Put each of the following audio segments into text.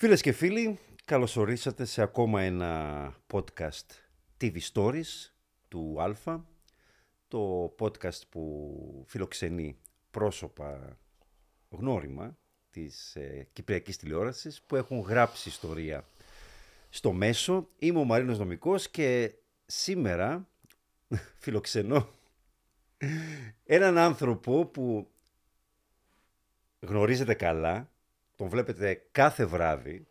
Φίλες και φίλοι, καλώς ορίσατε σε ακόμα ένα podcast TV Stories του Αλφα. Το podcast που φιλοξενεί πρόσωπα γνώριμα της ε, Κυπριακής τηλεόρασης που έχουν γράψει ιστορία στο μέσο. Είμαι ο Μαρίνος Νομικός και σήμερα φιλοξενώ έναν άνθρωπο που γνωρίζετε καλά, τον βλέπετε κάθε βράδυ,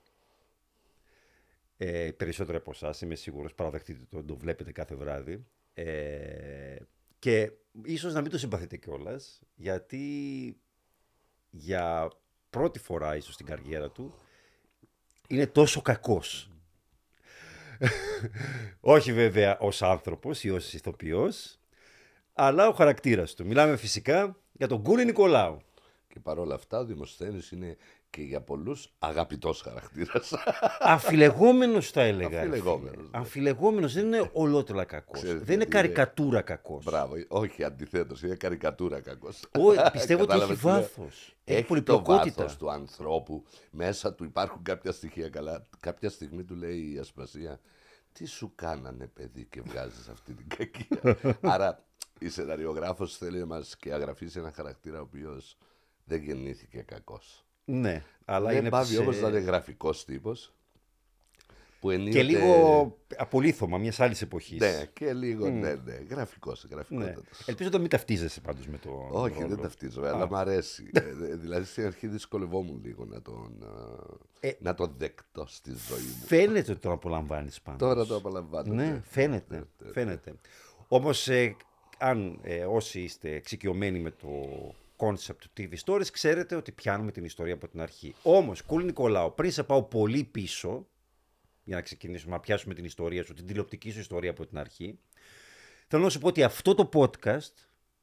ε, περισσότερο από εσάς, είμαι σίγουρος, παραδεχτείτε το, τον βλέπετε κάθε βράδυ. Ε, και ίσως να μην το συμπαθείτε κιόλας, γιατί για πρώτη φορά ίσως στην καριέρα του είναι τόσο κακός. Όχι βέβαια ως άνθρωπος ή ως ηθοποιός, αλλά ο χαρακτήρας του. Μιλάμε φυσικά για τον Κούλι Νικολάου. Και παρόλα αυτά ο Δημοσθένης είναι και για πολλούς αγαπητός χαρακτήρας. Αφιλεγόμενος θα έλεγα. Αμφιλεγόμενος, ναι. Αμφιλεγόμενος δεν είναι ολότελα κακός. Ξέρεις δεν είναι γιατί είναι- καρικατούρα κακός. Μπράβο, όχι αντιθέτως, είναι καρικατούρα κακός. Ω, πιστεύω ότι έχει Κατάλαβες τι λέω; βάθος. Έχει Έχει το πολυπλοκότητα. βάθος του ανθρώπου, μέσα του υπάρχουν κάποια στοιχεία καλά. Κάποια στιγμή του λέει η Ασπασία, τι σου κάνανε παιδί και βγάζεις αυτή την κακία; Άρα η σεναριογράφος θέλει να μας και αγραφήσει ένα χαρακτήρα ο οποίος δεν γεννήθηκε κακός. Ναι, αλλά δεν είναι πάβει σε- όμως να είναι γραφικός τύπος. Που και ενίοτε... λίγο απολύθωμα μιας άλλης εποχής. Ναι, και λίγο, ναι, ναι, γραφικός, Ναι. γραφικότατος. Ελπίζω να μην ταυτίζεσαι πάντως με το. Όχι, ρόλο. δεν ταυτίζομαι, αλλά μ' αρέσει. Ε, δε- δηλαδή στην αρχή δυσκολευόμουν λίγο να τον, α, Ε, να τον δεκτώ στη ζωή μου. Φαίνεται ότι τον απολαμβάνεις πάνω. Τώρα το απολαμβάνω. Ναι, φαίνεται. φαίνεται. Όμως, αν ε, όσοι είστε εξοικειωμένοι με το concept του TV Stories, ξέρετε ότι πιάνουμε την ιστορία από την αρχή. Όμως, Κούλ Νικολάου, πριν σε πάω πολύ πίσω, για να ξεκινήσουμε να πιάσουμε την ιστορία σου, την τηλεοπτική σου ιστορία από την αρχή, θέλω να σου πω ότι αυτό το podcast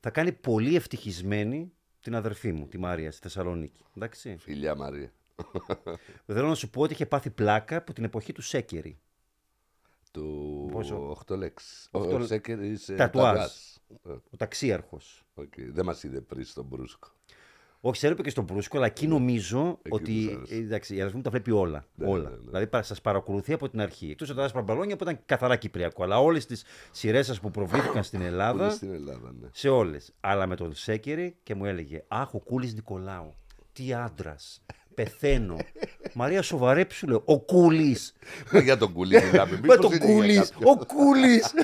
θα κάνει πολύ ευτυχισμένη την αδερφή μου, τη Μάρια, στη Θεσσαλονίκη. Εντάξει. Φιλιά Μαρία. Θέλω να σου πω ότι είχε πάθει πλάκα από την εποχή του Σέκερη. Του Πόσο; 8 λέξεις. Οχτώ- Ο Σέκερης ε, Τατουάζ. τατουάζ. Ε, Ο ταξίαρχος. οκ. Δεν μας είδε πριν στον Μπρούσκο. Όχι, σε έβλεπε και στον Μπρούσκο, αλλά εκεί νομίζω Εκεί ότι. τους άρεσε. ε, Εντάξει, η αδερφή μου τα βλέπει όλα. όλα. ναι, ναι. Δηλαδή σας παρακολουθεί από την αρχή. Εκτός από τα άσπρα μπαλόνια που ήταν καθαρά κυπριακό. Αλλά όλες τις σειρές σας που προβλήθηκαν στην Που είναι Ελλάδα. στην Ελλάδα, ναι. σε όλες. Αλλά με τον Σέκερη και μου έλεγε Αχ, ο Κούλης Νικολάου. Τι άντρας. Πεθαίνω. Μαρία, σοβαρέψου, λέω. Ο Κούλης. Μα για τον κουλί μιλάμε. Με μήπως τον είναι για Κούλης. κάποιον. Ο Κούλης.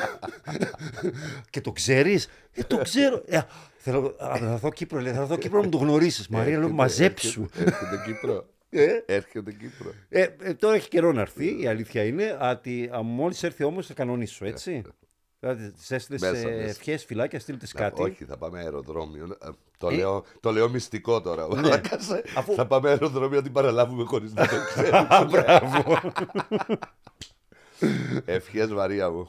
και το ξέρεις; Ε, το ξέρω. Ε, θέλω, α, θα δω Κύπρο, λέει. Θα δω Κύπρο να μου το γνωρίσεις. Μαρία, λέω, Έρχεται- μαζέψου. έρχεται- Έρχεται Κύπρο. Ε, Έρχεται Κύπρο. Ε, ε, τώρα έχει καιρό να έρθει, η αλήθεια είναι. Ότι μόλις έρθει όμως θα κανονίσω, έτσι. Δηλαδή, τη έστειλες Μέσα, μέσα. ευχές, φυλάκια, στείλτε Να- κάτι. Όχι, θα πάμε αεροδρόμιο. Ε, Το, λέω, το λέω μυστικό τώρα. Ναι. Μαλάκας, ε. Αφού- Θα πάμε αεροδρόμιο να την παραλάβουμε χωρίς να το ξέρουμε. Μπράβο. Ευχές Μαρία μου.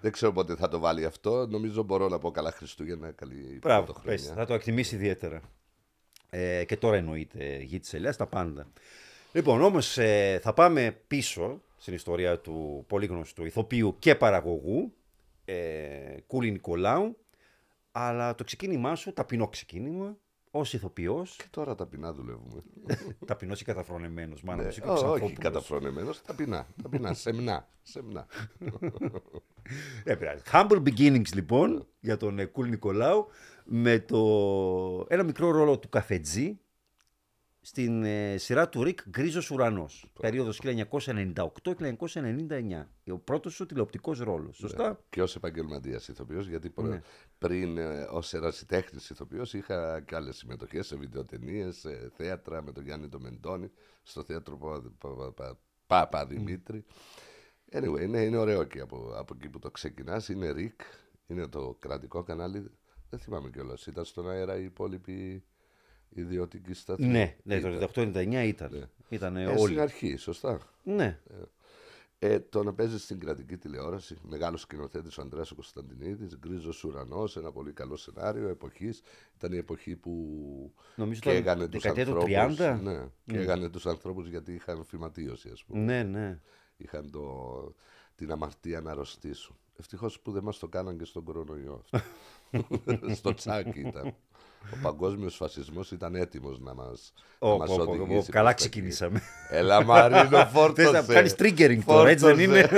Δεν ξέρω πότε θα το βάλει αυτό. Νομίζω μπορώ να πω καλά Χριστούγεννα. Καλή Μπράβο, πρωτοχρονιά. πες, θα το εκτιμήσει ιδιαίτερα. Ε, και τώρα εννοείται γη της Ελιάς, τα πάντα. Λοιπόν, όμως ε, θα πάμε πίσω στην ιστορία του πολύ γνωστού ηθοποιού και παραγωγού, ε, Κούλη Νικολάου, αλλά το ξεκίνημά σου, ταπεινό ξεκίνημα, ως ηθοποιός, Και τώρα ταπεινά δουλεύουμε. ταπεινός ή καταφρονεμένος, μάνα μου, Ναι, είσαι και ό, όχι Ξανθόπουλος. καταφρονεμένος. Ταπεινά. Ταπεινά. Σεμνά. Σεμνά. Δεν πειράζει. Humble beginnings λοιπόν για τον ε, Κούλ Νικολάου με το... ένα μικρό ρόλο του καφετζή στην ε, σειρά του Ρικ Γκρίζος Ουρανός. Περίοδος 1998-1999. Ο πρώτος σου τηλεοπτικός ρόλος. Σωστά; Και ω επαγγελματίας ηθοποιός, γιατί προ- Ναι. πριν ως ερασιτέχνης ηθοποιός είχα και άλλες συμμετοχές σε βιντεοτενίες, σε θέατρα με τον Γιάννη τον Μεντώνη, στο θέατρο Πα- Πα- Πα- Πα- Πάπα Δημήτρη. Anyway, είναι, είναι ωραίο και από, από εκεί που το ξεκινάς. Είναι RIC, είναι το κρατικό κανάλι. Δεν θυμάμαι κιόλας. Ήταν στον αέρα η υπόλοιπη ιδιωτική σταθμή. Ναι, ναι, Ήταν. το 88-99 ήταν. Ήταν Ε, όλοι. στην αρχή, σωστά. Ναι. Ε, το να παίζεις στην κρατική τηλεόραση, μεγάλος σκηνοθέτης ο Ανδρέας ο Κωνσταντινίδης, γκρίζος ουρανός, ένα πολύ καλό σενάριο εποχής. Ήταν η εποχή που Νομίζω ήταν καίγανε τους δεκαετία του ανθρώπους. 30. Ναι, καίγανε τους ανθρώπους γιατί είχαν φυματίωση, ας πούμε. Ναι, ναι. Είχαν το, την αμαρτία να αρρωστήσουν. Ευτυχώς που δεν μας το κάναν και στον κορονοϊό αυτό. Στο τσάκι ήταν. Ο παγκόσμιος φασισμός ήταν έτοιμος να μα Ω, μας πω, πω, πω, οδηγήσει. πω, προς Καλά τα ξεκινήσαμε. εκεί. Έλα Μαρίνο, Θες φόρτωσε. να κάνεις triggering τώρα, έτσι δεν είναι;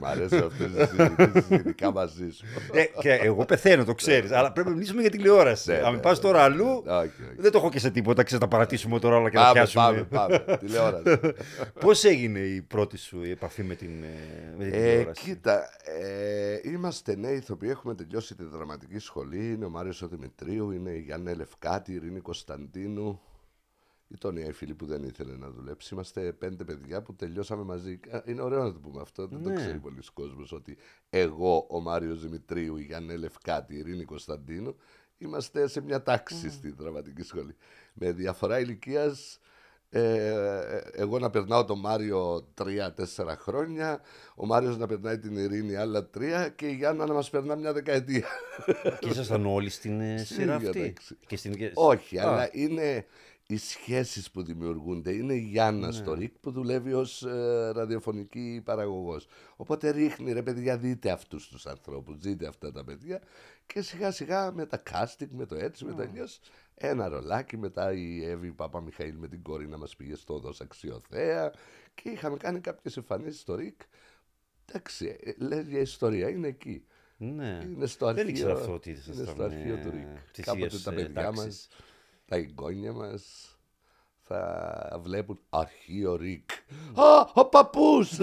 Μ' αρέσει αυτές οι συζητήσεις ειδικά μαζί σου. Ε, και εγώ πεθαίνω, το ξέρεις. Αλλά πρέπει να μιλήσουμε για τηλεόραση. Ναι, Αν ναι, πας τώρα αλλού, Όχι, όχι. δεν το έχω και σε τίποτα. Ξέρεις, τα παρατήσουμε τώρα όλα και τα Πάμε, πιάσουμε. πάμε, πάμε. Τηλεόραση. Πώς έγινε η πρώτη σου επαφή με την, ε, με την Ε, τηλεόραση; κοίτα, ε, είμαστε νέοι ηθοποιοί, έχουμε τελειώσει τη δραματική σχολή. Είναι ο Μάριος ο Δημητρίου, είναι η Γιάννα Ελευκάτη, η Ειρήνη Κωνσταντίνου. Η Τόνια η φίλη που δεν ήθελε να δουλέψει. Είμαστε πέντε παιδιά που τελειώσαμε μαζί. Ε, Είναι ωραίο να το πούμε αυτό, δεν το Ναι. ξέρει πολλοί κόσμος ότι εγώ, ο Μάριος Δημητρίου, η Γιάννα Ελευκάτη, η Ειρήνη Κωνσταντίνου, είμαστε σε μια τάξη στη δραματική σχολή. Με διαφορά ηλικίας ε, εγώ να περνάω τον Μάριο τρία-τέσσερα χρόνια, ο Μάριος να περνάει την Ειρήνη άλλα τρία και η Γιάννα να μας περνά μια δεκαετία. Και ήσασταν όλοι στην ε, Στην σειρά ίδια αυτή. τάξη. Και στην... ίδια- Όχι, Α, αλλά είναι οι σχέσεις που δημιουργούνται. Είναι η Γιάννα στο ΡΙΚ που δουλεύει ως ε, ραδιοφωνική παραγωγός. Οπότε ρίχνει ρε παιδιά δείτε αυτούς τους ανθρώπους, δείτε αυτά τα παιδιά και σιγά σιγά με τα casting, με το έτσι, με το αλλιώς, ένα ρολάκι μετά η Εύη Παπα-Μιχαήλ με την κόρη να μας πήγε στο Δός Αξιοθέα και είχαμε κάνει κάποιες εμφανίσεις στο ΡΙΚ. Εντάξει, ε, λέγε ιστορία, είναι εκεί. Ναι. Είναι στο αρχείο, Δεν ήξερα αυτό ότι είναι ήσασταν, στο αρχείο ε, του ΡΙΚ. της Κάποτε ίδιας, τα ε, παιδιά τάξης. μας, τα εγγόνια μας θα βλέπουν αρχείο ΡΙΚ. Α, ο παππούς!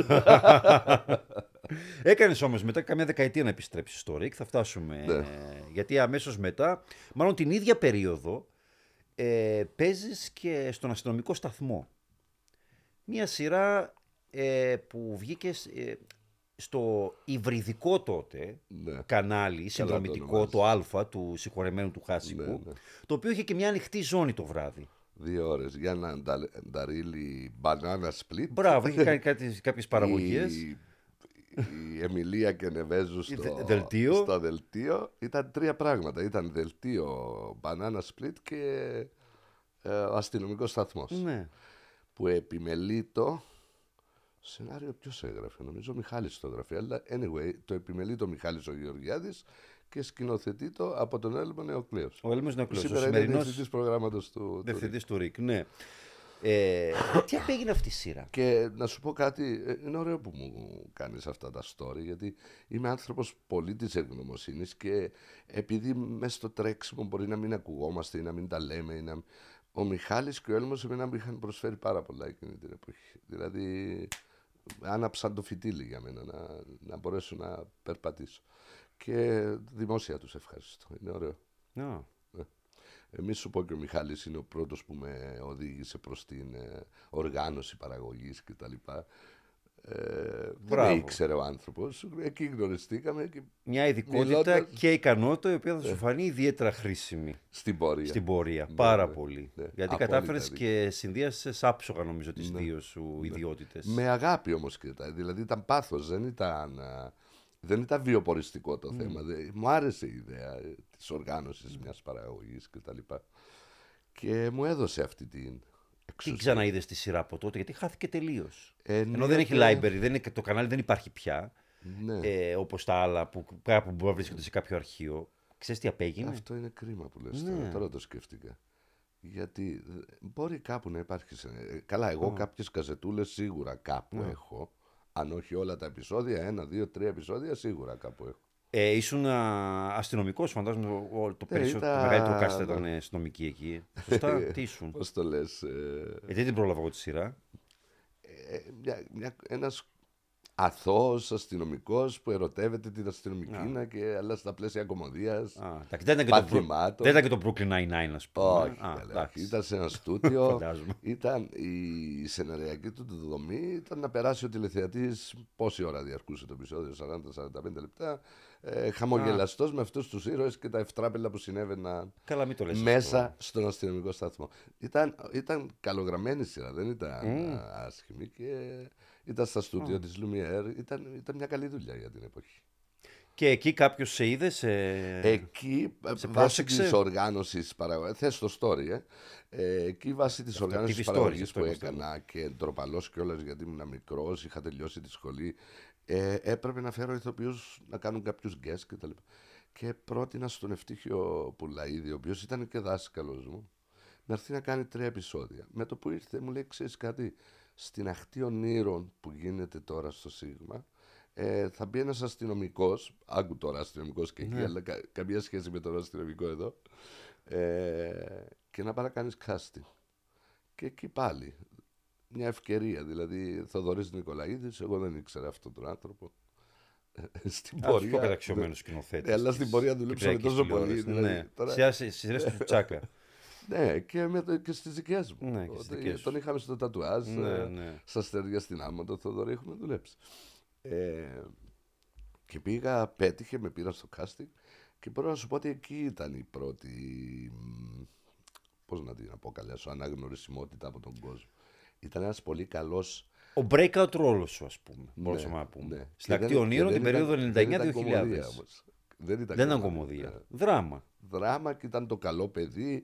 Έκανες όμως μετά καμιά δεκαετία να επιστρέψεις στο ΡΙΚ, θα φτάσουμε. Ναι. ε, γιατί αμέσως μετά, μάλλον την ίδια περίοδο, ε, παίζεις και στον αστυνομικό σταθμό. Μία σειρά ε, που βγήκες ε, στο υβριδικό τότε ναι, κανάλι, συνδρομητικό, το Α του συγχωρεμένου του Χάσικου, Ναι, ναι. το οποίο είχε και μια ανοιχτή ζώνη το βράδυ. δύο ώρες για να αντα- ανταρίλει μπανάνα split. Μπράβο, είχε κάνει κάτι, κάποιες παραγωγές. Η, η Εμιλία και Νεβέζου στο δε- δελτίο. στο δελτίο ήταν τρία πράγματα. Ήταν δελτίο μπανάνα split και ε, ο αστυνομικός σταθμός. Ναι. που επιμελεί το σενάριο ποιος έγραφε, νομίζω ο Μιχάλης το έγραφε, αλλά anyway το επιμελεί το Μιχάλης ο Γεωργιάδης και σκηνοθετεί το από τον Έλληνα Νεοκλέος. Ο Έλληνας Που Νεοκλέος, ο σήμερα είναι σημερινός διευθυντής προγράμματος του, του διευθυντής του ΡΙΚ, ναι. Ε, τι απέγινε αυτή η σειρά; Και να σου πω κάτι, ε, είναι ωραίο που μου κάνεις αυτά τα story, γιατί είμαι άνθρωπος πολύ της ευγνωμοσύνης και επειδή μέσα στο τρέξιμο μπορεί να μην ακουγόμαστε ή να μην τα λέμε, ή να... ο Μιχάλης και ο Έλμος εμένα μου είχαν προσφέρει πάρα πολλά εκείνη την εποχή. Δηλαδή άναψαν το φυτίλι για μένα να, να μπορέσω να περπατήσω. Και δημόσια τους ευχαριστώ, είναι ωραίο. Α, Εμείς σου πω και ο Μιχάλης είναι ο πρώτος που με οδήγησε προς την ε, οργάνωση παραγωγής και τα λοιπά. Ε, δεν Μπράβο. με ήξερε ο άνθρωπος, εκεί γνωριστήκαμε και μια ειδικότητα Μιλώντας- και ικανότητα η οποία θα σου φανεί ιδιαίτερα χρήσιμη στην πορεία. στην πορεία. Πάρα ναι, πολύ. ναι. Γιατί Απόλυτα κατάφερες δίκιο. και συνδύασες άψογα νομίζω τις δύο σου ιδιότητες. Με αγάπη όμως και τα, δηλαδή ήταν πάθος, δεν ήταν, α, δεν ήταν βιοποριστικό το θέμα. Δε- μου άρεσε η ιδέα ε, της οργάνωσης μιας παραγωγής και τα λοιπά. Και μου έδωσε αυτή την Τι εξουσία. ξαναείδες τη σειρά από τότε, γιατί χάθηκε τελείως. Ε, Ενώ ναι, δεν έχει ναι. library, δεν είναι, το κανάλι δεν υπάρχει πια. Ναι. Ε, Όπως τα άλλα που κάπου μπορεί να βρίσκονται σε κάποιο αρχείο. Ξέρεις τι απέγινε; Αυτό είναι κρίμα που λες Ναι. τώρα, τώρα το σκέφτηκα. Γιατί ε, μπορεί κάπου να υπάρχει. σε- ε, Καλά, εγώ κάποιες καζετούλες σίγουρα κάπου Ναι. έχω. Αν όχι όλα τα επεισόδια, ένα, δύο, τρία επεισόδια σίγουρα κάπου έχω. Ε, ήσουν αστυνομικός, φαντάζομαι το, ο- το, Ε, περισσότερο, ήταν- το μεγαλύτερο cast ήταν ε, αστυνομική εκεί. Σωστά, τι ήσουν; Πώς το λες, ε, Ε, δεν την πρόλαβα εγώ τη σειρά. ε, μια, μια, ένας αθώος αστυνομικός που ερωτεύεται την αστυνομική και αλλά στα πλαίσια κομμωδίας. Α, εντάξει, δεν, ήταν και το, Bru- Παθημάτων. δεν ήταν και το Brooklyn Nine-Nine, ας πούμε. Όχι, Α, καλά, εντάξει. ήταν σε ένα στούντιο. Φαντάζομαι. ήταν η σεναριακή του δομή ήταν να περάσει ο τηλεθεατής πόση ώρα διαρκούσε το επεισόδιο, 40-45 λεπτά, ε, χαμογελαστός με αυτούς τους ήρωες και τα ευτράπελα που συνέβαιναν Καλά, μην το λες μέσα αυτό. στον αστυνομικό σταθμό. Ήταν, ήταν καλογραμμένη σειρά, δεν ήταν α, άσχημη και ήταν στα στούντιο της Lumière, ήταν, ήταν μια καλή δουλειά για την εποχή. Και εκεί κάποιος σε είδε. Σε... Εκεί, βάσει πρόσεξε; της οργάνωσης παραγωγής. Θες το story, ε. ε εκεί, βάσει της οργάνωσης TV stories, παραγωγής αυτό που είμαστε έκανα και ντροπαλός κιόλας γιατί ήμουν μικρός, είχα τελειώσει τη σχολή, ε, έπρεπε να φέρω ηθοποιούς να κάνουν κάποιους guest κτλ. και πρότεινα στον Ευτύχιο Πουλαίδη, ο οποίος ήταν και δάσκαλος μου, να έρθει να κάνει τρία επεισόδια. Με το που ήρθε, μου λέει: Ξέρεις κάτι, στην αχτή ονείρων που γίνεται τώρα στο Σίγμα, ε, θα μπει ένας αστυνομικός. Άκου τώρα αστυνομικός και εκεί, Ναι. αλλά κα- καμία σχέση με τον αστυνομικό εδώ. Ε, και να πάει να κάνεις casting. Και εκεί πάλι. Μια ευκαιρία. Δηλαδή, Θοδωρής Νικολαίδης, εγώ δεν ήξερα αυτόν τον άνθρωπο. Ε, Στην Από του πιο πορεία. καταξιωμένου σκηνοθέτε. Ε, αλλά στην πορεία δουλέψαμε τόσο πολύ, δηλαδή, Ναι, τώρα- σε σειρέ του Τσάκα. Ναι, και, με το, και στις δικές μου. Ναι, και στις Ότι δικές σου. Τον είχαμε στο τατουάζ. Ναι, ε, ναι. Στα στεριά στην Άμμο, τον Θοδωρή έχουμε δουλέψει. Ε, και πήγα, πέτυχε, με πήρα στο casting και μπορώ να σου πω ότι εκεί ήταν η πρώτη. μ, Πώς να την αποκαλέσω, αναγνωρισιμότητα από τον κόσμο. Ήταν ένας πολύ καλός Ο breakout ρόλος σου, ας πούμε. Μπορούσαμε ναι, να πούμε. ναι. Στην Και ακτή δεν- ονείρων και την δεν περίοδο ήταν- δεν ήταν 99-2000. κομμωδία όμως. Δεν ήταν Δεν ήταν κομμωδία. κομμωδία. Δράμα. δράμα και ήταν το καλό παιδί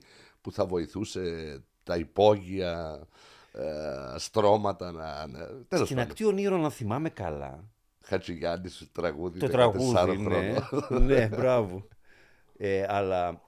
που θα βοηθούσε τα υπόγεια ε, στρώματα να... να... Τέλος Στην πάντων. ακτή ονείρων, αν θυμάμαι καλά, Χατζηγιάννης τραγούδι το 14 τραγούδι, ναι, χρονών. ναι, μπράβο. Ε, αλλά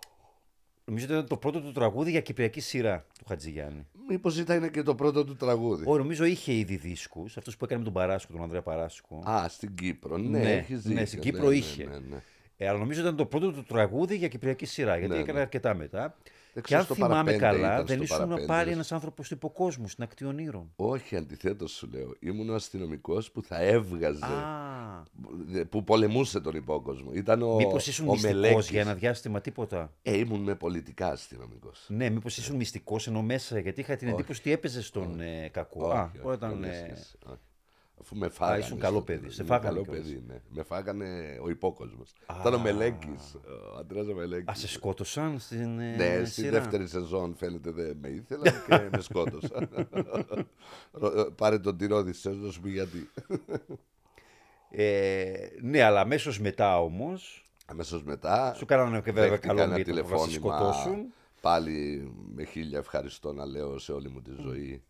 νομίζω ότι ήταν το πρώτο του τραγούδι για κυπριακή σειρά του Χατζηγιάννη. Μήπως ήταν και το πρώτο του τραγούδι. Όχι, νομίζω είχε ήδη δίσκους, αυτός που έκανε με τον Παράσκο, τον Ανδρέα Παράσκο. Α, στην Κύπρο. Ναι, Ναι, έχεις ναι, δίκιο. στην Κύπρο είχε. Ναι, ναι. Ε, αλλά νομίζω ήταν το πρώτο του τραγούδι για κυπριακή σειρά, γιατί Ναι, έκανε ναι. αρκετά μετά. Δεν Και ξέρω, αν στο θυμάμαι παραπέντε καλά, ήταν δεν στο ήσουν παραπέντε. πάλι ένας άνθρωπος του υποκόσμου, στην ακτή ονείρων. Όχι, αντιθέτως σου λέω. Ήμουν ο αστυνομικός που θα έβγαζε. Α, που πολεμούσε τον υπόκοσμο. Ήταν ο, μήπως ήσουν ο μυστικός Μελέκης. για ένα διάστημα, τίποτα; Ε, ήμουν με πολιτικά αστυνομικός. Ναι, μήπως ήσουν μυστικός ενώ μέσα, γιατί είχα την Όχι. εντύπωση ότι έπαιζε στον ε, κακό. Α, όταν. ε, Αφού με φάγανε. ήσουν καλό στο παιδί, τέλος. σε Ήμουν φάγανε καλό κιόλας. παιδί, ναι. Με φάγανε ο υπόκοσμος. Α. Ήταν ο Μελέκης. Ο Αντρέας ο Μελέκης. Α, σε σκότωσαν στην. ε, Ναι, στη σειρά. δεύτερη σεζόν φαίνεται δεν με ήθελα και με σκότωσαν. Ρο- Πάρε τον τυρόδι σε να σου πει γιατί. Ε, ναι, αλλά αμέσως μετά όμως. Αμέσως μετά. Σου κάνανε και βέβαια δέχτηκα καλό ένα μύτο που θα σε τηλεφώνημα, σκοτώσουν. Πάλι με χίλια ευχαριστώ να λέω σε όλη μου τη ζωή.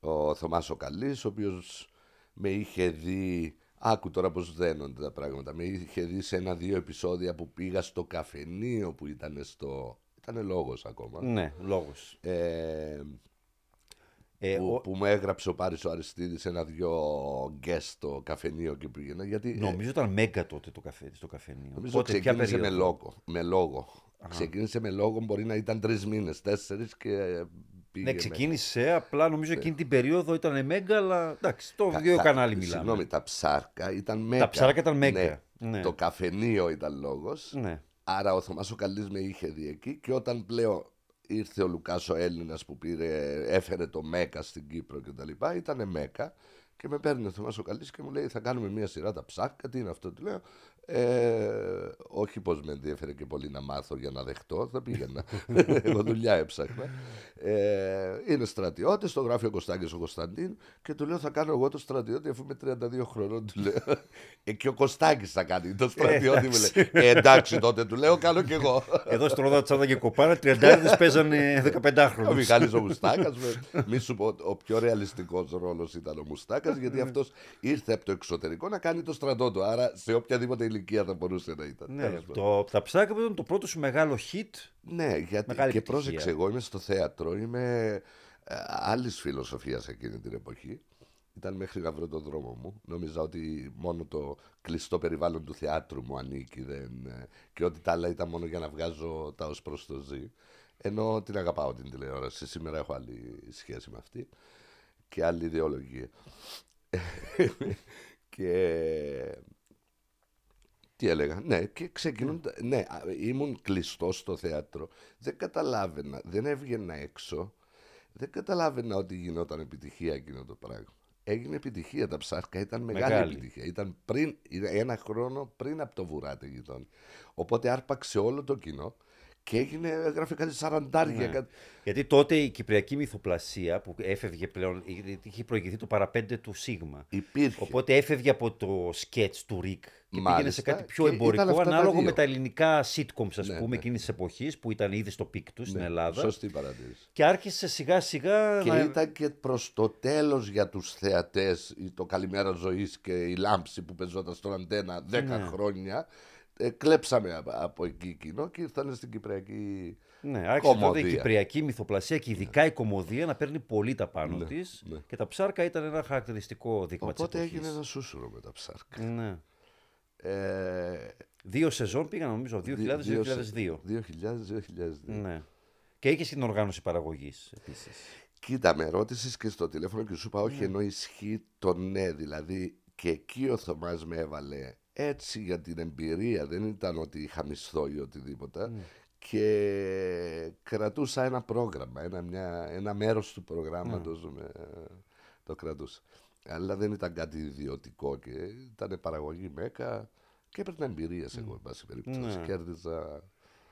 Ο Θωμάς ο Καλής, ο οποίος με είχε δει, άκου τώρα πως δένονται τα πράγματα, με είχε δει σε ένα-δύο επεισόδια που πήγα στο καφενείο που ήταν στο... Ήταν λόγος ακόμα. Ναι, λόγος. Ε, Ε, που, ο- που μου έγραψε ο Πάρης ο Αριστίδης ένα-δυο guest στο καφενείο και πήγαινα. Γιατί ε, Νομίζω ήταν μέγκα τότε το καφέ, στο καφενείο. Νομίζω Πότε, ποια ξεκίνησε με περίοδο; λόγο. Με λόγο. Ξεκίνησε με λόγο, μπορεί να ήταν τρεις μήνες, τέσσερις και πήγε. Ναι, με- ξεκίνησε, απλά νομίζω εκείνη την περίοδο ήταν μέγκα, αλλά εντάξει, το Τα- δύο τα- κανάλι μιλάμε. Συγγνώμη, τα ψάρκα ήταν μέγα. ψάρκα ήταν μέγκα. Ναι. Ναι. Το καφενείο ήταν λόγος. Ναι. Άρα ο Θωμάς ο Καλής με είχε δει εκεί και όταν πλέον ήρθε ο Λουκάς ο Έλληνας που πήρε, έφερε το Μέκα στην Κύπρο και τα λοιπά, ήταν Μέκα και με παίρνει ο Θωμάς ο Καλής και μου λέει θα κάνουμε μια σειρά τα ψάρκα, τι είναι αυτό, του λέω. Ε, όχι πως με ενδιαφέρε και πολύ να μάθω για να δεχτώ, θα πήγαινα. Εγώ δουλειά έψαχνα. Ε, είναι στρατιώτης, το γράφει ο Κωστάκης ο Κωνσταντίν και του λέω θα κάνω εγώ το στρατιώτη αφού είμαι 32 χρονών. Του λέω. Ε, και ο Κωστάκης θα κάνει το στρατιώτη. μου λέει. Ε, εντάξει τότε του λέω, κάνω κι εγώ. Εδώ στο Ρόδα Τσάδα και Κοπάρα, 30 παίζανε 15 Ο χρόνου. Μιχάλης ο Μουστάκας, με- μη σου πω, ο πιο ρεαλιστικός ρόλος ήταν ο Μουστάκας, γιατί αυτός ήρθε από το εξωτερικό να κάνει το στρατό του, άρα σε οποιαδήποτε ηλικία θα μπορούσε να ήταν. Ναι, Τέλος πάντων. το, τα ψάρκα ήταν το πρώτο σου μεγάλο hit. Ναι, γιατί Μεγάλη και επιτυχία. πρόσεξε, εγώ είμαι στο θέατρο, είμαι ε, άλλης φιλοσοφίας εκείνη την εποχή. Ήταν μέχρι να βρω τον δρόμο μου. Νόμιζα ότι μόνο το κλειστό περιβάλλον του θεάτρου μου ανήκει δεν, ε, και ότι τα άλλα ήταν μόνο για να βγάζω τα ως προς το ζει. Ενώ την αγαπάω την τηλεόραση. Σήμερα έχω άλλη σχέση με αυτή και άλλη ιδεολογία. και τι έλεγα, ναι, και ξεκινούν. Ναι, α, ήμουν κλειστός στο θέατρο. Δεν καταλάβαινα, δεν έβγαινα έξω. Δεν καταλάβαινα ότι γινόταν επιτυχία εκείνο το πράγμα. Έγινε επιτυχία, τα ψάρκα ήταν μεγάλη, Μεγάλη. επιτυχία. Ήταν πριν, ένα χρόνο πριν από το Βουράτε Γειτόνοι. Οπότε άρπαξε όλο το κοινό και έγινε, έγραφε κάτι σαραντάρια. Ναι. κάτι- Γιατί τότε η κυπριακή μυθοπλασία που έφευγε πλέον, είχε προηγηθεί το παραπέντε του Σίγμα. Υπήρχε. Οπότε έφευγε από το σκέτς του Ρικ και πήγαινε σε Μάλιστα, κάτι πιο και ήταν εμπορικό, αυτά τα ανάλογο δύο. με τα ελληνικά sitcoms, ας Ναι, πούμε, ναι. εκείνης της εποχής, που ήταν ήδη στο peak του στην Ναι, Ελλάδα. Σωστή παρατήρηση. Και άρχισε σιγά σιγά Και να... ήταν και προς το τέλος για τους θεατές η- το Καλημέρα Ζωής και η Λάμψη που πεζόταν στον Αντένα 10 Ναι. χρόνια ε, κλέψαμε από, από εκεί κοινό και ήρθαν στην Κυπριακή Ναι, άρχισε τότε η κομμωδία. κυπριακή μυθοπλασία και ειδικά η κομμωδία να παίρνει πολύ τα πάνω Ναι, της ναι. και τα ψάρκα ήταν ένα χαρακτηριστικό δείγμα Οπότε της εποχής. έγινε ένα σούσουρο με τα ψάρκα. Ναι. Ε, Δύο σεζόν πήγαν νομίζω, 2000-2002. 2000-2002. Ναι. Και είχε την οργάνωση παραγωγής επίσης. Κοίτα, με ρώτησες και στο τηλέφωνο και σου είπα όχι ενώ ισχύει το ναι. Δηλαδή και εκεί ο Θωμάς με έβαλε έτσι για την εμπειρία. Δεν ήταν ότι είχα μισθό ή οτιδήποτε. Και κρατούσα ένα πρόγραμμα, ένα, μια, ένα μέρος του προγράμματος με, το κρατούσα. Αλλά δεν ήταν κάτι ιδιωτικό και ήταν παραγωγή μέκα και έπαιρνα εμπειρίες εγώ, εν πάση περιπτώσει. Ναι. Κέρδιζα...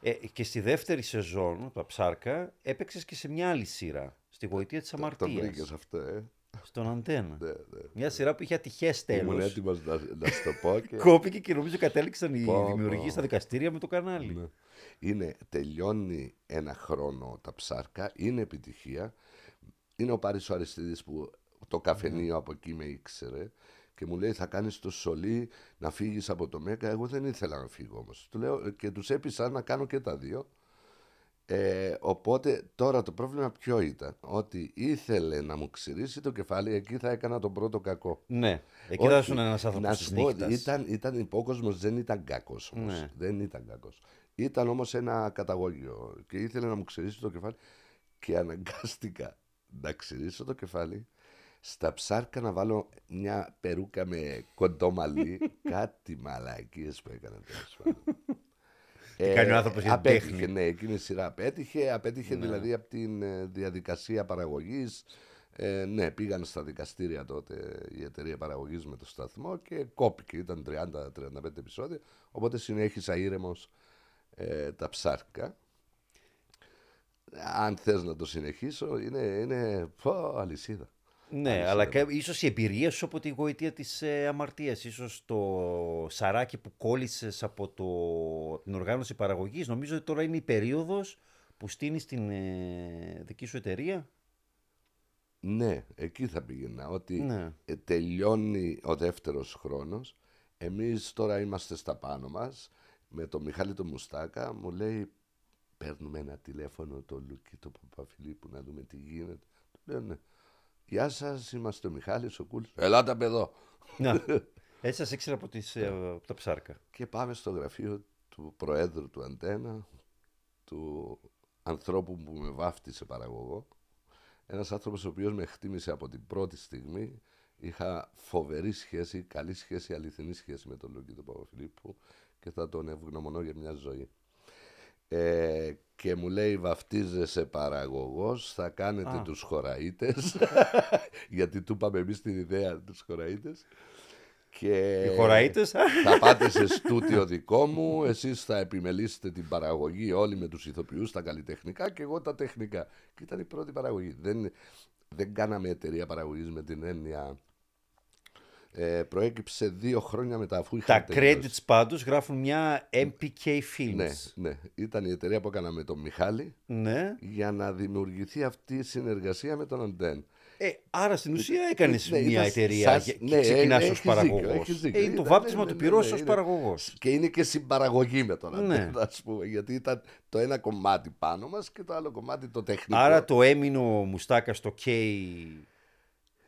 Ε, και στη δεύτερη σεζόν, τα ψάρκα, έπαιξες και σε μια άλλη σειρά. Στη γοητεία της Το Αμαρτίας. βρήκες αυτό, ε. Στον Αντένα. Ναι, ναι. Μια σειρά που είχε ατυχές Ήμουν τέλος. έτοιμος να, να σου το πω και... Κόπηκε και νομίζω κατέληξαν οι Πω, δημιουργοί πω. στα δικαστήρια με το κανάλι. Ναι. Είναι, τελειώνει ένα χρόνο τα ψάρκα, είναι επιτυχία. Είναι ο Πάρης ο Αριστίδης που το καφενείο από εκεί με ήξερε και μου λέει θα κάνεις το σολί να φύγεις από το Μέγκα. Εγώ δεν ήθελα να φύγω όμως. Του λέω, και τους έπεισα να κάνω και τα δύο. Ε, οπότε τώρα το πρόβλημα ποιο ήταν, ότι ήθελε να μου ξηρίσει το κεφάλι, εκεί θα έκανα τον πρώτο κακό. Ναι. Εκεί Όχι, θα ήσουν ένας άνθρωπος Να της σου πω, νύχτας. ήταν, ήταν υπόκοσμος, δεν ήταν κακός όμως. Ναι. Δεν ήταν κακός. Ήταν όμως ένα καταγόγιο και ήθελε να μου ξυρίσει το κεφάλι και αναγκάστηκα να ξυρίσω το κεφάλι στα ψάρκα να βάλω μια περούκα με κοντό μαλλί, κάτι μαλακίες που έκανα τέλος πάντων. Τι κάνει ο άνθρωπος για την απέτυχε, τέχνη; ναι, εκείνη η σειρά απέτυχε. Απέτυχε δηλαδή από την ε, διαδικασία παραγωγής. Ε, ναι, πήγαν στα δικαστήρια τότε η εταιρεία παραγωγής με το σταθμό και κόπηκε. Ήταν 30-35 επεισόδια. Οπότε συνέχισα ήρεμος ε, τα ψάρκα. Αν θες να το συνεχίσω, είναι, είναι πω, αλυσίδα. Ναι, αλλά και, ίσως η εμπειρία σου από τη γοητεία της ε, αμαρτίας, ίσως το σαράκι που κόλλησες από το, την οργάνωση παραγωγής, νομίζω ότι τώρα είναι η περίοδος που στείνεις την ε, δική σου εταιρεία; Ναι, εκεί θα πήγαινα. Ότι Ναι. ε, τελειώνει ο δεύτερος χρόνος. Εμείς τώρα είμαστε στα πάνω μας. Με τον Μιχάλη τον Μουστάκα μου λέει παίρνουμε ένα τηλέφωνο το Λουκί το Παπαφιλίππου να δούμε τι γίνεται. Του λέω ναι. Γεια σας, είμαστε ο Μιχάλης ο Κούλης. Ελάτε απ' εδώ. Να, έτσι σας ήξερα από, τις, ε, από τα ψάρκα. Και πάμε στο γραφείο του Προέδρου του Αντένα, του ανθρώπου που με βάφτισε παραγωγό. Ένας άνθρωπος ο οποίος με χτίμησε από την πρώτη στιγμή. Είχα φοβερή σχέση, καλή σχέση, αληθινή σχέση με τον Λούκη τον Παπαφιλίππου και θα τον ευγνωμονώ για μια ζωή. Ε, και μου λέει βαφτίζεσαι παραγωγός, θα κάνετε Α. τους χωραΐτες γιατί του είπαμε εμείς την ιδέα τους χωραΐτες και Οι χωραΐτες, θα πάτε σε στούτιο δικό μου, εσείς θα επιμελήσετε την παραγωγή όλοι με τους ηθοποιούς, τα καλλιτεχνικά και εγώ τα τεχνικά. Και ήταν η πρώτη παραγωγή. Δεν, δεν κάναμε εταιρεία παραγωγής με την έννοια... Ε, προέκυψε δύο χρόνια μετά αφού είχα τα credits πάντως γράφουν μια MPK Films. Ναι, ναι. Ήταν η εταιρεία που έκανα με τον Μιχάλη Ναι. για να δημιουργηθεί αυτή η συνεργασία με τον Αντέν. Ε, άρα στην ουσία έκανες Ναι, μια ήταν εταιρεία σας- και και ναι, ξεκινάς ε, ως έχεις δίκιο, παραγωγός. έχεις δίκιο. Ε, είναι το Ήταν- βάπτισμα ναι, του ναι, πυρός ναι, ως είναι- παραγωγός. Και είναι και συμπαραγωγή με τον Ναι. Αντέν, ας πούμε, γιατί ήταν το ένα κομμάτι πάνω μας και το άλλο κομμάτι το τεχνικό. Άρα το έμεινο μουστάκας στο K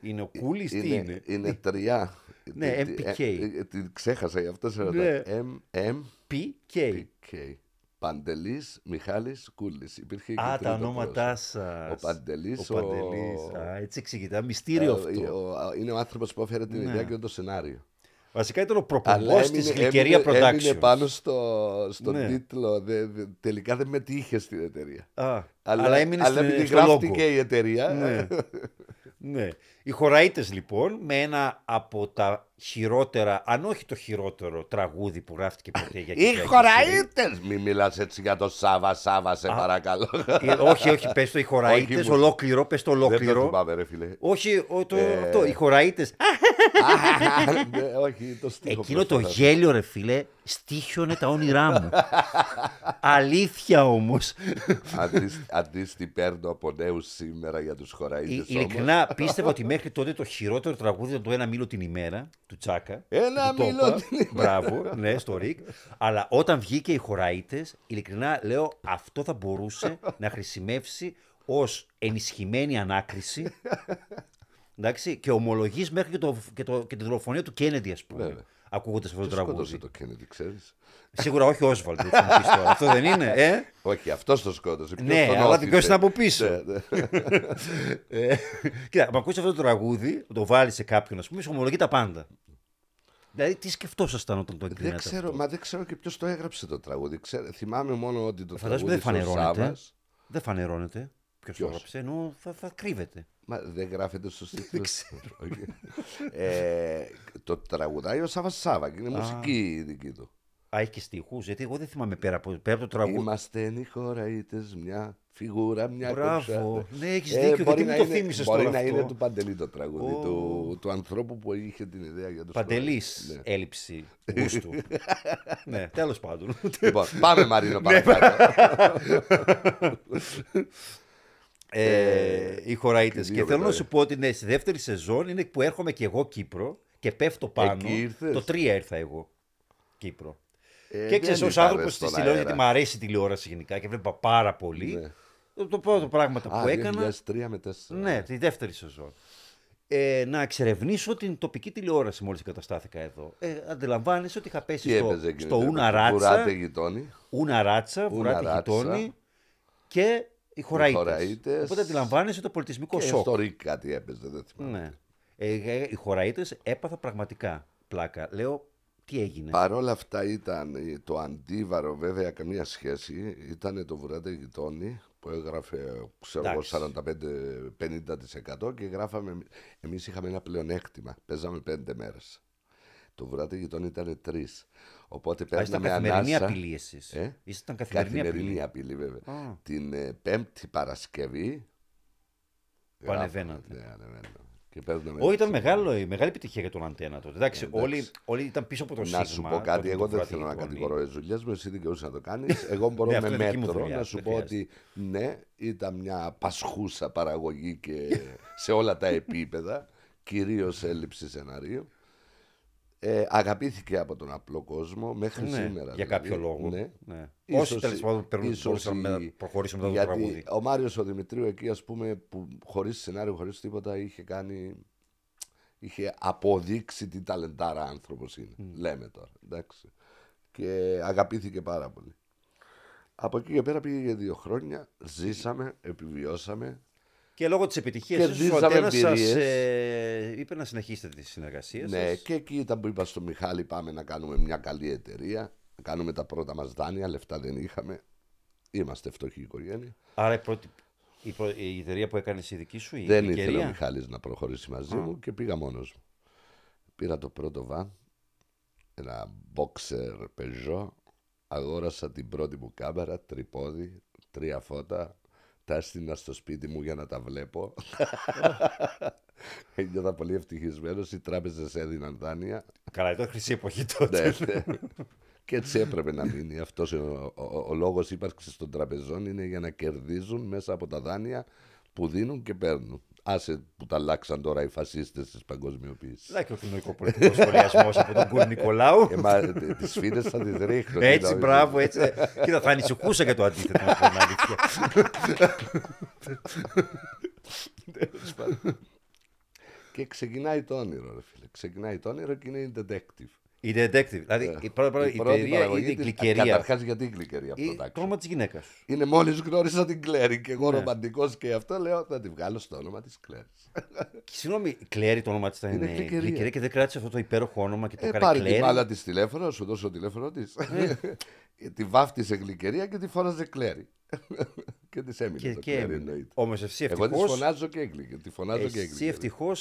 είναι ο Κούλης, τι είναι. είναι, είναι τρία. Ναι, Τι- τι- MPK. ε, ε, Την ξέχασα γι' αυτό σε Ναι. ρωτάω. M, PK. MPK. Παντελής Μιχάλης Κούλης. Υπήρχε και Α, τα τρίτο ονόματά πρόσωπο. σας. Ο Παντελής, Ο Παντελής. ο- Α, έτσι εξηγητά. Μυστήριο Ε, αυτό. ο- ο- είναι ο άνθρωπος που έφερε την Ναι. ιδέα και το σενάριο. Βασικά ήταν ο Αλλά προπομπός της έμεινε, Γλυκερία έμεινε, έμεινε Productions. πάνω στο, στον Ναι. τίτλο. Δε- δε- τελικά δεν μετήχε στην εταιρεία. Α, αλλά, έμεινε αλλά στην- επειδή στο logo. γράφτηκε η εταιρεία. Ναι. ναι. Οι χωραΐτες λοιπόν με ένα από τα χειρότερα, αν όχι το χειρότερο τραγούδι που γράφτηκε ποτέ για Οι κυπριακή σειρή. χωραΐτες! Μη μιλάς έτσι για το Σάβα, Σάβα, σε παρακαλώ. Ε, όχι, όχι, πες το οι Όχι, χωραΐτες, μου- ολόκληρο, πες το Δεν το ολόκληρο. θυμάμαι ρε φίλε. όχι, ο, το, Ε, αυτό, οι χωραΐτες. Ναι, Όχι, το στίχο Εκείνο το προσπαθώ. γέλιο ρε φίλε, στήχιωνε τα όνειρά μου. Αλήθεια όμως. Αντί- Αντίστη παίρνω από νέους σήμερα για τους Ε, χωραΐτες όμως. Ειλικρινά πίστευα ότι μέχρι τότε το χειρότερο τραγούδι ήταν το Ένα μήλο την ημέρα του του Τσάκα. Ένα του Τόπα. μήλο την Μπράβο, ναι, στο Ρικ. Αλλά όταν βγήκε οι χωραΐτες, ειλικρινά λέω αυτό θα μπορούσε να χρησιμεύσει ως ενισχυμένη ανάκριση. Εντάξει, και ομολογείς μέχρι και, το, και, το, και τη δολοφονία του Κέννεντι, ας πούμε. Βέβαια. Ακούγοντας αυτό το Ποιος τραγούδι. σκότωσε το Kennedy, ξέρεις; Σίγουρα όχι ο Όσβαλντ. έτσι να μου πεις τώρα. Αυτό δεν είναι, ε; Όχι, αυτός το σκότωσε. Ποιος Ναι, τον αλλά όθησε; ποιος είναι από πίσω; Ναι, ναι. Ε, Κοίτα, μα ακούσει αυτό το τραγούδι, το βάλει σε κάποιον, ας πούμε, σου ομολογεί τα πάντα. Δηλαδή, τι σκεφτόσασταν όταν το Δεν εγκρίνατε. ξέρω, αυτό; μα δεν ξέρω και ποιος το έγραψε το τραγούδι. Ξέρω, θυμάμαι μόνο ότι το Φαντάζομαι τραγούδι δεν ο φανερώνεται. Σάββας, Δεν φανερώνεται. Ποιος το Ποιος; έγραψε, ενώ θα, θα κρύβεται. Μα δεν γράφεται στο στίχο. Όχι. ε, το τραγουδάει ο Σάβα Σάβα και είναι μουσική η δική του. Α, έχει και στίχους, γιατί εγώ δεν θυμάμαι πέρα από, πέρα από το τραγούδι. Είμαστε νυχοραίτες μια φιγούρα, μια Μπράβο. κοψά. Ναι, έχεις δίκιο, γιατί μπορεί μου να το είναι- θύμισες Μπορεί τώρα να αυτό. είναι του Παντελή το τραγούδι, Ω. του, του ανθρώπου που είχε την ιδέα για το Παντελής σκορ. Ναι. έλλειψη γούστου. ναι, τέλος πάντων. Λοιπόν, πάμε Μαρίνο παρακάτω. Ε, οι χωραΐτες. και Και, δύο θέλω να μετά, σου πω ότι ναι, στη δεύτερη σεζόν είναι που έρχομαι και εγώ Κύπρο και πέφτω πάνω. Εκεί ήρθες; Το 3 ήρθα εγώ Κύπρο. Ε, και ξέρεις, δεν ως ήρθαμε άνθρωπος της στον τηλεόραση, αέρα. γιατί μου αρέσει η τηλεόραση γενικά και βλέπα πάρα πολύ. Ναι. Το, το πρώτο πράγματα Α, που έκανα. 2003 με 4. Ναι, τη δεύτερη σεζόν. Ε, να εξερευνήσω την τοπική τηλεόραση μόλις εγκαταστάθηκα εδώ. Ε, αντιλαμβάνεσαι ότι είχα πέσει Τι στο, έπαιζε εκείνη στο την Ούνα εποχή, Ράτσα, Βουράτε γειτόνι. Ούνα Ράτσα, Βουράτη Ράτσα. Γειτόνι και οι χωραΐτες. χωραΐτες. Οπότε αντιλαμβάνεσαι το πολιτισμικό Και σοκ. στο Ρικ κάτι έπαιζε, δεν θυμάμαι. Ναι. Ε, ε, οι χωραΐτες έπαθα πραγματικά πλάκα. Λέω, τι έγινε. Παρ' όλα αυτά ήταν ε, το αντίβαρο, βέβαια καμία σχέση, ήταν το Βουράτε γειτόνι που έγραφε ξέρω εγώ Εντάξει. 45-50% και γράφαμε, εμείς είχαμε ένα πλεονέκτημα, παίζαμε πέντε μέρες. Το Βουράτε γειτόνι ήταν τρεις. Οπότε Α, ήσταν παίρναμε καθημερινή ανάσα. απειλή εσείς. Ε; Ήσταν καθημερινή, Καθημερινή απειλή. απειλή βέβαια. Α. Την ε, πέμπτη Παρασκευή Που γράφαμε, ανεβαίνατε. Ναι, ανεβαίναμε. Και παίρναμε Όχι, ήταν τις- μεγάλο, η μεγάλη επιτυχία για τον Αντένα τότε. Εντάξει, Εντάξει. όλοι, όλοι ήταν πίσω από το Σίγμα. Να σου πω κάτι, τότε εγώ το δεν Βουράτη θέλω να Γειτόνι. κατηγορώ τις δουλειές μου, εσύ δικαιούσε να το κάνεις. Εγώ μπορώ Ναι, με αυτό είναι δική μου μέτρο δουλειά, να σου δεν πω χρειάζεται. ότι ναι, ήταν μια πασχούσα παραγωγή και σε όλα τα επίπεδα, κυρίως έλλειψη σεναρίου. Ε, αγαπήθηκε από τον απλό κόσμο μέχρι Ναι, σήμερα. για δηλαδή. κάποιο λόγο. Ναι. Ναι. Ίσως Όσοι τέλος η- πάντων περνούν- ίσως μπορούσαν να η- προχωρήσουν μετά το τραγούδι. Γιατί ο Μάριος ο Δημητρίου εκεί ας πούμε που χωρίς σενάριο, χωρίς τίποτα είχε κάνει είχε αποδείξει τι ταλεντάρα άνθρωπος είναι. Λέμε τώρα, εντάξει. Και αγαπήθηκε πάρα πολύ. Από εκεί και πέρα πήγε για δύο χρόνια, ζήσαμε, επιβιώσαμε. Και λόγω της επιτυχίας τη, ο Κερδίζαμε Αντένας σας εμπειρίες. ε, είπε να συνεχίσετε τη συνεργασία Ναι, σας. και εκεί ήταν που είπα στο Μιχάλη πάμε να κάνουμε μια καλή εταιρεία, να κάνουμε τα πρώτα μας δάνεια, λεφτά δεν είχαμε. Είμαστε φτωχή οικογένεια. Άρα η, πρώτη, η, πρω- η εταιρεία που έκανες η δική σου, η Δεν γλυκερία. ήθελε ο Μιχάλης να προχωρήσει μαζί μου και πήγα μόνος μου. Πήρα το πρώτο βαν, ένα boxer Peugeot, αγόρασα την πρώτη μου κάμερα, τρυπόδι, τρία φώτα, τα έστεινα στο σπίτι μου για να τα βλέπω. Ένιωθα πολύ ευτυχισμένος, οι τράπεζες έδιναν δάνεια. Καλά, ήταν χρυσή εποχή τότε. Ναι, ναι. Και έτσι έπρεπε να μείνει. Αυτός ο, ο, ο λόγος ύπαρξης των τραπεζών είναι για να κερδίζουν μέσα από τα δάνεια που δίνουν και παίρνουν. Άσε που τα αλλάξαν τώρα οι φασίστες της παγκοσμιοποίησης. Δεν και ο κοινωνικό πολιτικό σχολιασμός από τον Κούρ Νικολάου. Ε, μα τε- τις φίδες θα τις ρίχνω. τι Έτσι, νόμιζες. μπράβο, έτσι. Κοίτα, θα ανησυχούσα για το αντίθετο, να πω την αλήθεια. Τέλος πάντων. Και ξεκινάει το όνειρο, ρε φίλε. Ξεκινάει το όνειρο και είναι η detective. Η detective. Δηλαδή, η πρώτη, Ε, Η η πρώτη εταιρεία παραγωγή είναι η της- γλυκερία. Καταρχάς γιατί η γλυκερία Ή production. το όνομα της γυναίκας σου. Είναι μόλις γνώρισα την Κλέρι και εγώ Ναι. ρομαντικός και αυτό λέω θα τη βγάλω στο όνομα της Κλέρης. Και Συγγνώμη, η Κλέρι το όνομα της ήταν Είναι ε, γλυκερία. γλυκερία και δεν κράτησε αυτό το υπέροχο όνομα και το Ε, έκανε πάρε τη Κλέρι. μάλα της τηλέφωνο, σου δώσω το τηλέφωνο της. τη βάφτισε γλυκερία και τη φώναζε Κλέρι. και της έμεινε Και, το και Κλέρι έμεινε. εννοείται. Όμως εσύ Εγώ τη ευτυχώ. φωνάζω και γλυκερία. Τη φωνάζω και Εσύ γλυκερία. ευτυχώ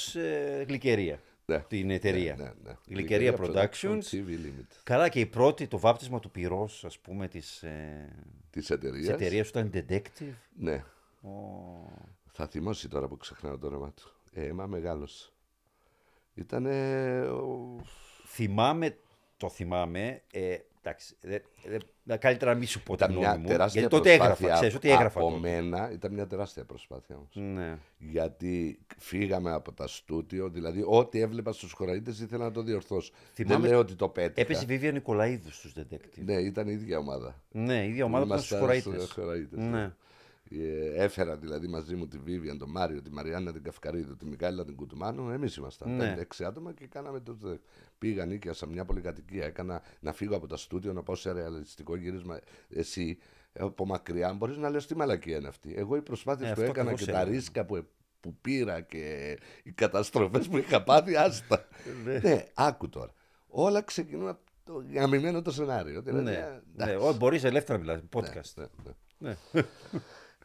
γλυκερία. Ναι. Την εταιρεία. Ναι, ναι, ναι. Γλυκερία Γλυκερία Productions. TV Limited. Καλά και η πρώτη, το βάπτισμα του πυρός, ας πούμε, της, ε, Της της εταιρείας. εταιρείας σου ήταν detective. Ναι. Ω. Θα θυμώσει τώρα που ξεχνάω το όνομα του. Ε, μα μεγάλος. Ήταν. Θυμάμαι, το θυμάμαι, ε, Εντάξει, δε, δε, καλύτερα να μην σου πω την Ήταν μια γνώμη μου. τεράστια Γιατί τότε έγραφα, προσπάθεια ξέρεις ότι έγραφα από τότε. μένα, ήταν μια τεράστια προσπάθεια όμως. Ναι. Γιατί φύγαμε από τα στούτιο, δηλαδή ό,τι έβλεπα στους χωραΐτες ήθελα να το διορθώσω. Θυμάμαι- Δεν λέω ότι το πέτυχα. Έπαιζε η Βίβια Νικολαίδους στους Detective. Ναι, ήταν η ίδια ομάδα. Ναι, η ίδια ομάδα ήταν στους Ήμασταν χωραΐτες. στους χωραΐτες, Ναι. Ε, Έφερα δηλαδή μαζί μου τη Βίβιαν, τον Μάριο, τη Μαριάννα την Καυκαρίδου, τη Μικάλα την Κουτουμάνου. Εμείς ήμασταν. Ναι. Πέντε-έξι άτομα και κάναμε το. Πήγα, νίκιασα μια πολυκατοικία. Έκανα να φύγω από τα στούντιο, να πάω σε ρεαλιστικό γύρισμα. Εσύ από μακριά μπορείς να λες τι μαλακία είναι αυτή. Εγώ οι προσπάθειες Ε, που αυτό έκανα ακριβώς και τα έλεγα. ρίσκα που, που πήρα και οι καταστροφές που είχα πάθει, άστα. ναι, άκου τώρα. Όλα ξεκινούν από το γαμημένο το σενάριο. Δηλαδή, Ναι, ε, ναι. Ω, μπορείς ελεύθερα να μιλάς, podcast. ναι, ναι.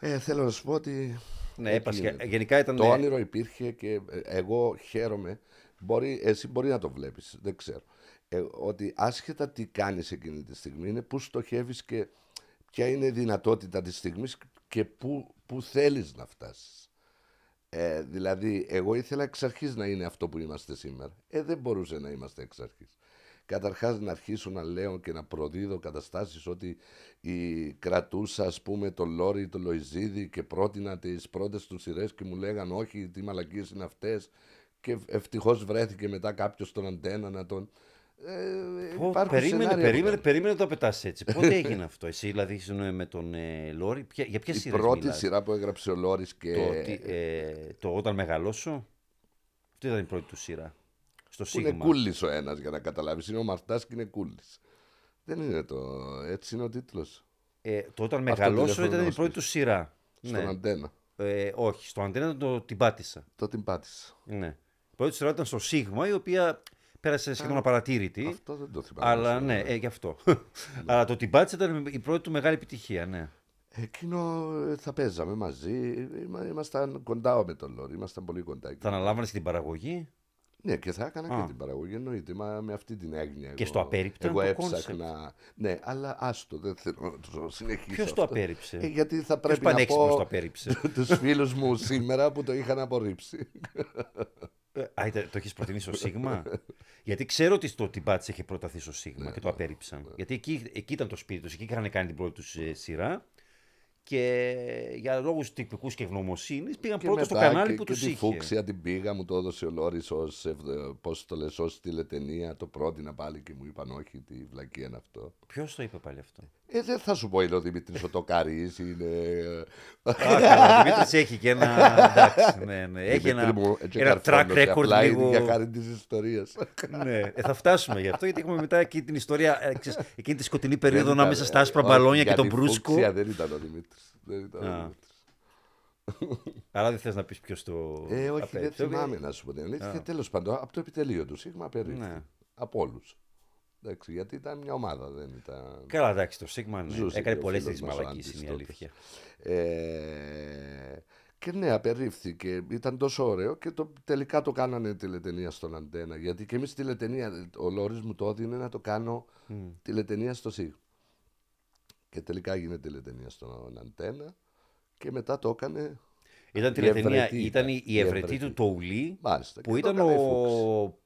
Ναι. Ε, θέλω να σου πω ότι Ναι, εκεί έπασε. είναι. Γενικά ήταν. Το ε, όνειρο υπήρχε και ε, εγώ χαίρομαι. Μπορεί, εσύ μπορεί να το βλέπεις, δεν ξέρω. Ε, ότι άσχετα τι κάνεις εκείνη τη στιγμή είναι πού στοχεύεις και ποια είναι η δυνατότητα της στιγμής και πού, πού θέλεις να φτάσεις. Ε, δηλαδή, εγώ ήθελα εξ αρχής να είναι αυτό που είμαστε σήμερα. Ε, δεν μπορούσε να είμαστε εξ αρχής. Καταρχάς να αρχίσω να λέω και να προδίδω καταστάσεις ότι η, κρατούσα ας πούμε το Λόρι, το Λοϊζίδη και πρότεινα τις πρώτες τους σειρές και μου λέγαν όχι τι μαλακίες είναι αυτές και ευτυχώς βρέθηκε μετά κάποιος στον αντένα να τον... Ε, πω, υπάρχουν περίμενε, σενάρια που περίμενε, κάνουν. περίμενε να το πετάς έτσι. Πότε έγινε αυτό, εσύ δηλαδή ήσουν με τον ε, Λόρι, ποια, για ποια Η σειρά πρώτη σειρά που έγραψε ο Λόρις και... Το, τι- ε, το Όταν Μεγαλώσω. Αυτή ήταν η πρώτη του σειρά. Στο που είναι Σίγμα. κούλης ο ένας για να καταλάβεις. Είναι ο Μαρτάς και είναι κούλης. Δεν είναι το... Έτσι είναι ο τίτλος. Ε, το Όταν Αυτό Μεγαλώσω τηλέφωνο ήταν η μας πρώτη πεις. του σειρά. Στον Ναι. αντένα. Ε, όχι, στο Αντένα ήταν το την πάτησα. Το την πάτησα. Ναι. Η πρώτη σειρά ήταν στο Σίγμα, η οποία πέρασε σχεδόν απαρατήρητη. Αυτό δεν το θυμάμαι. Αλλά όσο ναι, είναι. ε, γι' αυτό. αλλά το την πάτησα ήταν η πρώτη του μεγάλη επιτυχία, ναι. Εκείνο ε, θα παίζαμε μαζί. Είμα- Ήμασταν κοντά με τον Λόρι. Ήμασταν πολύ κοντά. εκεί. Θα αναλάμβανε την παραγωγή. Ναι, και θα έκανα Α. και την παραγωγή. Εννοείται, μα με αυτή την έγνοια. Και εγώ- στο απέριπτα Εγώ το έψαχνα. Ναι, αλλά άστο, δεν θέλω να το συνεχίσω. Ποιος το αυτό. απέρριψε; Ε, γιατί θα Ποιος πρέπει να πανέξυπνος πω το απέρριψε; τους φίλους μου σήμερα που το είχαν απορρίψει. Ε, Α, ήταν- το έχεις προτείνει στο Σίγμα; Γιατί ξέρω ότι στο Τιμπάτ είχε προταθεί στο Σίγμα Ναι, και το απέρριψαν. Γιατί εκεί, εκεί ήταν το σπίτι τους, εκεί είχαν κάνει την πρώτη τους σειρά. Και για λόγους τυπικούς και ευγνωμοσύνης πήγαν Και πρώτο στο μετά κανάλι και, που και τους τη είχε. φούξια την πήγα, μου το έδωσε ο Λόρις ως, ευδε- πώς το λες, ως τηλετενία. Το πρότεινα πάλι και μου είπαν όχι, τι βλακία είναι αυτό. Ποιος το είπε πάλι αυτό; Ε, δεν θα σου πω είναι ο Δημήτρης ο Τοκαρής, είναι... Α, καλά, ο Δημήτρης έχει και ένα. Εντάξει, ναι, ναι. Έχει Δημήτρη ένα, μου, έτσι ένα track καρφώνωσε, record απλά λίγο. είναι για χάρη της ιστορίας. ναι, ε, θα φτάσουμε γι' αυτό, γιατί έχουμε μετά εκεί την ιστορία, ε, ξέρεις, εκείνη τη σκοτεινή περίοδο Δεν ήταν, ανάμεσα στα ε, άσπρα όχι, μπαλόνια και για τον τη Μπρούσκο. φούξια δεν ήταν ο Δημήτρης. Δεν ήταν ο Α. Δημήτρης. Άρα δεν θες να πεις ποιος το. Ε, όχι, δεν απέριψε. θυμάμαι να σου πω την αλήθεια. Και τέλος πάντων, από το επιτελείο του Σίγμα απερίφθη. Ναι. Από όλους. Εντάξει, γιατί ήταν μια ομάδα, δεν ήταν... Καλά, εντάξει, το Σίγμα ναι. Ζούσε έκανε και ο πολλές φίλος τέτοιε μας ο μαλακίε, Άντης είναι η τότε. αλήθεια. Ε, και ναι, απερίφθηκε. Ήταν τόσο ωραίο και το, τελικά το κάνανε τηλετενία στον Αντένα. Γιατί και εμείς τηλετενία, ο Λόρις μου το έδινε να το κάνω τηλετενία στο ΣΥΓ. Και τελικά έγινε τηλετενία στον Αντένα και μετά το έκανε. Ήταν η τηλετενία, Ευρετή ήταν η, ήταν, η η Ευρετή Ευρετή. του Τοουλή, Μάλιστα. που και το ήταν έκανε η Φούξ. ο,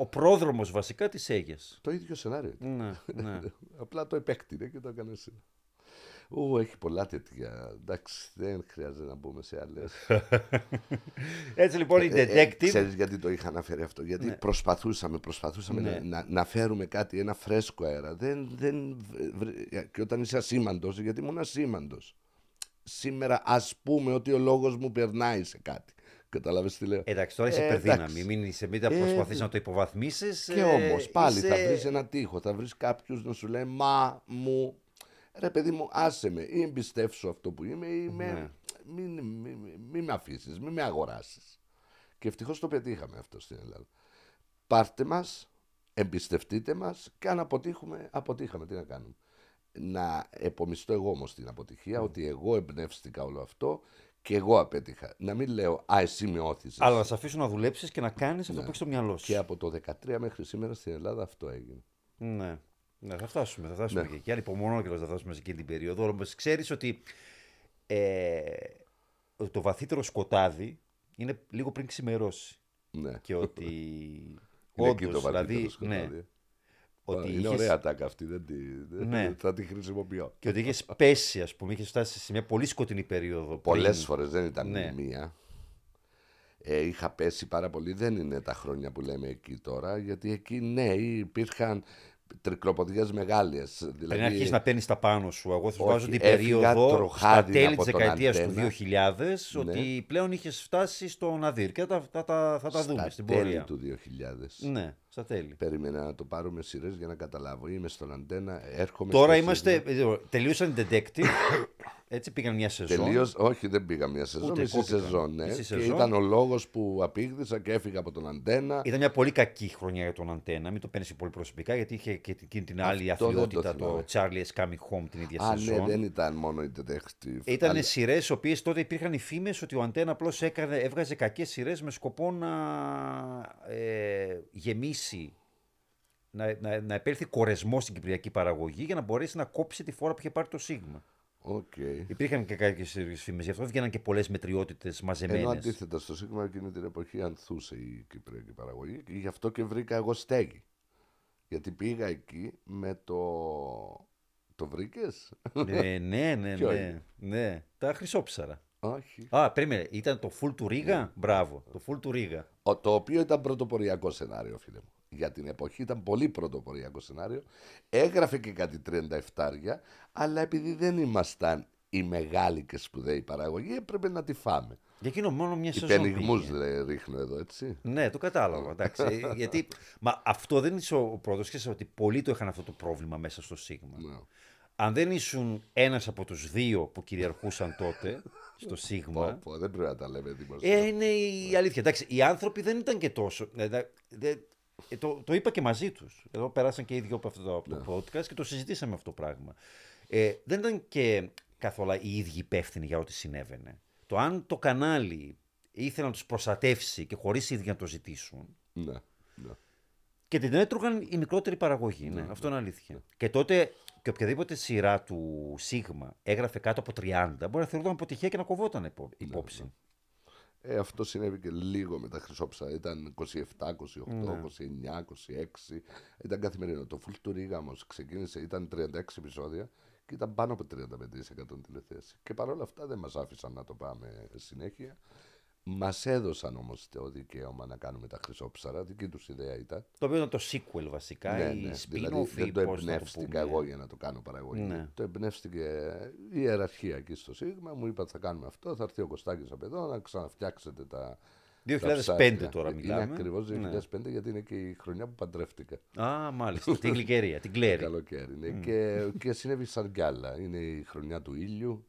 ο πρόδρομος βασικά της Αίγιας. Το ίδιο σενάριο. ήταν. ναι, ναι. Απλά το επέκτηνε και το έκανε εσύ. Ού, έχει πολλά τέτοια. Εντάξει, δεν χρειάζεται να μπούμε σε άλλες. Έτσι λοιπόν η Ε, detective. ξέρεις γιατί το είχα αναφέρει αυτό; Γιατί προσπαθούσαμε, προσπαθούσαμε Ναι. να, να, να φέρουμε κάτι, ένα φρέσκο αέρα. Δεν, δεν, βρε- και όταν είσαι ασήμαντος, γιατί ήμουν ασήμαντος. Σήμερα ας πούμε ότι ο λόγος μου περνάει σε κάτι. Καταλάβες τι λέω; Εντάξει, τώρα είσαι Ε, υπερδύναμη. εντάξει. Μην, είσαι, μην τα Ε, προσπαθείς να το υποβαθμίσεις. Και ε, όμως πάλι θα είσαι- βρεις ένα τείχο, θα βρεις κάποιους να σου λένε «Μα μου, ρε παιδί μου άσε με ή εμπιστεύσου αυτό που είμαι ή με, Ναι. μην, μην, μην, μην με αφήσεις, μην με αγοράσεις». Και ευτυχώς το πετύχαμε αυτό στην Ελλάδα. Πάρτε μας, εμπιστευτείτε μας και αν αποτύχουμε, αποτύχαμε. Τι να κάνουμε. Να επομιστώ εγώ όμως την αποτυχία, ότι εγώ εμπνεύστηκα όλο αυτό και εγώ απέτυχα. Να μην λέω «Α, εσύ με όθησες». Αλλά να σε αφήσουν να δουλέψεις και να κάνεις αυτό που έχεις στο μυαλό σου. Και από το 13 μέχρι σήμερα στην Ελλάδα αυτό έγινε. Ναι. Ναι, θα φτάσουμε, θα φτάσουμε Ναι. και εκεί. Ανυπομονώ και θα φτάσουμε σε εκείνη την περίοδο. Όμω ξέρεις ότι ε, το βαθύτερο σκοτάδι είναι λίγο πριν ξημερώσει. Ναι. Και ότι. Είναι εκεί όντως, το βαθύτερο δηλαδή, σκοτάδι. ναι, ότι είναι είχες- ωραία τάκα αυτή, δεν τη, δεν- Ναι. θα τη χρησιμοποιώ. και ότι είχες πέσει, ας πούμε, είχες φτάσει σε μια πολύ σκοτεινή περίοδο. Πολλές πριν. φορές δεν ήταν Ναι. μία. Ε, είχα πέσει πάρα πολύ. Δεν είναι τα χρόνια που λέμε εκεί τώρα, γιατί εκεί ναι, υπήρχαν τρικλοποδιέ μεγάλες. Δηλαδή, Πριν αρχίσεις να παίρνεις τα πάνω σου, εγώ θα σου Όχι, βάζω την έφυγα περίοδο στα τροχάδινα τέλη από της τον δεκαετίας του Αντένα. 2000 Ναι. ότι πλέον είχες φτάσει στο Ναδύρ και θα, θα, θα, θα τα δούμε στα στην τέλη πορεία. του 2000. Ναι, στα τέλη. Περίμενα να το πάρουμε σειρές για να καταλάβω. Είμαι στον αντένα, έρχομαι. Τώρα στο είμαστε. Σίγμα. ε, Τελείωσαν οι detective. Έτσι πήγαν μια σεζόν. Τελείως, όχι δεν πήγα μια σεζόν, Ούτε μισή κόπηκαν. σεζόν, ναι. Μισή Και σεζόν. ήταν ο λόγος που απήγδησα και έφυγα από τον αντένα. Ήταν μια πολύ κακή χρονιά για τον Αντένα. Μην το παίρνεις πολύ προσωπικά γιατί είχε και εκείνη την άλλη Αυτό δεν το αθλειότητα το, θυμάμαι. Charlie is coming home την ίδια Α, σεζόν. ναι, δεν ήταν μόνο η detective. Ήταν αλλά- σειρές οι οποίες τότε υπήρχαν οι φήμες ότι ο Αντένα απλώς έβγαζε κακές σειρές με σκοπό να ε, γεμίσει. Να, να, να επέλθει κορεσμός στην κυπριακή παραγωγή για να μπορέσει να κόψει τη φόρα που είχε πάρει το Σίγμα. Οκ. Υπήρχαν και κάποιες φήμες, γι' αυτό βγαίναν και πολλές μετριότητες Ενώ μαζεμένε. αντίθετα στο Σίγμα εκείνη την εποχή ανθούσε η κυπριακή παραγωγή και γι' αυτό και βρήκα εγώ στέγη. Γιατί πήγα εκεί με το. Το βρήκες; ε, ναι, ναι, Ποιο ναι, είναι; ναι. Τα χρυσόψαρα. Όχι. Α, περίμενε. Ήταν το φουλ του Ναι. Ρίγα. Μπράβο. Το φουλ του Ρήγα. Ο, το οποίο ήταν πρωτοποριακό σενάριο, φίλε μου. Για την εποχή ήταν πολύ πρωτοποριακό σενάριο. Έγραφε και κάτι 37, αλλά επειδή δεν ήμασταν η μεγάλη και σπουδαίη παραγωγή, έπρεπε να τη φάμε. Για εκείνο μόνο μια σεζόν. Υπενιγμού πήγε. ρίχνω εδώ, έτσι. Ναι, το κατάλαβα. Εντάξει, ε, γιατί, μα αυτό δεν είσαι ο πρώτος. Ξέρεις ότι πολλοί το είχαν αυτό το πρόβλημα μέσα στο Σίγμα. Ναι. Αν δεν ήσουν ένας από τους δύο που κυριαρχούσαν τότε στο Σίγμα. Πω, πω, δεν πρέπει να τα λέμε δημοσία. Ε, είναι η αλήθεια. Εντάξει, οι άνθρωποι δεν ήταν και τόσο. ε, δε- δε- ε, το, το είπα και μαζί τους. Εδώ περάσαν και οι δύο από αυτό το, από το podcast και το συζητήσαμε αυτό το πράγμα. Ε, δεν ήταν και καθόλου οι ίδιοι υπεύθυνοι για ό,τι συνέβαινε. Το αν το κανάλι ήθελε να τους προστατεύσει και χωρίς οι ίδιοι να το ζητήσουν. Ναι, ναι. Και την έτρωγαν η μικρότερη παραγωγή. Ναι, αυτό είναι αλήθεια. Και τότε και οποιαδήποτε σειρά του Σίγμα έγραφε κάτω από 30, μπορεί να θεωρούνταν αποτυχία και να κοβόταν υπό- υπόψη. Ε, αυτό συνέβη και λίγο με τα χρυσόψα. Ήταν 27, 28, 29, 26. Ήταν καθημερινό. Το Full του Ρίγα όμω ξεκίνησε, ήταν 36 επεισόδια και ήταν πάνω από 35 εκατόν τηλεθέαση. Και παρόλα αυτά δεν μας άφησαν να το πάμε συνέχεια. Μας έδωσαν όμως το δικαίωμα να κάνουμε τα χρυσόψαρα. Δική τους ιδέα ήταν. Το οποίο ήταν το sequel βασικά, ναι, η ναι. spin-off Δηλαδή ή δεν το πώς να εμπνεύστηκα πούμε. εγώ για να το κάνω παραγωγή. Ναι. Το εμπνεύστηκε η ιεραρχία εκεί στο Σίγμα. Μου είπα θα κάνουμε αυτό. Θα έρθει ο Κωστάκης από εδώ να ξαναφτιάξετε τα. 2005 τα ψάρια. τώρα Είναι μιλάμε. ακριβώς 2005 Ναι. γιατί είναι και η χρονιά που παντρεύτηκα. Α, μάλιστα. την γλυκερία, την κλέρι. Καλοκαίρι. Ναι. Και, και συνέβη σαν κι άλλα. Είναι η χρονιά του ήλιου.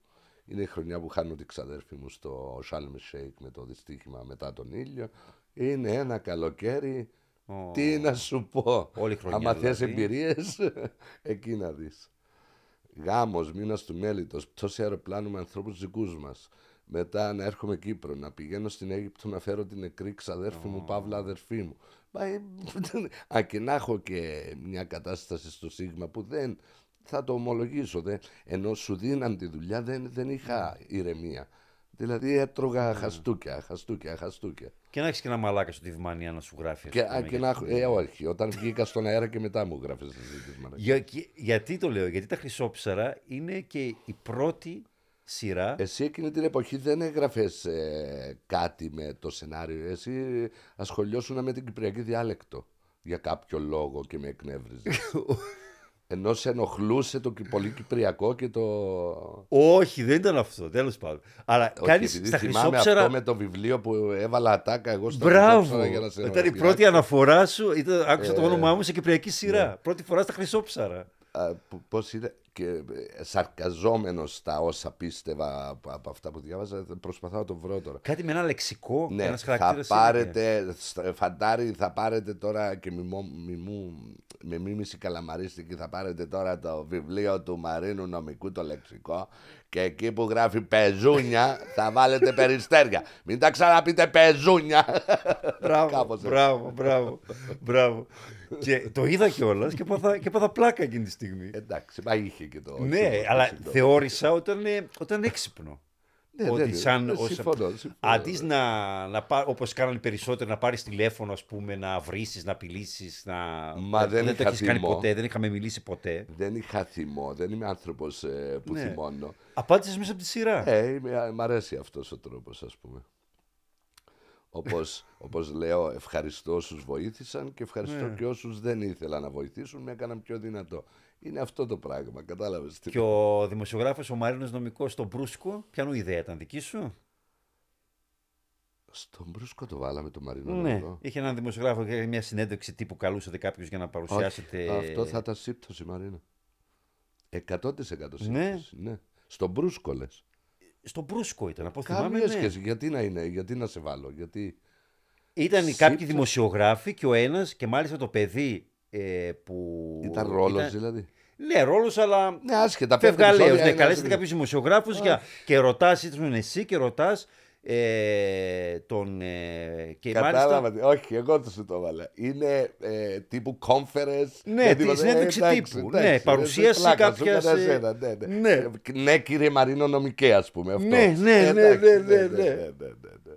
Είναι η χρονιά που χάνω την ξαδέρφη μου στο Σάλμε Shake με το δυστύχημα μετά τον ήλιο. Είναι ένα καλοκαίρι. Ω. Τι να σου πω. Όλη η χρονιά, Άμα θες δηλαδή. εμπειρίες, εκεί να δεις. Γάμος, μήνας του μέλητος, πτώση αεροπλάνου με ανθρώπους δικούς μας. Μετά να έρχομαι Κύπρο, να πηγαίνω στην Αίγυπτο να φέρω την νεκρή ξαδέρφη μου, παύλα αδερφή μου. Μα, ε, Α, και να έχω και μια κατάσταση στο Σίγμα που δεν θα το ομολογήσω. Δεν, ενώ σου δίναν τη δουλειά δεν, δεν είχα ηρεμία. Δηλαδή έτρωγα χαστούκια, χαστούκια, χαστούκια. Και να έχεις και ένα μαλάκα στο Τιβμανία να σου γράφει. ας Και, πούμε, α, και για- να, έχω- ε, όχι, όταν βγήκα στον αέρα και μετά μου γράφεις συζήτηση. Για- και- γιατί το λέω, Γιατί τα Χρυσόψαρα είναι και η πρώτη σειρά. Εσύ εκείνη την εποχή δεν έγραφες κάτι με το σενάριο. Εσύ ασχολιώσουν με την κυπριακή διάλεκτο για κάποιο λόγο και με εκνεύριζες. Ενώ σε ενοχλούσε το κυ- πολύ κυπριακό και το. Όχι, δεν ήταν αυτό, τέλος πάντων. Αλλά Όχι, κάνει επειδή στα θυμάμαι Χρυσόψαρα. αυτό με το βιβλίο που έβαλα ατάκα εγώ στα Χρυσόψαρα Μπράβο! για να σε Ήταν η ενοχλήσω. πρώτη αναφορά σου. Ήταν, άκουσα Ε, το όνομά μου σε κυπριακή σειρά. ναι. Πρώτη φορά στα Χρυσόψαρα. Α, που- Πώς είναι και ε, σαρκαζόμενος στα όσα πίστευα από, από αυτά που διάβαζα προσπαθώ να το βρω τώρα. Κάτι με ένα λεξικό, Ναι, ένας θα χαρακτήρας πάρετε, στα- φαντάρι θα πάρετε τώρα και μιμώ, μιμού, με μίμηση καλαμαρίστικη θα πάρετε τώρα το βιβλίο του Μαρίνου Νομικού το λεξικό και εκεί που γράφει πεζούνια θα βάλετε περιστέρια. Μην τα ξαναπείτε πεζούνια. Μπράβο, Κάπως έτσι. μπράβο, μπράβο, μπράβο. και το είδα κιόλας και έπαθα, και έπαθα πλάκα εκείνη τη στιγμή. Εντάξει, μα είχε και το. ναι, χιούμορ, αλλά το συντό. θεώρησα όταν, ε, όταν έξυπνο. Ναι, ότι δεν- σαν, δεν ως- συμφωνώ, συμφωνώ. αντί να, να πά, όπως κάνανε οι περισσότεροι, να πάρεις τηλέφωνο, ας πούμε, να βρίσεις, να απειλήσεις, να... Μα δεν το είχα έχεις κάνει θυμό. ποτέ, δεν είχαμε μιλήσει ποτέ. Δεν είχα θυμό, δεν είμαι άνθρωπος ε, που Ναι. θυμώνω. Απάντησες μέσα από τη σειρά. Ε, είμαι, μ' αρέσει αυτός ο τρόπος ας πούμε. Όπως, όπως λέω ευχαριστώ όσους βοήθησαν και ευχαριστώ Ναι. και όσους δεν ήθελαν να βοηθήσουν με έκαναν πιο δυνατό. Είναι αυτό το πράγμα, κατάλαβες. τι- Και ο δημοσιογράφος ο Μαρίνος Νομικός στον Μπρούσκο, ποιανού ιδέα ήταν δική σου; Στον Μπρούσκο το βάλαμε το Μαρινό Ναι, Νομικό. είχε έναν δημοσιογράφο και μια συνέντευξη τύπου καλούσατε κάποιος για να παρουσιάσετε. Όχι, αυτό θα ήταν σύμπτωση Μαρίνα. 100% σύμπτωση. Ναι. Ναι. Στον Μπρούσκο λες. Στον Μπρούσκο ήταν, από ό,τι θυμάμαι. Καμία ναι. σχέση. Γιατί να είναι, γιατί να σε βάλω. Γιατί... Ήταν Σύμπτωση. κάποιοι δημοσιογράφοι και ο ένας και μάλιστα το παιδί ε, που. Ήταν ρόλος ήταν- δηλαδή. Ναι, ρόλος, αλλά. Ναι, άσχετα. πέντε Φευγαλέο. επεισόδια, Ναι, ένα καλέσατε τρίτο. κάποιους δημοσιογράφους και ρωτάς, ήσουν εσύ και ρωτάς ε, τον. Ε, και Κατάλαβα. μάλιστα. Όχι, εγώ το σου το έβαλα. Είναι ε, τύπου conference. Ναι, με τη τίποτα. συνέντευξη εντάξει, τύπου. εντάξει, Ναι, ε, παρουσίαση πλάκα σου, κάποιας, κατά ε, σένα, ναι, ναι. ναι. Ε, ναι, κύριε Μαρίνο Νομικέ, ας πούμε. Αυτό. Ναι, ναι, Ε, ναι, εντάξει, ναι, ναι, ναι. ναι, ναι.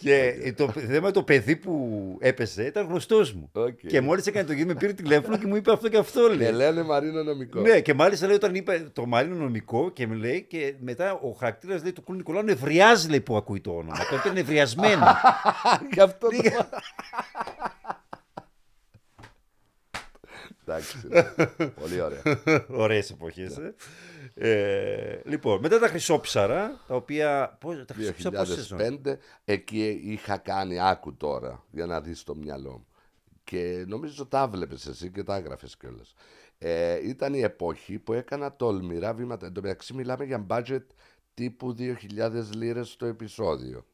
Και το θέμα το παιδί που έπεσε ήταν γνωστός μου. Οκ. Και μόλις έκανε το γύρο, με πήρε τηλέφωνο και μου είπε αυτό και αυτό. Και Λέει. λένε Μαρίνο Νομικό. Ναι, και μάλιστα λέει όταν είπε το Μαρίνο νομικό και μου λέει και μετά ο χαρακτήρας του Κούλου Νικολάου νευριάζει λέει που ακούει το όνομα. Το είπε νευριασμένο. Γι' αυτό το. Εντάξει. Πολύ ωραία. Ωραίες εποχές. Ε, λοιπόν, μετά τα χρυσόψαρα, τα οποία. Πώς, τα χρυσόψαρα πόσες σεζόν; 2005 εκεί είχα κάνει άκου τώρα για να δεις το μυαλό μου και νομίζω τα βλέπεις εσύ και τα έγραφες κιόλας ε, ήταν η εποχή που έκανα τολμηρά βήματα εν τω μεταξύ μιλάμε για budget τύπου 2.000 λίρες το επεισόδιο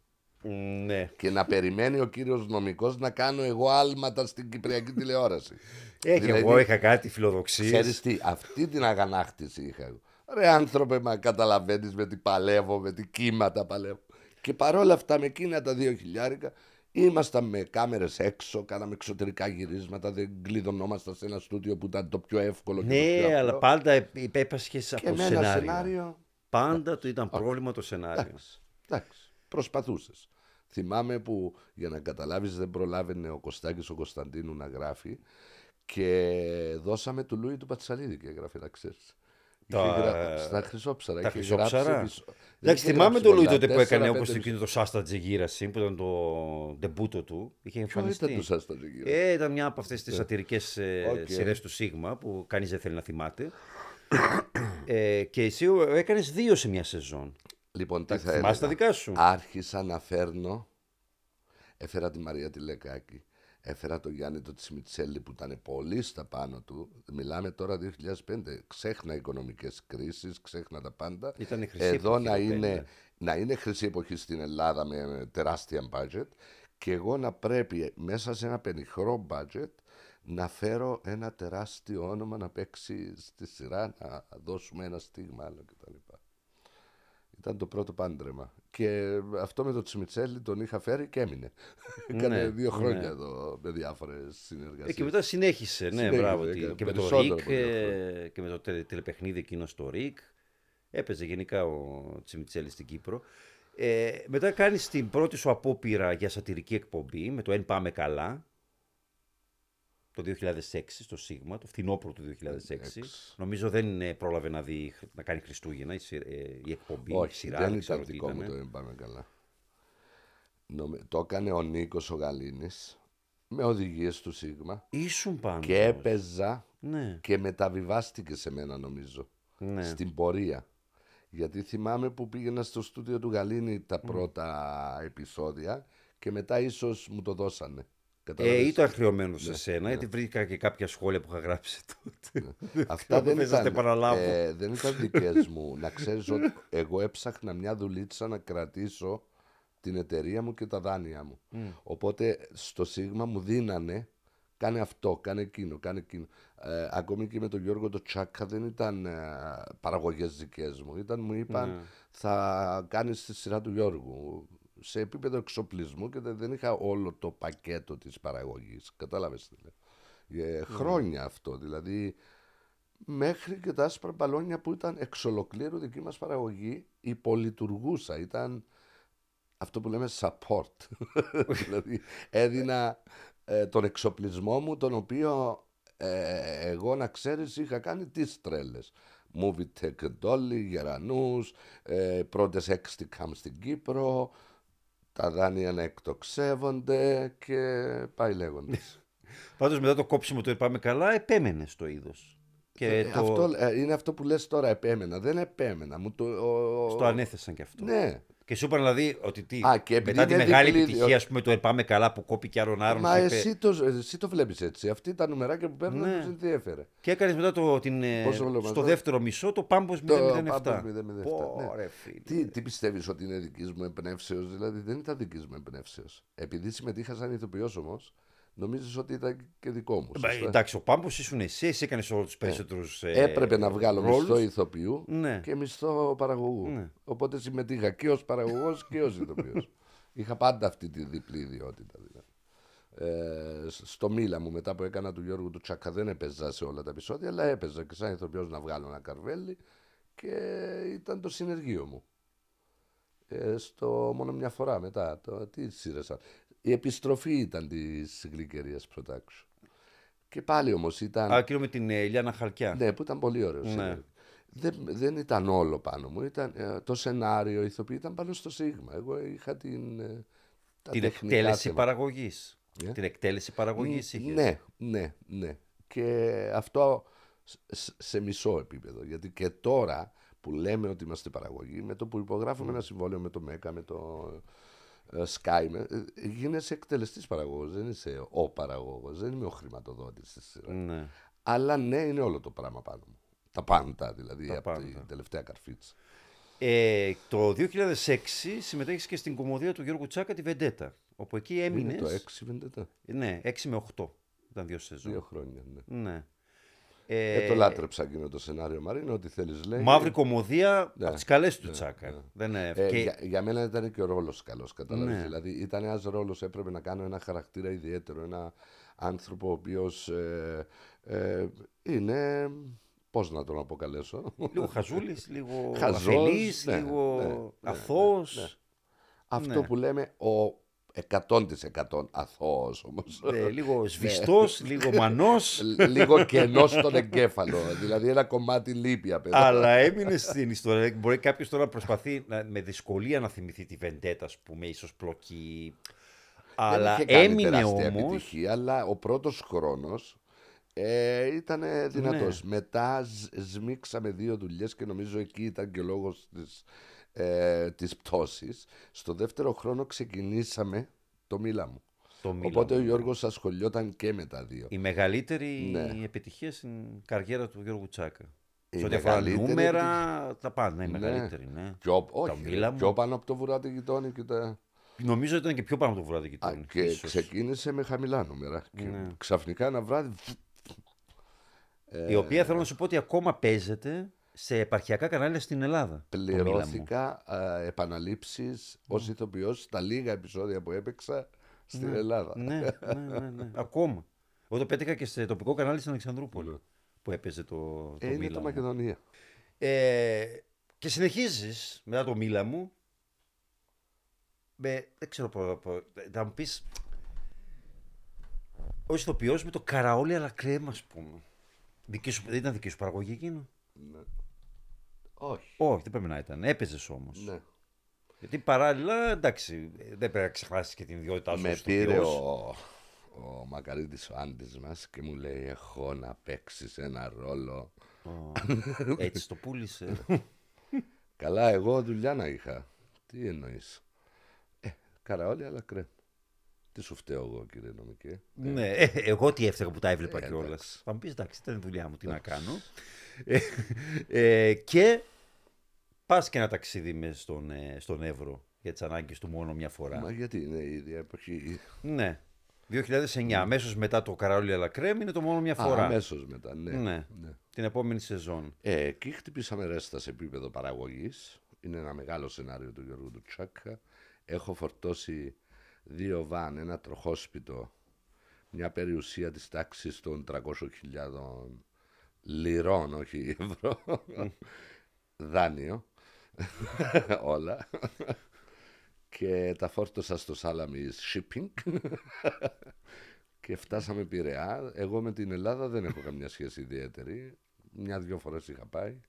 Ναι. και να περιμένει ο κύριος νομικός να κάνω εγώ άλματα στην Κυπριακή τηλεόραση Ε, και Δηλαδή, εγώ είχα κάτι φιλοδοξίες. Ξέρεις τι, αυτή την αγανάκτηση είχα εγώ. Ρε άνθρωπε, μα καταλαβαίνεις με τι παλεύω, με τι κύματα παλεύω. Και παρόλα αυτά με εκείνα τα δύο χιλιάρικα ήμασταν με κάμερες έξω, κάναμε εξωτερικά γυρίσματα, δεν κλειδωνόμασταν σε ένα στούντιο που ήταν το πιο εύκολο και το πιο Ναι, απλό. αλλά πάντα υπέπασχες και από το με ένα σενάριο. σενάριο. Πάντα το ήταν πρόβλημα το σενάριο. Εντάξει, εντάξει, προσπαθούσες. Θυμάμαι που για να καταλάβεις δεν προλάβαινε ο Κωστάκης ο Κωνσταντίνου να γράφει και δώσαμε του Λούι του Πατσαλίδη και έγραφε να ξέρεις. Τα- Είχε γρα- Στα Χρυσόψαρα. τα είχε Χρυσόψαρα. γράψει επεισο- δεν Εντάξει, είχε θυμάμαι γράψει τον Λουί πολλά, τότε που έκανε τέσσερα, όπως πέντε εκείνο το Σάστα Τζεγίραση που ήταν το ντεμπούτο του. Είχε Ποιο εμφανιστεί. ήταν το σας το γύρω. Ε, ήταν μια από αυτές τις σατυρικές ε, Οκ. σειρές του Σίγμα που κανείς δεν θέλει να θυμάται. ε, και εσύ έκανες δύο σε μια σεζόν. Λοιπόν, τι Τα θα θυμάσαι τα έλεγα. δικά σου. Άρχισα να φέρνω. Έφερα τη Μαρία Τηλεκάκη. Έφερα τον Γιάννη το Τσιμιτσέλη που ήταν πολύ στα πάνω του. Μιλάμε τώρα 2005. Ξέχνα οικονομικές κρίσεις, ξέχνα τα πάντα. Ήταν η χρυσή Εδώ εποχή να το είναι, 50. να είναι χρυσή εποχή στην Ελλάδα με τεράστια budget και εγώ να πρέπει μέσα σε ένα πενιχρό budget να φέρω ένα τεράστιο όνομα να παίξει στη σειρά, να δώσουμε ένα στίγμα άλλο κτλ. Ήταν το πρώτο πάντρεμα. Και αυτό με το Τσιμιτσέλη τον είχα φέρει και έμεινε. Έκανε Ναι, δύο χρόνια ναι. εδώ με διάφορες συνεργασίες. Ε, και μετά συνέχισε, ναι, Συνέχισε, μπράβο. έκανε τι- Και με το περισσότερο Ρικ από δύο ε, και με το τε- τηλεπαιχνίδι εκείνο στο Ρικ. Έπαιζε γενικά ο Τσιμιτσέλη στην Κύπρο. Ε, μετά κάνεις την πρώτη σου απόπειρα για σατυρική εκπομπή με το Εν Πάμε Καλά. Το 2006 στο Σίγμα, το φθινόπωρο του 2006. Νομίζω δεν ε, πρόλαβε να, δει, να κάνει Χριστούγεννα η, σι- ε, η εκπομπή. η Όχι, σειρά, δεν ξέρω ήταν τι δικό μου ήτανε. το «Δεν πάμε καλά». Νομι- Το έκανε ο Νίκος ο Γαλήνης με οδηγίες του Σίγμα Ήσουν πάνω. και έπαιζα Ναι, και μεταβιβάστηκε σε μένα νομίζω ναι. στην πορεία. Γιατί θυμάμαι που πήγαινα στο στούντιο του Γαλήνη τα πρώτα επεισόδια και μετά ίσως μου το δώσανε. Ε, Καταλαβες; ήταν χρεωμένος Ναι, σε σένα, γιατί βρήκα και κάποια σχόλια που είχα γράψει τότε. Αυτά δεν Θες να τα ήταν, επαναλάβω. ε, δεν ήταν δικές μου. να ξέρεις ότι εγώ έψαχνα μια δουλίτσα να κρατήσω την εταιρεία μου και τα δάνεια μου. Οπότε στο Σίγμα μου δίνανε κάνε αυτό, κάνε εκείνο, κάνε εκείνο. Ε, ακόμη και με τον Γιώργο το Τσάκα δεν ήταν ε, παραγωγές δικές μου. Ήταν, μου είπαν Ναι. θα κάνεις τη σειρά του Γιώργου. Σε επίπεδο εξοπλισμού και δεν δεν είχα όλο το πακέτο της παραγωγής. Κατάλαβες τι λέω. Ε, χρόνια αυτό, δηλαδή μέχρι και τα άσπρα μπαλόνια που ήταν εξ ολοκλήρου δική μας παραγωγή υπολειτουργούσα. Ήταν αυτό που λέμε support. δηλαδή έδινα ε, τον εξοπλισμό μου τον οποίο ε, εγώ να ξέρεις είχα κάνει τις τρέλες. Movie Tech Dolly, Γερανούς, ε, πρώτες έξτικαμ στην Κύπρο, τα δάνεια να εκτοξεύονται και πάει λέγοντας. Πάντως μετά το κόψιμο του «Πάμε καλά» επέμενε στο είδος. Και Ε, το... αυτό, ε, είναι αυτό που λες τώρα, επέμενα. Δεν επέμενα. Μου το, ο- Στο ανέθεσαν και αυτό. Ναι. Και σου είπαν δηλαδή ότι τι, Α, και επειδή μετά τη είναι μεγάλη διπλή- επιτυχία, ας πούμε, το «Πάμε καλά» που κόπηκε Άρον Άρον Μα και είπε- εσύ το, εσύ το βλέπεις έτσι. Αυτή τα νουμεράκια που παίρνουν Ναι. δεν τους ενδιέφερε. Και έκανες μετά το, την, ε, Πόσο βλέπω στο εδώ; δεύτερο μισό το Πάμπος 007. Το Πάμπος 007, Πω, ναι. ρε φίλε. Τι, τι πιστεύεις ότι είναι δική μου εμπνεύσεως, δηλαδή δεν ήταν δική μου εμπνεύσεως. Επειδή συμμετείχα σαν ηθοποιός όμως, νομίζεις ότι ήταν και δικό μου. Μα, σωστά; εντάξει, ο Πάμπος ήσουν εσύ, εσύ έκανες όλους τους περισσότερους. Έπρεπε να βγάλω ρόλους. μισθό ηθοποιού Ναι. και μισθό παραγωγού. Ναι. Οπότε συμμετείχα και ως παραγωγός και ως ηθοποιός. Είχα πάντα αυτή τη διπλή ιδιότητα. Δηλαδή. Ε, σ- στο Μίλα μου μετά που έκανα του Γιώργου του Τσάκα δεν έπαιζα σε όλα τα επεισόδια αλλά έπαιζα και σαν ηθοποιός να βγάλω ένα καρβέλι και ήταν το συνεργείο μου. Ε, στο μόνο μια φορά μετά. Το, τι σύρεσαν. Η επιστροφή ήταν της Γλυκερίας Production. Και πάλι όμως ήταν... Α, κύριο με την ε, Ηλιάνα Χαλκιά. Ναι, που ήταν πολύ ωραίος. Ναι. Δεν, δεν ήταν όλο πάνω μου. Ήταν, ε, το σενάριο, η ηθοποιή ήταν πάνω στο Σίγμα. Εγώ είχα την. ε, τα την τεχνικά εκτέλεση θέματα. παραγωγής. Ε; Την εκτέλεση παραγωγής είχες. Ναι, ναι, ναι. Και αυτό σ- σε μισό επίπεδο. Γιατί και τώρα που λέμε ότι είμαστε παραγωγή, με το που υπογράφουμε ένα συμβόλαιο με το ΜΕΚΑ, με το ε, Sky, με, ε, γίνεσαι εκτελεστής παραγωγός, δεν είσαι ο παραγωγός, δεν είμαι ο χρηματοδότης της σειράς. Ναι. Αλλά ναι, είναι όλο το πράγμα πάνω μου. Τα πάντα δηλαδή, Τα από την πάντα. τελευταία καρφίτσα. Ε, το 2006 συμμετέχεις και στην κομμωδία του Γιώργου Τσάκα τη Βεντέτα. Όπου εκεί έμεινε. Είναι το 6 βεντέτα. Ναι, 6 με 8. Ήταν δύο σεζόν. Δύο χρόνια, ναι. Ναι. Ε, το λάτρεψα εκείνο το σενάριο, Μαρίνο, ό,τι θέλεις λέει. Μαύρη κομμωδία Ναι. από τις καλές του Τσάκα. Δεν είναι... Ε, και- για, για μένα ήταν και ο ρόλος καλός, κατάλαβες. Ναι. Δηλαδή ήταν ένας ρόλος, έπρεπε να κάνω ένα χαρακτήρα ιδιαίτερο, ένα άνθρωπο ο οποίος ε, ε, είναι. Πώς να τον αποκαλέσω; Λίγο χαζούλης, λίγο Χαζός, αφελής, ναι, λίγο ναι, ναι, αθώος. ναι. Αυτό Ναι. που λέμε ο 100% αθώος όμως. ε, λίγο σβηστός, λίγο μανός. Λίγο κενός στον εγκέφαλο. δηλαδή ένα κομμάτι λείπει απ' εδώ. αλλά έμεινε στην ιστορία. Μπορεί κάποιος τώρα να προσπαθεί να, με δυσκολία να θυμηθεί τη Βεντέτα, ας πούμε, ίσως πλοκή. Αλλά δεν είχε κάνει έμεινε τεράστια όμως. επιτυχία, αλλά ο πρώτος χρόνος ε, ήταν δυνατός. Ναι. Μετά σ- σμίξαμε δύο δουλειές και νομίζω εκεί ήταν και ο λόγος της, ε, της πτώσης. Στο δεύτερο χρόνο ξεκινήσαμε το Μίλα μου. Το Μίλα Οπότε μου. ο Γιώργος ασχολιόταν και με τα δύο. Η μεγαλύτερη Ναι. επιτυχία στην καριέρα του Γιώργου Τσάκα. Η Σε ό,τι αφορά μεγαλύτερη νούμερα, τα πάντα. Η Ναι. μεγαλύτερη, ναι. Πιο, όχι, Μίλα μου. πιο πάνω από το βουράτι γειτόνι και τα... Νομίζω ήταν και πιο πάνω από το βράδυ Α, γειτόνι. και ίσως. ξεκίνησε με χαμηλά νούμερα. Και Ναι. ξαφνικά ένα βράδυ. ε, Η οποία θέλω να σου πω ότι ακόμα παίζεται σε επαρχιακά κανάλια στην Ελλάδα. το Μίλα μου. Πληρώθηκα α, επαναλήψεις ως ηθοποιός στα λίγα επεισόδια που έπαιξα στην Ελλάδα. Ναι, ναι, ναι, ναι. Ακόμα. Εγώ το πέτυχα και σε τοπικό κανάλι στην Αλεξανδρούπολη που έπαιζε το, το Ε, είναι Μίλα το μου. Μακεδονία. Ε, και συνεχίζεις μετά το Μίλα μου. Με, δεν ξέρω πω, πω, θα μου πεις ως ηθοποιός με το καραόλι αλλά κρέμα ας πούμε. Δική σου, δεν ήταν δική σου παραγωγή εκείνο; Ναι. Όχι. Όχι, δεν πρέπει να ήταν. Έπαιζες όμως. Ναι. Γιατί παράλληλα, εντάξει, δεν πρέπει να ξεχάσεις και την ιδιότητά σου. Με ως πήρε ηθοποιός. ο, ο Μακαρίτης ο Άντης μας και μου λέει έχω να παίξεις ένα ρόλο. Ω, Έτσι το πούλησε. Καλά εγώ δουλειά να είχα. Τι εννοείς. Ε, καραόλι αλλά κρέμ. Τι σου φταίω εγώ κύριε νομικέ; ναι, ε, εγώ τι έφταιγα που τα έβλεπα Ε, κιόλας. εντάξει. Θα μου πεις εντάξει, ήταν η δουλειά μου, τι να κάνω. Ε, ε, και πας και ένα ταξίδι με στον, ε, στον Εύρο για τις ανάγκες του μόνο μια φορά. Μα γιατί είναι η ίδια εποχή. Ναι. 2009, αμέσως μετά το Καραόλι Αλακρέμ είναι το μόνο μια Α, φορά. αμέσως μετά, ναι. Ναι. ναι. Την επόμενη σεζόν. Ε, εκεί χτυπήσαμε ρέστα σε επίπεδο παραγωγής. Είναι ένα μεγάλο σενάριο του Γιώργου του Τσάκα. Έχω φορτώσει δύο βαν, ένα τροχόσπιτο, μια περιουσία της τάξης των 300.000 λιρών, όχι ευρώ, δάνειο. όλα. και τα φόρτωσα στο Σάλαμι Shipping και φτάσαμε Πειραιά. Εγώ με την Ελλάδα δεν έχω καμιά σχέση ιδιαίτερη. Μια-δυο φορές είχα πάει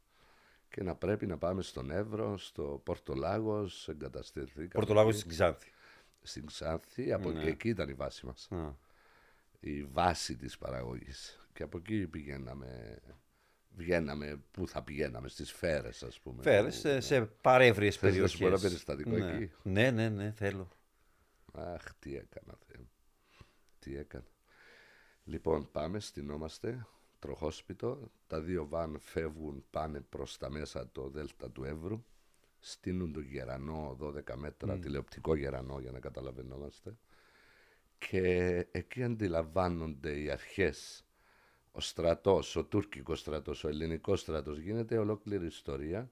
και να πρέπει να πάμε στον Εύρο, στο Πορτολάγος, εγκαταστηθήκαμε. Πορτολάγος στην Ξάνθη. Στην Ξάνθη, από Ναι. και εκεί ήταν η βάση μας. Α. Η βάση της παραγωγής. Και από εκεί πηγαίναμε, βγαίναμε, πού θα πηγαίναμε, στις Φέρες ας πούμε. Φέρες που- σε, σε παρεύριες Θες να σου πω ένα περιοχές. περιστατικό ναι. εκεί; Ναι, ναι, ναι, θέλω. Αχ, τι έκανα, Θεέ μου. Τι έκανα. Λοιπόν, πάμε, στυνόμαστε, τροχόσπιτο. Τα δύο βαν φεύγουν, πάνε προς τα μέσα το δέλτα του Εύρου. Στείνουν το γερανό 12 μέτρα, τηλεοπτικό γερανό για να καταλαβαίνόμαστε. Και εκεί αντιλαμβάνονται οι αρχές, ο στρατός, ο τουρκικός στρατός, ο ελληνικός στρατός. Γίνεται ολόκληρη ιστορία.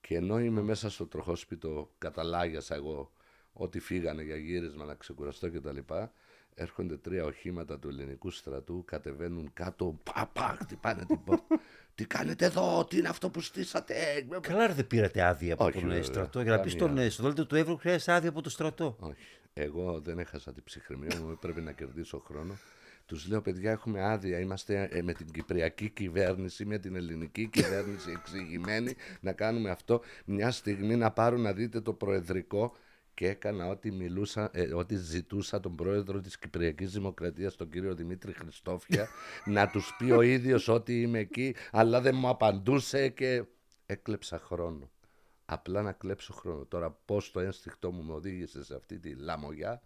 Και ενώ είμαι μέσα στο τροχόσπιτο, καταλάγιασα εγώ ότι φύγανε για γύρισμα να ξεκουραστώ κτλ. Έρχονται τρία οχήματα του ελληνικού στρατού, κατεβαίνουν κάτω, πα, πα, χτυπάνε την πόρτα. τι κάνετε εδώ, τι είναι αυτό που στήσατε. Καλά, ρε, δεν πήρατε άδεια από Όχι, τον ε, βέβαια. στρατό. Για να πεις Καμία. στον ε, στο δέλτιο του Εύρου χρειάζεται άδεια από το στρατό. Όχι. Εγώ δεν έχασα την ψυχραιμία μου, πρέπει να κερδίσω χρόνο. Τους λέω, παιδιά, έχουμε άδεια. Είμαστε ε, με την κυπριακή κυβέρνηση, με την ελληνική κυβέρνηση εξηγημένη να κάνουμε αυτό. Μια στιγμή να πάρω να δείτε το προεδρικό και έκανα ό,τι, μιλούσα, ε, ό,τι ζητούσα τον πρόεδρο της Κυπριακής Δημοκρατίας, τον κύριο Δημήτρη Χριστόφια, να τους πει ο ίδιος ότι είμαι εκεί, αλλά δεν μου απαντούσε και έκλεψα χρόνο. Απλά να κλέψω χρόνο. Τώρα πώς το ένστικτό μου με οδήγησε σε αυτή τη λαμογιά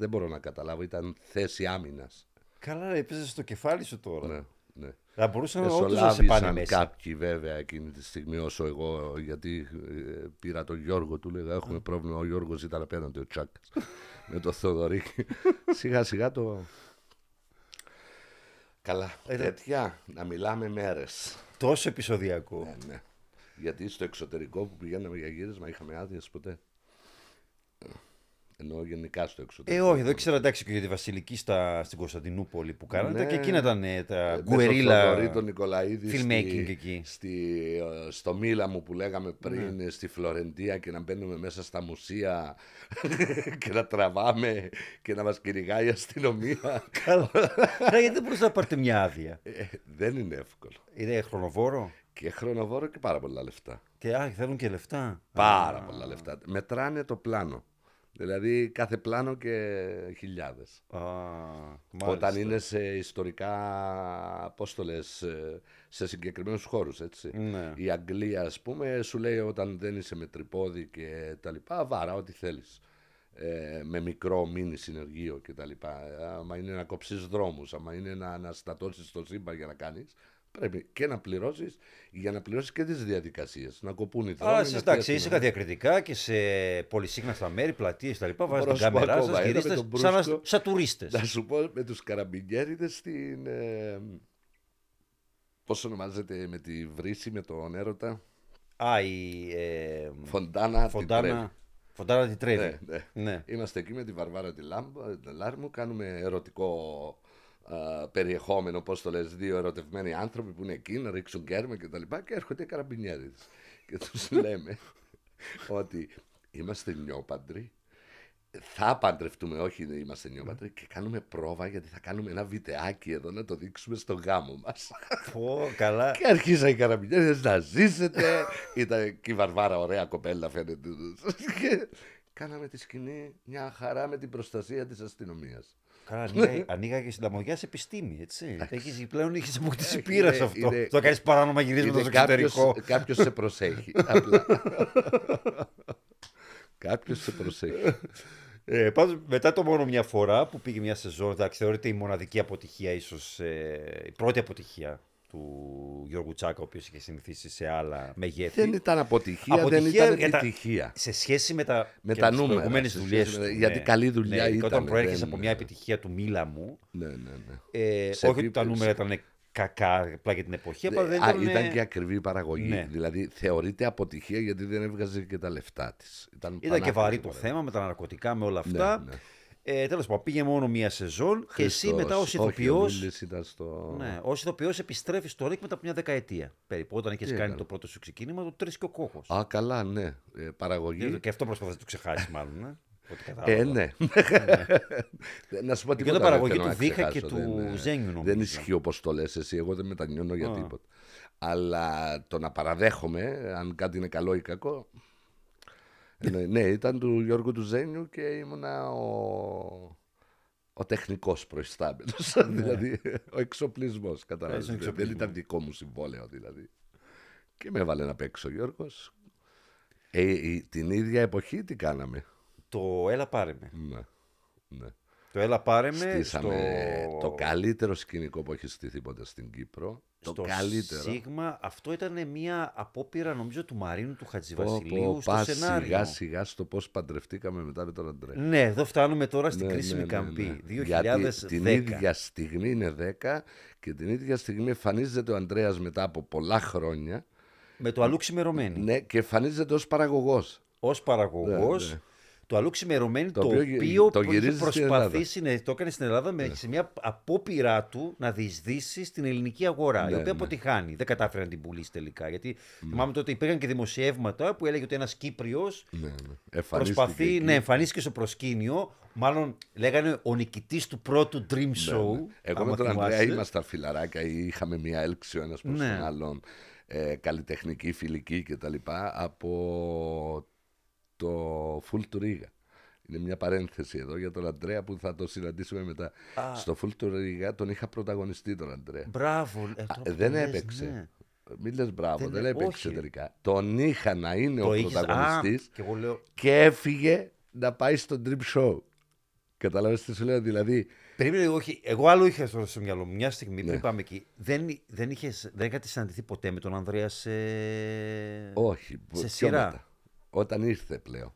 δεν μπορώ να καταλάβω. Ήταν θέση άμυνας. Καλά, ρε, έπαιζες στο κεφάλι σου τώρα. Ναι, ναι. Θα μπορούσαν όντως να σε πάνε Εσολάβησαν μέσα. κάποιοι βέβαια εκείνη τη στιγμή όσο εγώ γιατί ε, πήρα τον Γιώργο του λέγα έχουμε πρόβλημα ο Γιώργος ήταν απέναντι ο Τσάκας με το Θοδωρίκη σιγά σιγά το καλά Ε, τέτοια να μιλάμε μέρες Τόσο επεισοδιακό. ναι, ναι. γιατί στο εξωτερικό που πηγαίναμε για γύρισμα είχαμε άδειες ποτέ ενώ γενικά στο Ε, εξωτερικό όχι, δεν ξέρω εντάξει και για τη Βασιλική στα, στην Κωνσταντινούπολη που κάνατε Ναι. και εκείνα ήταν ε, τα Με τον γκουερίλα. Θοδωρή τον Νικολαίδη filmmaking στη- εκεί. Στη, ε, στο Μίλα μου που λέγαμε πριν, Ναι. στη Φλωρεντία και να μπαίνουμε μέσα στα μουσεία και να τραβάμε και να μας κυνηγάει η αστυνομία. Καλά. Ρε, γιατί δεν μπορούσατε να πάρετε μια άδεια; Ε, δεν είναι εύκολο. Είναι χρονοβόρο; Και χρονοβόρο και πάρα πολλά λεφτά. Και α, θέλουν και λεφτά. Πάρα πολλά λεφτά. Μετράνε το πλάνο. Δηλαδή κάθε πλάνο και χιλιάδες. Α, μάλιστα. Όταν είναι σε ιστορικά, πώς το λες, ε, σε συγκεκριμένους χώρους, έτσι. Ναι. Η Αγγλία, ας πούμε, σου λέει όταν δεν είσαι με τρυπόδι και τα λοιπά, βάρα ό,τι θέλεις. Ε, με μικρό μίνι συνεργείο και τα λοιπά. Άμα είναι να κόψεις δρόμους, άμα είναι να αναστατώσεις το σύμπαν για να κάνεις, πρέπει και να πληρώσεις για να πληρώσεις και τις διαδικασίες. Να κοπούν οι δρόμοι. Α, να εσείς εντάξει, φτιάξουν- ήσυχα διακριτικά και σε πολυσύχναστα μέρη, πλατείες κτλ. Βάζετε Μπορώ την να σου πω κάμερά ακόμα σα, ένα με γυρίστε τον σαν, να- Μπρούσκο. σαν τουρίστες. Να σου πω με τους καραμπινιέριδες στην... Ε, πώς ονομάζεται με τη βρύση, με τον έρωτα. Α, η. Ε, Φοντάνα, την Τρέβη. Φοντάνα. Φοντάνα τη τρέβει. Ναι, ναι. Ναι. Είμαστε εκεί με τη Βαρβάρα τη Λάμπ- τη Λάρμου, κάνουμε ερωτικό α, περιεχόμενο, πώς το λες, δύο ερωτευμένοι άνθρωποι που είναι εκεί να ρίξουν κέρμα και τα λοιπά και έρχονται οι καραμπινιέριδες. και τους λέμε ότι είμαστε νιόπαντροι, θα παντρευτούμε, όχι δεν είμαστε νιόπαντροι και κάνουμε πρόβα γιατί θα κάνουμε ένα βιντεάκι εδώ να το δείξουμε στο γάμο μας. Πω, καλά. Και αρχίζαν οι καραμπινιέριδες να ζήσετε. Ήταν και η Βαρβάρα ωραία κοπέλα φαίνεται. Και κάναμε τη σκηνή μια χαρά με την προστασία της αστυνομίας. Καλά, ανοίγα, ανοίγα και στην Λαμογιά σε επιστήμη, έτσι. Έχεις, πλέον έχεις αποκτήσει Ε, πείρα είναι- σε αυτό. είναι- Το κάνεις παράνομα γυρίσματα στο Είναι κάποιος, εξωτερικό. κάποιος σε προσέχει. Απλά. κάποιος σε προσέχει. Ε, πάντως, μετά το μόνο μια φορά που πήγε μια σεζόν, εντάξει, θεωρείται η μοναδική αποτυχία, ίσως η πρώτη αποτυχία του Γιώργου Τσάκα, ο οποίος είχε συνηθίσει σε άλλα μεγέθη. δεν ήταν αποτυχία, δεν Αποτυχία ήταν για τα- επιτυχία. Σε σχέση με, τα, Με και τα τις νούμερα, προηγούμενες σε δουλειές σχέση με- του, γιατί καλή δουλειά ναι, και Όταν ήταν, προέρχεσαι δεν- από μια επιτυχία του Μίλα μου, Ναι, ναι, ναι. ε, Σε όχι ότι τα επίπεδο- νούμερα ήταν κακά απλά για την εποχή, απλά δεν Α, ήταν... ήταν και ακριβή η παραγωγή. Ναι. Δηλαδή θεωρείται αποτυχία γιατί δεν έβγαζε και τα λεφτά της. Ήταν, Ήταν και βαρύ πανάκριβη το παραγωγή. θέμα με τα ναρκωτικά, με όλα Ναι, αυτά. ναι. Ε, Τέλος πάντων, πήγε μόνο μία σεζόν και εσύ Χριστός. μετά ως Όχι, ο ηθοποιό. Μίλης ήταν στο... Ναι, ως ηθοποιός επιστρέφεις στο ΡΙΚ μετά από μια δεκαετία περίπου. Όταν έχει κάνει έκανε; το πρώτο σου ξεκίνημα, το τρεις και ο κόχος. Α, καλά, ναι. Ε, παραγωγή. Και αυτό προσπαθείς να το ξεχάσεις, μάλλον. Ε, Ό,τι κατάλαβα. Ε, ναι. να σου πω Και τίποτα. το παραγωγή δεν θέλω του να Δίχα ξεχάσω, και δεν, του ε, Ζένιου, νομίζω. Δεν ισχύει όπως το λες εσύ. Εγώ δεν μετανιώνω για Α. τίποτα. Αλλά το να παραδέχομαι, αν κάτι είναι καλό ή κακό. Ναι, ναι, ήταν του Γιώργου του Ζένιου και ήμουνα ο, ο τεχνικός προϊστάμενος. δηλαδή, ο εξοπλισμός, κατάλαβες. Είσαι Δεν- Δεν εξοπλισμός. ήταν δικό μου συμβόλαιο, δηλαδή. Και με έβαλε να παίξω ο Γιώργος. Ε, η- την ίδια εποχή τι κάναμε; Το Έλα πάρε με. Ναι, ναι. Το Έλα πάρε με. Στήσαμε στο... το καλύτερο σκηνικό που έχει στηθεί ποτέ στην Κύπρο. Το στο καλύτερο. Σίγμα, αυτό ήταν μια απόπειρα νομίζω του Μαρίνου του Πω, Χατζηβασιλείου πω, στο πας σενάριο. σιγά σιγά στο πώς παντρευτήκαμε μετά με τον Αντρέα. Ναι, εδώ φτάνουμε τώρα στην Ναι, κρίσιμη ναι, ναι, καμπή. ναι. 2010. Γιατί την ίδια στιγμή είναι 10 και την ίδια στιγμή εμφανίζεται ο Ανδρέας μετά από πολλά χρόνια Με το αλλού ξημερωμένη. ναι, και εμφανίζεται ως παραγωγός. Ω παραγωγός. Ναι, ναι. Το αλλού ξημερωμένη το, Το οποίο γυ- οποίο, το είχε γυρίζει στην προσπαθήσει, ναι, το έκανε στην Ελλάδα με, σε μια απόπειρά του να διεισδύσει στην ελληνική αγορά. η Ναι, οποία ναι. αποτυχάνει. Δεν κατάφερε να την πουλήσει τελικά. Γιατί θυμάμαι τότε υπήρχαν και δημοσιεύματα που έλεγε ότι ένας Κύπριος Ναι, ναι. Εμφανίστηκε προσπαθεί εκεί. να εμφανίστηκε στο προσκήνιο. Μάλλον λέγανε ο νικητής του πρώτου Dream Show. Ναι, Εγώ άμα με τον Ανδρέα θυμάσαι. ήμασταν φιλαράκια ή είχαμε μια έλξη ο ένας προς Ναι. τον άλλον ε, καλλιτεχνική, φιλική κτλ. από το Full to Riga. Είναι μια παρένθεση εδώ για τον Αντρέα που θα το συναντήσουμε μετά. Α. Στο Full to Riga τον είχα πρωταγωνιστεί τον Αντρέα. Μπράβο. ε, τώρα Α, που δεν το λες, έπαιξε. ναι. Μην λες μπράβο, Δεν- δεν, έπαιξε όχι. τελικά. Τον είχα να είναι Το ο είχες, α, πρωταγωνιστής και εγώ λέω, και έφυγε να πάει στο Dream Show. Καταλαβαίνεις τι σου λέω, δηλαδή Περίμενε, όχι. Εγώ άλλο είχα στο, στο μυαλό μου. Μια στιγμή Ναι. πριν πάμε εκεί. Δεν, δεν, είχες, δεν είχατε συναντηθεί ποτέ με τον Ανδρέας σε. Όχι, σε πιο σειρά; μετά. Όταν ήρθε πλέον.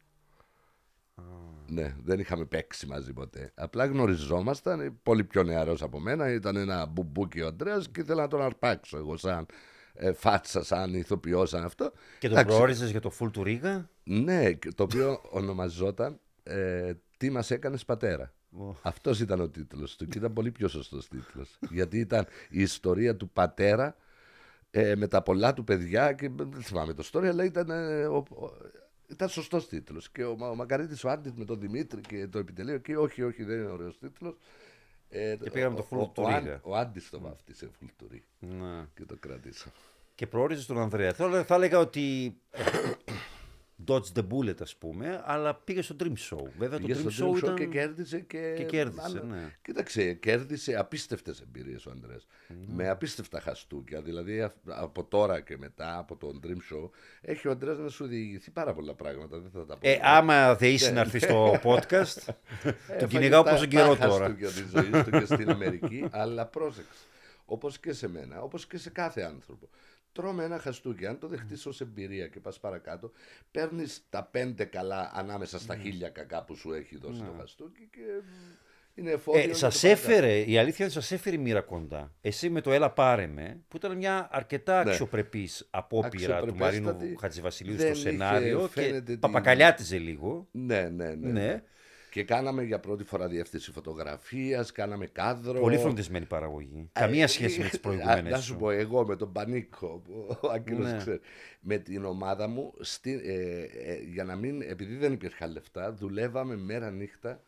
Ναι, δεν είχαμε παίξει μαζί ποτέ. Απλά γνωριζόμασταν, ε, πολύ πιο νεαρός από μένα. Ήταν ένα μπουμπούκι ο Αντρέας και ήθελα να τον αρπάξω εγώ σαν ε, φάτσα, σαν ηθοποιό, σαν αυτό. Και τον Εντάξει, προόριζες για το full του Ρίγα; Ναι, και το οποίο ονομαζόταν ε, «Τι μας έκανες πατέρα». Ω. Αυτός ήταν ο τίτλος του και ήταν πολύ πιο σωστός τίτλος. γιατί ήταν η ιστορία του πατέρα ε, με τα πολλά του παιδιά και δεν θυμάμαι το story, αλλά ήταν, ε, ο, ο- ήταν σωστός τίτλος. Και ο, Μα- ο Μακαρίτης ο Άντης με τον Δημήτρη και το επιτελείο και όχι, όχι, δεν είναι ωραίος τίτλος. Ε, Και πήγαμε το ο- full ο- του ο, Ρίγα. Αν- ο Άντης το βάφτισε full του Ρίγα Ναι. και το κρατήσα. Και προόριζε τον Ανδρέα. Θα, θα έλεγα ότι. Dodge the bullet, ας πούμε, αλλά πήγε στο Dream Show. Βέβαια Πήγε το Dream στο Show Dream Show ήταν. και κέρδισε και... και κέρδισε, Άλλο- ναι. Κοίταξε, κέρδισε απίστευτες εμπειρίες ο Ανδρέας. Με απίστευτα χαστούκια. Δηλαδή αυ- από τώρα και μετά, από τον Dream Show, έχει ο Ανδρέας να σου διηγηθεί πάρα πολλά πράγματα. Δεν θα τα πω. Ε, άμα δεήσει να έρθεις στο podcast, τον κυνηγάω Έφαγε πόσο τα- καιρό τα τώρα. χαστούκια της ζωής του και στην Αμερική, αλλά πρόσεξε. Όπως και σε μένα, όπως και σε κάθε άνθρωπο. Τρώμε ένα χαστούκι. Αν το δεχτείς ως εμπειρία και πας παρακάτω, παίρνεις τα πέντε καλά ανάμεσα Ναι. στα χίλια κακά που σου έχει δώσει το χαστούκι και είναι εφόδιο. Ε, για σας το παρακάτω. έφερε, η αλήθεια είναι σας έφερε η μοίρα κοντά. Εσύ με το Έλα Πάρε με, που ήταν μια αρκετά Ναι. αξιοπρεπής απόπειρα του Μαρίνου Αξιοπρεπέστατη. Χατζηβασιλείου Δεν στο είχε, σενάριο φαίνεται και την- παπακαλιάτιζε λίγο. Ναι, ναι, ναι. Ναι. Και κάναμε για πρώτη φορά διευθύνση φωτογραφίας, κάναμε κάδρο. Πολύ φροντισμένη παραγωγή. Καμία σχέση με τις Α, προηγούμενες. Να σου πω, εγώ με τον Πανίκο, που ο Άγγελος Ναι. ξέρει, με την ομάδα μου, στη, ε, ε, για να μην, επειδή δεν υπήρχαν λεφτά, δουλεύαμε μέρα νύχτα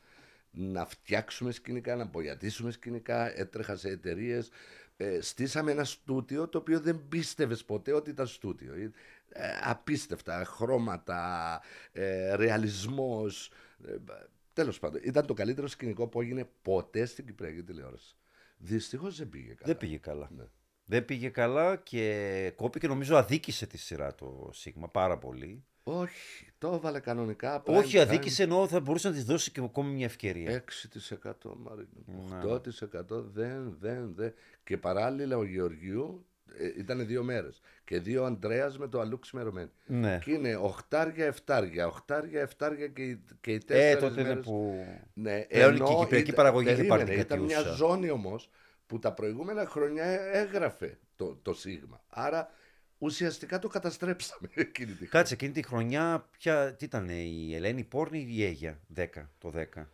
να φτιάξουμε σκηνικά, να μπογιατίσουμε σκηνικά, έτρεχα σε εταιρείες. Ε, στήσαμε ένα στούτιο το οποίο δεν πίστευες ποτέ ότι ήταν στούτιο. Ε, απίστευτα, χρώματα, ε, ρεαλισμός. Ε, τέλος πάντων, ήταν το καλύτερο σκηνικό που έγινε ποτέ στην Κυπριακή τηλεόραση. Δυστυχώς δεν πήγε καλά. Δεν πήγε καλά. Ναι. Δεν πήγε καλά και κόπηκε νομίζω αδίκησε τη σειρά το Σίγμα πάρα πολύ. Όχι, το έβαλε κανονικά. Όχι, prime αδίκησε εννοώ θα μπορούσε να της δώσει και ακόμη μια ευκαιρία. 6% Μαρίνο. Ναι. 8% δεν, δεν, δεν. Και παράλληλα ο Γεωργιού ε, ήταν δύο μέρες. Και δύο Αντρέας με το αλλού ξημερωμένο. ναι. Και είναι οχτάρια, εφτάρια, οχτάρια, εφτάρια και, οι- και οι Ε, τέσσερις τότε είναι μέρες. που. Ναι, Πλέον ενώ και η κυπριακή ήταν- παραγωγή είχε πάρει περίμενε, την Ήταν μια κατιούσα. ζώνη όμως που τα προηγούμενα χρόνια έγραφε το, το Σίγμα. Άρα ουσιαστικά το καταστρέψαμε εκείνη τη Κάτσε εκείνη τη χρονιά, ποια, τι ήταν η Ελένη Πόρνη ή η Αίγια, 10, το 10.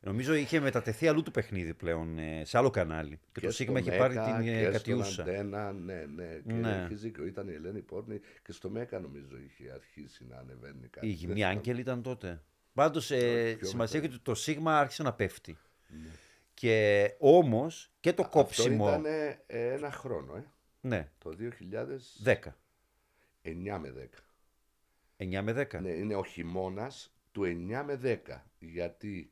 Νομίζω είχε μετατεθεί αλλού το παιχνίδι πλέον, ε, σε άλλο κανάλι. Και, το Σίγμα είχε πάρει την ε, και κατιούσα. Αντένα, ναι, ναι. Και Ναι. έχει δίκιο. Ήταν η Ελένη Πόρνη και στο Μέκα νομίζω είχε αρχίσει να ανεβαίνει κάτι. Η τέτοιο. γυμνή Άγγελ ήταν τότε. Πάντως, ε, πιο σημασία έχει ότι το Σίγμα άρχισε να πέφτει. Ναι. Και όμως και το Αυτό κόψιμο. ήταν ε, ένα χρόνο, ε. Ναι, Το 2009 10. με 10. 9 με 10. Ναι, είναι ο χειμώνας του 9 με 10. Γιατί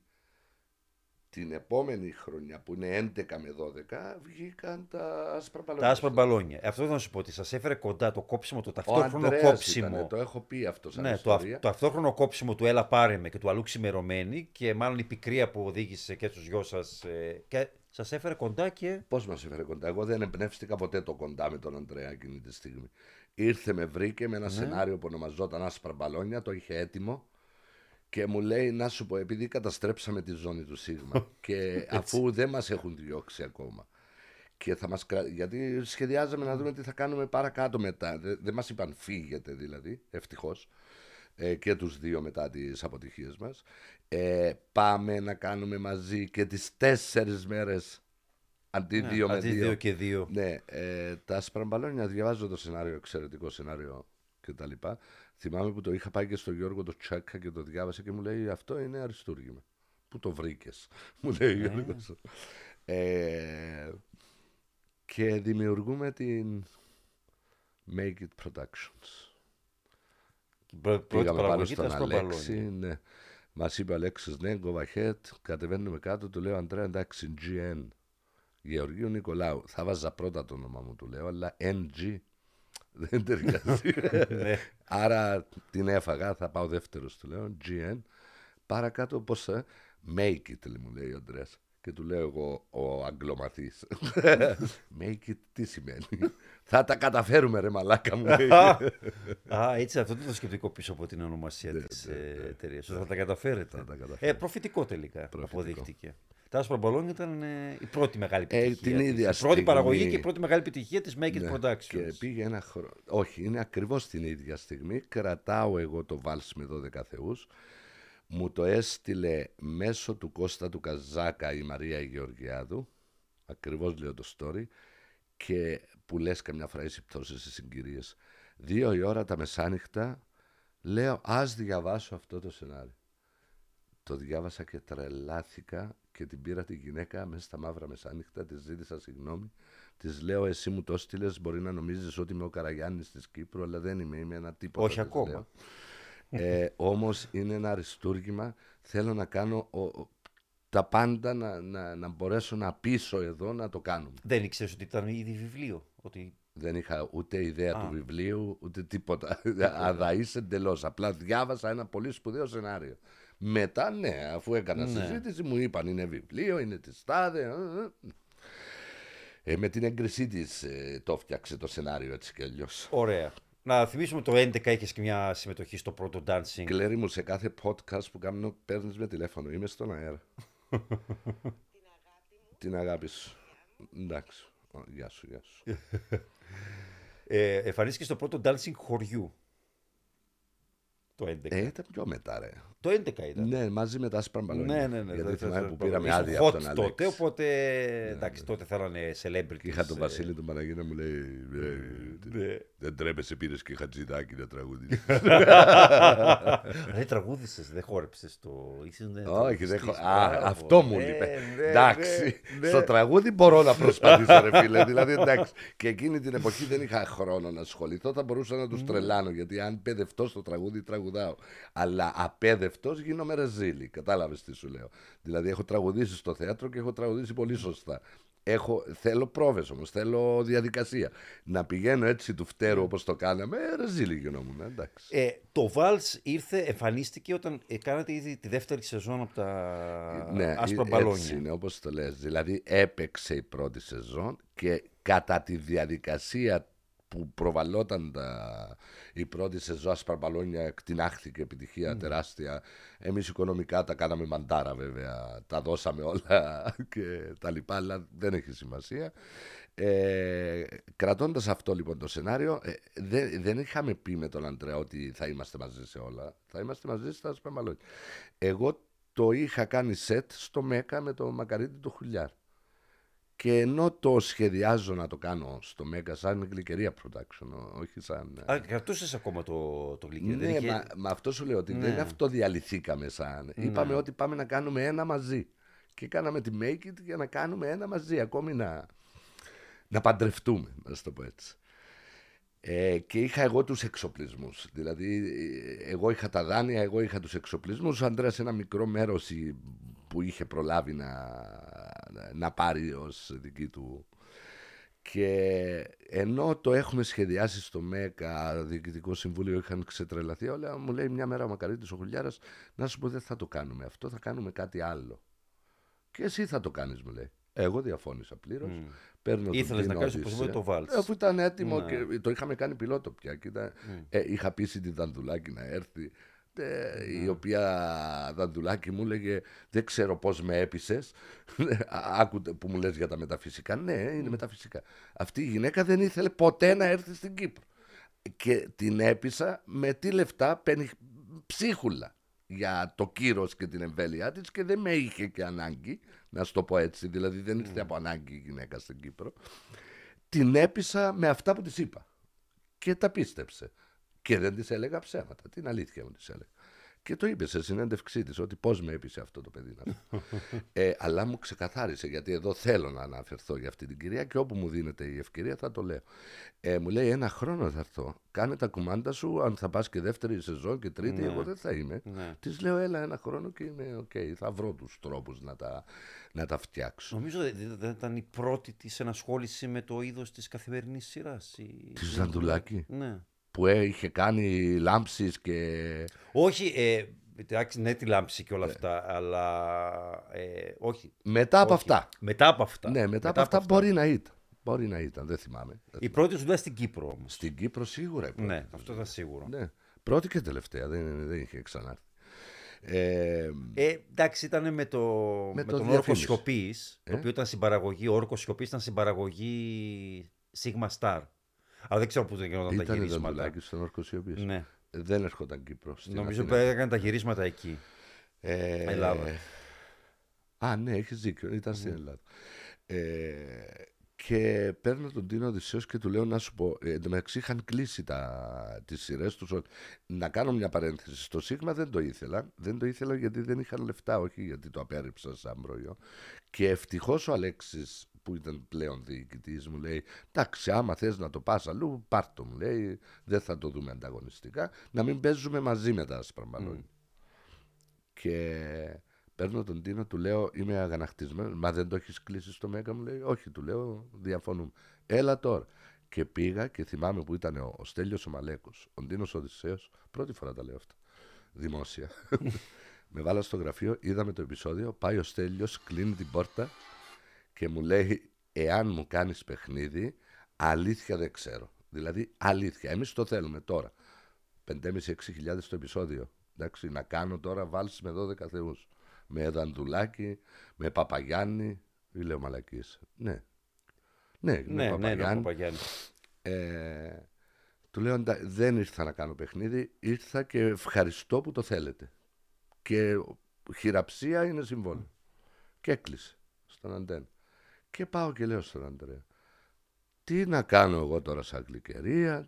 την επόμενη χρονιά που είναι 11 με 12 βγήκαν τα άσπρα μπαλόνια. Τα άσπρα μπαλόνια. Αυτό θα σου πω ότι σας έφερε κοντά το κόψιμο, το Ο ταυτόχρονο Αντρέας κόψιμο. ήτανε, το έχω πει αυτό σαν Ναι, το, ιστορία. αυ- το ταυτόχρονο κόψιμο του Έλα πάρε με και του αλλού ξημερωμένη και μάλλον η πικρία που οδήγησε και στους δυο σας ε, και σας έφερε κοντά και Πώς μας έφερε κοντά; Εγώ δεν εμπνεύστηκα ποτέ το κοντά με τον Αντρέα εκείνη τη στιγμή. Ήρθε, με βρήκε με ένα σενάριο που ονομαζόταν Άσπρα Μπαλόνια, το είχε έτοιμο και μου λέει να σου πω, επειδή καταστρέψαμε τη ζώνη του Σίγμα και αφού δεν μας έχουν διώξει ακόμα. Και θα μας κρα... Γιατί σχεδιάζαμε να δούμε τι θα κάνουμε παρακάτω μετά. Δεν, δεν μας είπαν φύγετε δηλαδή, ευτυχώς. Ε, και τους δύο μετά τις αποτυχίες μας. Ε, πάμε να κάνουμε μαζί και τις τέσσερις μέρες αντί δύο με Ναι, αντί δύο. δύο και δύο. Ναι, ε, τα άσπρα μπαλόνια, διαβάζω το σενάριο, εξαιρετικό σενάριο κτλ. Θυμάμαι που το είχα πάει και στο Γιώργο το Τσάκα και το διάβασα και μου λέει Αυτό είναι αριστούργημα. Πού το βρήκες, μου λέει ο Γιώργος. Ε, και δημιουργούμε την Make It Productions. Την πρω- πρώτη Πήγαμε πάνω παραγωγή στον ήταν στο Αλέξη. μπαλόνι. Ναι. Μας είπε ο Αλέξης, ναι, go ahead. Κατεβαίνουμε κάτω, του λέω Αντρέα, εντάξει, GN. Γεωργίου Νικολάου. Θα βάζα πρώτα το όνομα μου, του λέω, αλλά NG δεν ταιριάζει. Ναι. Άρα την έφαγα, θα πάω δεύτερος, του λέω, GN. Παρακάτω, πώς θα. Make it, λέει, μου λέει ο Αντρέας. Και του λέω εγώ ο αγγλομαθής. Make it τι σημαίνει. θα τα καταφέρουμε ρε μαλάκα μου. λέει. Α, έτσι αυτό είναι το σκεπτικό πίσω από την ονομασία της ε, εταιρείας. Ότι θα τα καταφέρετε. Ναι, τα Ε, καταφέρουμε. προφητικό τελικά Προφητικό. αποδείχτηκε. Τα άσπρα μπαλόνια ήταν ε, η πρώτη μεγάλη Ε, επιτυχία. την της. ίδια η πρώτη στιγμή- παραγωγή και η πρώτη μεγάλη επιτυχία της Make It Ναι, Productions. Και πήγε ένα χρόνο. Όχι, είναι ακριβώς την ίδια στιγμή. Κρατάω εγώ το βάλς με 12 θεούς. Μου το έστειλε μέσω του Κώστα του Καζάκα η Μαρία η Γεωργιάδου. Ακριβώς λέω το story. Και που λες καμιά φορά είσαι πτώσεις στις συγκυρίες. Δύο η ώρα τα μεσάνυχτα λέω ας διαβάσω αυτό το σενάριο. Το διάβασα και τρελάθηκα και την πήρα τη γυναίκα μέσα στα μαύρα μεσάνυχτα, της ζήτησα συγγνώμη. Της λέω: Εσύ μου το έστειλες. Μπορεί να νομίζεις ότι είμαι ο Καραγιάννης της Κύπρου, αλλά δεν είμαι. Είμαι ένα τίποτα. Όχι της ακόμα. λέω. Ε, Όμως είναι ένα αριστούργημα. Θέλω να κάνω ο- ο- τα πάντα να, να, να μπορέσω να πείσω εδώ να το κάνουμε. Δεν ήξερες ότι ήταν ήδη βιβλίο. Ότι... Δεν είχα ούτε ιδέα Α. του βιβλίου, ούτε τίποτα. Αδαής εντελώς. Απλά διάβασα ένα πολύ σπουδαίο σενάριο. Μετά, ναι, αφού έκανα Ναι. συζήτηση, μου είπαν είναι βιβλίο, είναι της τάδε. ε, ε. Ε, με την έγκρισή της το φτιάξε το σενάριο έτσι κι αλλιώς. Ωραία. Να θυμίσουμε το 11 είχες και μια συμμετοχή στο πρώτο dancing. Κλέρι μου, σε κάθε podcast που κάνω, παίρνεις με τηλέφωνο. Είμαι στον αέρα. την αγάπη σου. Εντάξει. Ω, Γεια σου, γεια σου. Ε, εμφανίστηκες στο πρώτο dancing χωριού. Το 11. ε, ήταν πιο μετά, ρε. Το 11 ήταν. Ναι, μαζί με τα άσπρα μπαλόνια. Ναι, ναι, ναι. Γιατί δεν θυμάμαι θα- που θα- πήραμε ήσουν άδεια hot από τον Αλέξη. τότε, οπότε εντάξει, τότε θέλανε celebrities. Και είχα τον ε, Βασίλη τον Παναγία να μου λέει «Ε, ναι. Δεν τρέπεσαι, πήρες και χατζηδάκι να τραγουδίσεις. Δεν τραγούδησε, δεν χόρεψες το. Ήσουν Όχι, δεν τραγουδιστής. έχω. Μπράβο. Α, αυτό μου Ναι, είπε. ναι, Εντάξει. ναι, ναι. Στο τραγούδι μπορώ να προσπαθήσω, ρε φίλε. Δηλαδή, εντάξει. Και εκείνη την εποχή δεν είχα χρόνο να ασχοληθώ. Θα μπορούσα να τους τρελάνω. Γιατί αν παιδευτώ στο τραγούδι, τραγουδάω. Αλλά απέδευτο γίνομαι ρεζίλη. Κατάλαβες τι σου λέω. Δηλαδή, έχω τραγουδήσει στο θέατρο και έχω τραγουδήσει πολύ σωστά. Έχω, θέλω πρόβες όμως, θέλω διαδικασία. Να πηγαίνω έτσι του φτέρου όπως το κάναμε, ε, ρεζίλη γινόμουν, εντάξει. Ε, το Vals ήρθε, εμφανίστηκε όταν ε, κάνατε ήδη τη δεύτερη σεζόν από τα ναι, άσπρα ε, μπαλόνια. Έτσι είναι, όπως το λες. Δηλαδή έπαιξε η πρώτη σεζόν και κατά τη διαδικασία που προβαλόταν τα... η πρώτη σεζόν άσπρα μπαλόνια εκτινάχθηκε επιτυχία τεράστια. Εμείς οικονομικά τα κάναμε μαντάρα βέβαια, τα δώσαμε όλα και τα λοιπά, αλλά δεν έχει σημασία. Ε, κρατώντας αυτό λοιπόν το σενάριο, ε, δεν, δεν είχαμε πει με τον Αντρέα ότι θα είμαστε μαζί σε όλα. Θα είμαστε μαζί στα άσπρα μπαλόνια. Εγώ το είχα κάνει σετ στο Μέκα με το Μακαρίτη το Χουλιάρ. Και ενώ το σχεδιάζω να το κάνω στο Μέκα σαν γλυκερία production, όχι σαν... Α, κρατούσες ακόμα το, το γλυκερία. Ναι, είχε... μα, μα αυτό σου λέω ότι Ναι. δεν αυτοδιαλυθήκαμε σαν. Είπαμε ότι πάμε να κάνουμε ένα μαζί. Και κάναμε τη Make It για να κάνουμε ένα μαζί, ακόμη να, να παντρευτούμε, να σου το πω έτσι. Ε, και είχα εγώ τους εξοπλισμούς. Δηλαδή, ε, εγώ είχα τα δάνεια, εγώ είχα τους εξοπλισμούς. Ο Ανδρέας ένα μικρό μέρος η- που είχε προλάβει να, να πάρει ως δική του και ενώ το έχουμε σχεδιάσει στο ΜΕΚΑ, Διοικητικό Συμβούλιο, είχαν ξετρελαθεί όλα, μου λέει μια μέρα ο Μακαρίτης ο Χουλιάρας, να σου πω δεν θα το κάνουμε αυτό, θα κάνουμε κάτι άλλο. Και εσύ θα το κάνεις, μου λέει. Εγώ διαφώνησα πλήρως. Παίρνω τον Ήθελες να Τίνο κάνεις Οδυσσέα. οπωσδήποτε το βάλτς. Αφού ήταν έτοιμο Ναι. και το είχαμε κάνει πιλότο πια. Και ήταν- ε, είχα πείσει τη Δανδουλάκη να έρθει. Ε, Η οποία Δανδουλάκη μου έλεγε Δεν ξέρω πώς με έπεισες Άκου που μου λες για τα μεταφυσικά. Ναι είναι μεταφυσικά. Αυτή η γυναίκα δεν ήθελε ποτέ να έρθει στην Κύπρο. Και την έπεισα με τι λεφτά παίρνει ψίχουλα για το κύρος και την εμβέλειά της και δεν με είχε και ανάγκη, να σου το πω έτσι, δηλαδή δεν ήρθε από ανάγκη η γυναίκα στην Κύπρο. Την έπεισα με αυτά που της είπα. Και τα πίστεψε. Και δεν της έλεγα ψέματα, την αλήθεια μου της έλεγα. Και το είπε σε συνέντευξή της ότι πώς με έπεισε αυτό το παιδί να ε, Αλλά μου ξεκαθάρισε γιατί εδώ θέλω να αναφερθώ για αυτή την κυρία και όπου μου δίνεται η ευκαιρία θα το λέω. Ε, μου λέει ένα χρόνο θα έρθω. Κάνε τα κουμάντα σου. Αν θα πας και δεύτερη σεζόν και τρίτη, Ναι. εγώ δεν θα είμαι. Ναι. Της λέω έλα ένα χρόνο και είμαι οκ. Θα βρω τους τρόπους να τα, να τα φτιάξω. Νομίζω δεν δεν- δεν ήταν η πρώτη της ενασχόληση με το είδος της καθημερινής σειράς. η- Της Ζαντουλάκη; Ναι. Που ε, είχε κάνει λάμψεις και. Όχι, ε, εντάξει, ναι, τη λάμψη και όλα αυτά, αλλά ε, όχι. Μετά από όχι. αυτά. Μετά από αυτά. Ναι, μετά, από αυτά, μπορεί να ήταν. Μπορεί να ήταν, δεν θυμάμαι. Η πρώτη σου δουλειά στην Κύπρο όμως. Στην Κύπρο σίγουρα η πρώτη. Ναι, αυτό ήταν σίγουρο. Ναι. Πρώτη και τελευταία, δεν, δεν είχε ξανάρθει. Ε, Ε, εντάξει, ήταν με, το, με, το τον όρκο διαφήμιση. σιωπής, Ε; το οποίο ήταν συμπαραγωγή, ο όρκος σιωπής ήταν συμπαραγωγή Sigma Star. Αλλά δεν ξέρω πού δεν γινόταν τα ήταν γυρίσματα. δοντουλάκι στον όρκο σιωπής. Ναι. Δεν έρχονταν Κύπρος. Στην Νομίζω Αθήνα. ότι έκανε τα γυρίσματα εκεί. Ε, Ελλάδα. Α, ναι, έχεις δίκιο. Ήταν στην Ναι. Ελλάδα. Ε, και παίρνω τον Τίνο Οδυσσέως και του λέω να σου πω. Ε, εν τω μεταξύ είχαν κλείσει τα, τις σειρές τους. ότι- Να κάνω μια παρένθεση. Στο Σίγμα δεν το ήθελα. Δεν το ήθελα γιατί δεν είχαν λεφτά, όχι γιατί το απέρριψα σαν προϊόν. Και ευτυχώς ο Αλέξης που ήταν πλέον διοικητής μου λέει εντάξει άμα θες να το πας αλλού πάρ' το μου λέει δεν θα το δούμε ανταγωνιστικά να μην παίζουμε μαζί με τα άσπρα μπαλόνια. Και παίρνω τον Τίνο, του λέω είμαι αγανακτισμένος. Μα δεν το έχεις κλείσει στο Μέγκα, μου λέει. Όχι, του λέω διαφωνούμε. Έλα τώρα. Και πήγα και θυμάμαι που ήταν ο, ο Στέλιος ο Μαλέκος, ο Ντίνος Οδυσσέος, πρώτη φορά τα λέω αυτά, δημόσια. με βάλα στο γραφείο, είδαμε το επεισόδιο, πάει ο Στέλιος, κλείνει την πόρτα και μου λέει εάν μου κάνεις παιχνίδι, αλήθεια δεν ξέρω. Δηλαδή αλήθεια, εμείς το θέλουμε τώρα. 5.500-6.000 το επεισόδιο. Εντάξει, να κάνω τώρα βάλσεις με 12 θεούς. Με Δανδουλάκη, με Παπαγιάννη. Ή λέω μαλακής. Ναι. Ναι, με Ναι, ναι, ναι, ο Παπαγιάννη. Παπαγιάννη. Ε, του λέω «Εντα- δεν ήρθα να κάνω παιχνίδι, ήρθα και ευχαριστώ που το θέλετε. Και χειραψία είναι συμβόλαιο. Και έκλεισε στον Αντένα. Και πάω και λέω στον Αντρέα, τι να κάνω εγώ τώρα σαν γλυκερία,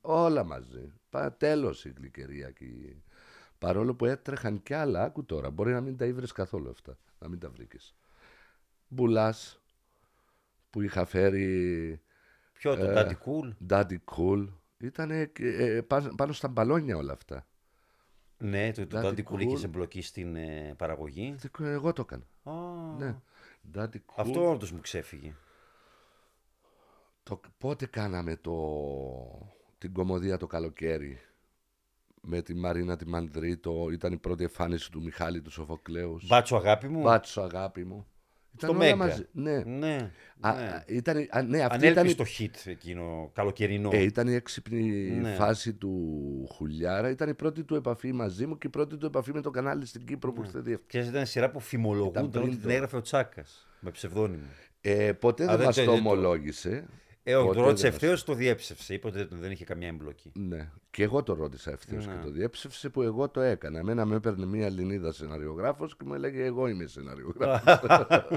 όλα μαζί. Πα, τέλος η γλυκερία και η- Παρόλο που έτρεχαν κι άλλα, άκου τώρα, μπορεί να μην τα ήβρες καθόλου αυτά, να μην τα βρήκες. Μπουλάς, που είχα φέρει Ποιο, το Ε, Daddy Cool; Daddy Cool. Ήταν πάνω στα μπαλόνια όλα αυτά. Ναι, το, το Daddy Daddy Cool Cool. είχες εμπλοκή στην ε, παραγωγή. Εγώ το έκανα. Α, Ναι. Daddy Cool. Αυτό όντως μου ξέφυγε. Το, πότε κάναμε το, την κομμωδία το καλοκαίρι με τη Μαρίνα τη Μανδρίτο. Ήταν η πρώτη εμφάνιση του Μιχάλη του Σοφοκλέους. Μπάτσο αγάπη μου. Μπάτσο αγάπη μου. Ήταν Στο όλα Μέγκα. μαζί. Ναι. Ναι. Α, ναι. α, ήταν, α, ναι, αυτή ήταν, Ανέλπιστο hit εκείνο, καλοκαιρινό. ε, ήταν η έξυπνη Ναι. φάση του Χουλιάρα. Ήταν η πρώτη του επαφή μαζί μου και η πρώτη του επαφή με το κανάλι στην Κύπρο Ναι. που ήρθε δεύτερη. Ξέρεις, ήταν σειρά που φημολογούνταν Ήταν ότι πριν την το- έγραφε ο Τσάκας. Με ψευδόνυμο. Ε, ποτέ Α, δεν δεν μας το- το δεν το- ομολόγησε. Ε, όχι, Ποτέ το ρώτησε δεν ευθέως, το διέψευσε. Είπε ότι δεν είχε καμιά εμπλοκή. Ναι. Και εγώ το ρώτησα ευθέως Ναι. και το διέψευσε που εγώ το έκανα. Εμένα με έπαιρνε μια Ελληνίδα σεναριογράφος και μου έλεγε Εγώ είμαι σεναριογράφος.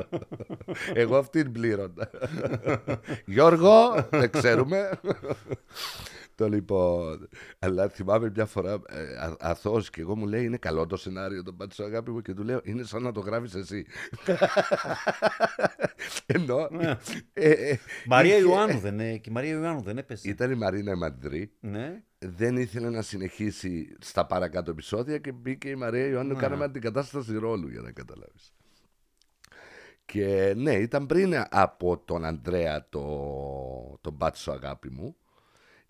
εγώ αυτήν πλήρωνα. Γιώργο, δεν ξέρουμε. Το λοιπόν. Αλλά θυμάμαι μια φορά ε, α- αθώος και εγώ μου λέει Είναι καλό το σενάριο το πάτσο αγάπη μου και του λέω Είναι σαν να το γράφεις εσύ. Ενώ. ε, ε, Μαρία είχε- Ιωάννου δεν είναι. Και η Μαρία Ιωάννου δεν έπεσε. Ήταν η Μαρίνα Μαντρή Ναι. δεν ήθελε να συνεχίσει στα παρακάτω επεισόδια και μπήκε η Μαρία Ιωάννου. Ναι. Κάναμε αντικατάσταση ρόλου για να καταλάβεις. Και ναι, ήταν πριν από τον Αντρέα το, τον μπάτσο αγάπη μου.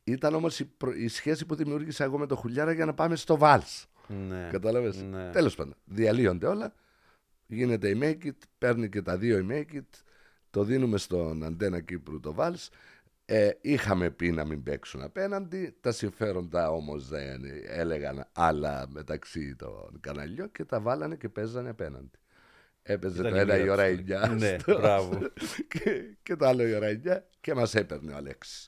Ήταν όμως η, προ- η σχέση που δημιούργησα εγώ με τον Χουλιάρα για να πάμε στο Βάλς. ναι. Κατάλαβες; Ναι. Τέλος πάντων, διαλύονται όλα. Γίνεται η Make It, παίρνει και τα δύο η Make It. Το δίνουμε στον Αντένα Κύπρου το Βάλς. Ε, είχαμε πει να μην παίξουν απέναντι. Τα συμφέροντα όμως δεν έλεγαν άλλα μεταξύ των καναλιών και τα βάλανε και παίζανε απέναντι. Έπαιζε Ήταν το η ένα η μοίρα ώρα τους. 9 Ναι, στο- μπράβο. και, και το άλλο η ώρα 9 και μας έπαιρνε ο Αλέξης.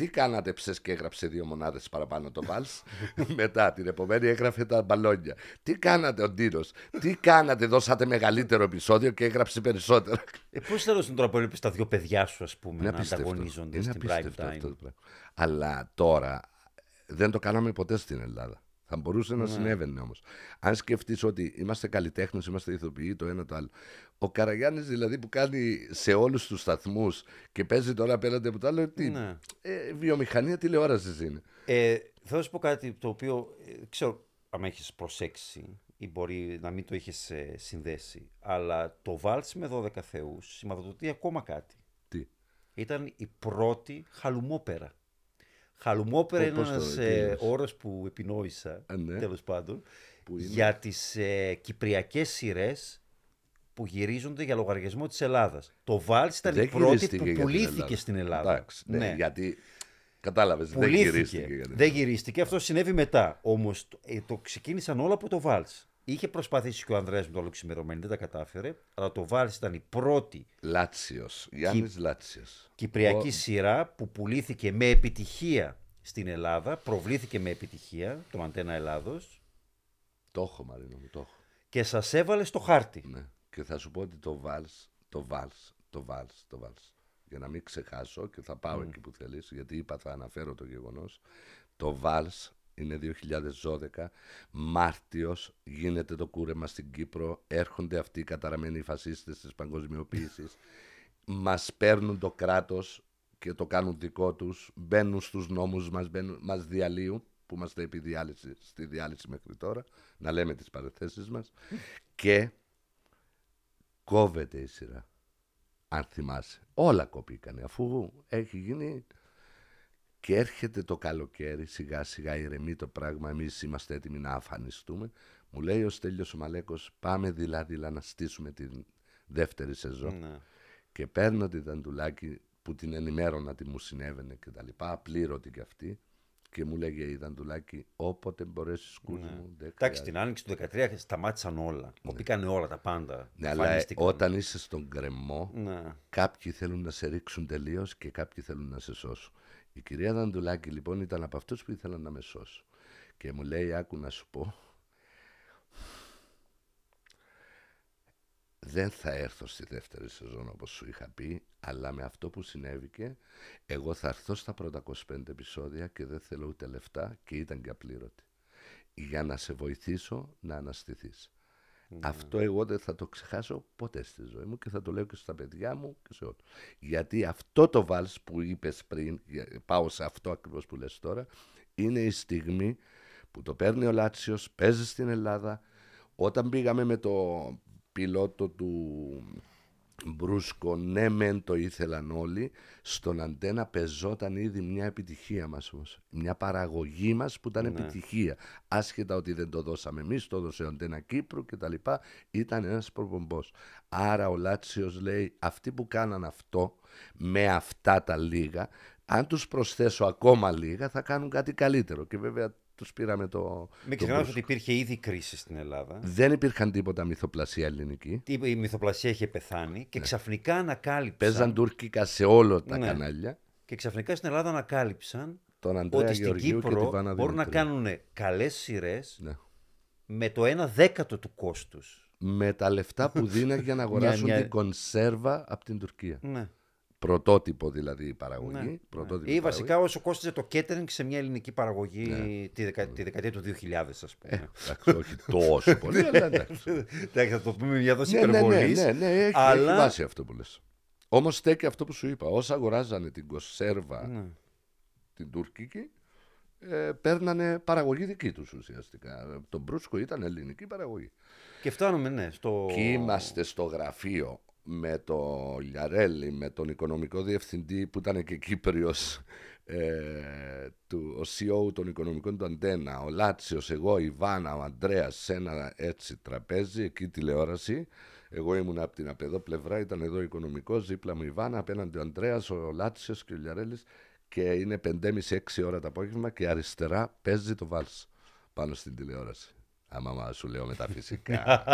Τι κάνατε ψες και έγραψε δύο μονάδες παραπάνω το Βάλς. Μετά την επομένη έγραφε τα μπαλόνια. Τι κάνατε ο Ντίνος; Τι κάνατε, δώσατε μεγαλύτερο επεισόδιο και έγραψε περισσότερο. Ε, Πώς θέλω τώρα που έβλεπε τα δύο παιδιά σου, ας πούμε, Είναι να απίστευτο. ανταγωνίζονται Είναι στην prime απίστευτο αυτό time; το πράγμα. Αλλά τώρα δεν το κάναμε ποτέ στην Ελλάδα. Θα μπορούσε Ναι. να συνέβαινε όμως. Αν σκεφτείς ότι είμαστε καλλιτέχνες, είμαστε ηθοποιοί, το ένα το άλλο. Ο Καραγιάννης δηλαδή που κάνει σε όλους τους σταθμούς και παίζει τώρα απέναντι από το άλλο. Τι, Ναι. ε, βιομηχανία τηλεόρασης είναι. Ε, θέλω να σου πω κάτι το οποίο ε, ξέρω αν έχεις προσέξει ή μπορεί να μην το είχες συνδέσει. Αλλά το Βάλτς με 12 Θεούς σηματοδοτεί ακόμα κάτι. Τι; Ήταν η πρώτη χαλουμόπερα. Χαλουμόπερα Ω, είναι πώς το- ένας τι ε, εννοείς; όρος που επινόησα, Α, ναι. τέλος πάντων, Που είναι; για τις ε, κυπριακές σειρές που γυρίζονται για λογαριασμό της Ελλάδας. Το Βάλτς ήταν Δεν η πρώτη γυρίστηκε που για την πουλήθηκε Ελλάδα. στην Ελλάδα. Εντάξει, ναι, γιατί κατάλαβες. Δεν Πουλήθηκε. γυρίστηκε. για την Δεν γυρίστηκε. Αυτό συνέβη μετά. Όμως το, ε, το ξεκίνησαν όλα από το Βάλ. Είχε προσπαθήσει και ο Ανδρέας με το άλλο ξημερωμένο, δεν τα κατάφερε. Αλλά το Βάλ ήταν η πρώτη Λάτσιος. Γιάννης Λάτσιος. κυπριακή σειρά που πουλήθηκε με επιτυχία στην Ελλάδα. Προβλήθηκε με επιτυχία το Αντένα Ελλάδος Το έχω, Μαρίνο μου, το έχω. και σας έβαλε στο χάρτη. Ναι. Και θα σου πω ότι το βάλς, το βάλς, το βάλς, το βάλς. Για να μην ξεχάσω και θα πάω εκεί που θέλεις, γιατί είπα θα αναφέρω το γεγονός. Το βάλς είναι 2012, Μάρτιος γίνεται το κούρεμα στην Κύπρο, έρχονται αυτοί οι καταραμένοι φασίστες της παγκοσμιοποίησης, μας παίρνουν το κράτος και το κάνουν δικό τους, μπαίνουν στους νόμους μας, μπαίνουν, μας διαλύουν, που είμαστε επί διάλυση, στη διάλυση μέχρι τώρα, να λέμε τις παρεθέσεις μας, και κόβεται η σειρά. Αν θυμάσαι. Όλα κοπήκανε αφού έχει γίνει και έρχεται το καλοκαίρι σιγά σιγά ηρεμεί το πράγμα εμείς είμαστε έτοιμοι να αφανιστούμε μου λέει ο Στέλιος ο Μαλέκος πάμε δηλαδή να στήσουμε την δεύτερη σεζόν Ναι. και παίρνω τη Δαντουλάκη που την ενημέρωνα τι μου συνέβαινε και τα λοιπά απλήρωτη κι αυτή και μου λέγε η Δαντουλάκη όποτε μπορέσεις κούζι μου δεν Εντάξει, χρειάζεται». την άνοιξη του 2013 σταμάτησαν όλα. Κοπήκανε όλα τα πάντα. ναι, αλλά ε, Εμφανίστηκαν. όταν είσαι στον κρεμό Ναι. Κάποιοι θέλουν να σε ρίξουν τελείως και κάποιοι θέλουν να σε σώσουν. Η κυρία Δαντουλάκη λοιπόν ήταν από αυτούς που ήθελαν να με σώσουν. Και μου λέει: Άκου να σου πω. Δεν θα έρθω στη δεύτερη σεζόν όπως σου είχα πει, αλλά με αυτό που συνέβηκε, εγώ θα έρθω στα πρώτα 25 επεισόδια και δεν θέλω ούτε λεφτά και ήταν και απλήρωτη. Για να σε βοηθήσω να αναστηθείς. Αυτό εγώ δεν θα το ξεχάσω ποτέ στη ζωή μου και θα το λέω και στα παιδιά μου και σε όλους. Γιατί αυτό το βάλς που είπες πριν, για- πάω σε αυτό ακριβώς που λες τώρα, είναι η στιγμή που το παίρνει ο Λάτσιος, παίζει στην Ελλάδα. Όταν πήγαμε με το πιλότο του Μπρούσκο, ναι μεν το ήθελαν όλοι, στον αντένα πεζόταν ήδη μια επιτυχία μας όμως. Μια παραγωγή μας που ήταν επιτυχία. Άσχετα ότι δεν το δώσαμε εμείς, το έδωσε ο αντένα Κύπρου και τα λοιπά, ήταν ένας προπομπός. Άρα ο Λάτσιος λέει, αυτοί που κάναν αυτό, με αυτά τα λίγα, αν τους προσθέσω ακόμα λίγα θα κάνουν κάτι καλύτερο. Και βέβαια τους πήραμε το... Μην το ξεχνάμε Μπρούσκο. ότι υπήρχε ήδη κρίση στην Ελλάδα. Δεν υπήρχαν τίποτα μυθοπλασία ελληνική. Η μυθοπλασία είχε πεθάνει και ξαφνικά ανακάλυψαν. Ναι. Παίζαν τουρκικά σε όλα τα Ναι. κανάλια. Και ξαφνικά στην Ελλάδα ανακάλυψαν Τον Αντρέα ότι στην Γεωργίου και τη Κύπρο Βάνα μπορούν να Δημητρίου. κάνουν καλές σειρές Ναι. με το 1 δέκατο του κόστους. Με τα λεφτά που δίνει για να αγοράσουν μια- την κονσέρβα από την Τουρκία. Ναι. Πρωτότυπο δηλαδή η παραγωγή. Ναι, πρωτότυπη Ή παραγωγή. βασικά όσο κόστιζε το catering σε μια ελληνική παραγωγή τη, δεκα... τη δεκαετία του 2000, ας πούμε. Ε, εντάξει, όχι τόσο πολύ, αλλά εντάξει. Εντάξει, θα το πούμε με μια δόση ναι, ναι, ναι, υπερβολής. ναι, ναι, έχει, αλλά- έχει βάση αυτό που λες. Όμως στέκει αυτό που σου είπα. Όσα αγοράζανε την κονσέρβα Ναι. την τουρκική, ε, παίρνανε παραγωγή δική τους ουσιαστικά. Το μπρούσκο ήταν ελληνική παραγωγή. Και φτάνουμε, ναι, στο... Και είμαστε στο γραφείο με το Λιαρέλη, με τον οικονομικό διευθυντή που ήταν και Κύπριος, ε, του, ο CEO των οικονομικών του Αντένα, ο Λάτσιος, εγώ, η Βάνα, ο Αντρέας, σε ένα έτσι τραπέζι, εκεί τηλεόραση. Εγώ ήμουν από την απ' εδώ πλευρά, ήταν εδώ οικονομικός, δίπλα μου η Βάνα, απέναντι ο Αντρέας, ο Λάτσιος και ο Λιαρέλης και είναι 5.30-6 ώρα το απόγευμα και αριστερά παίζει το βάλς πάνω στην τηλεόραση. Άμα μα σου λέω μεταφυσικά.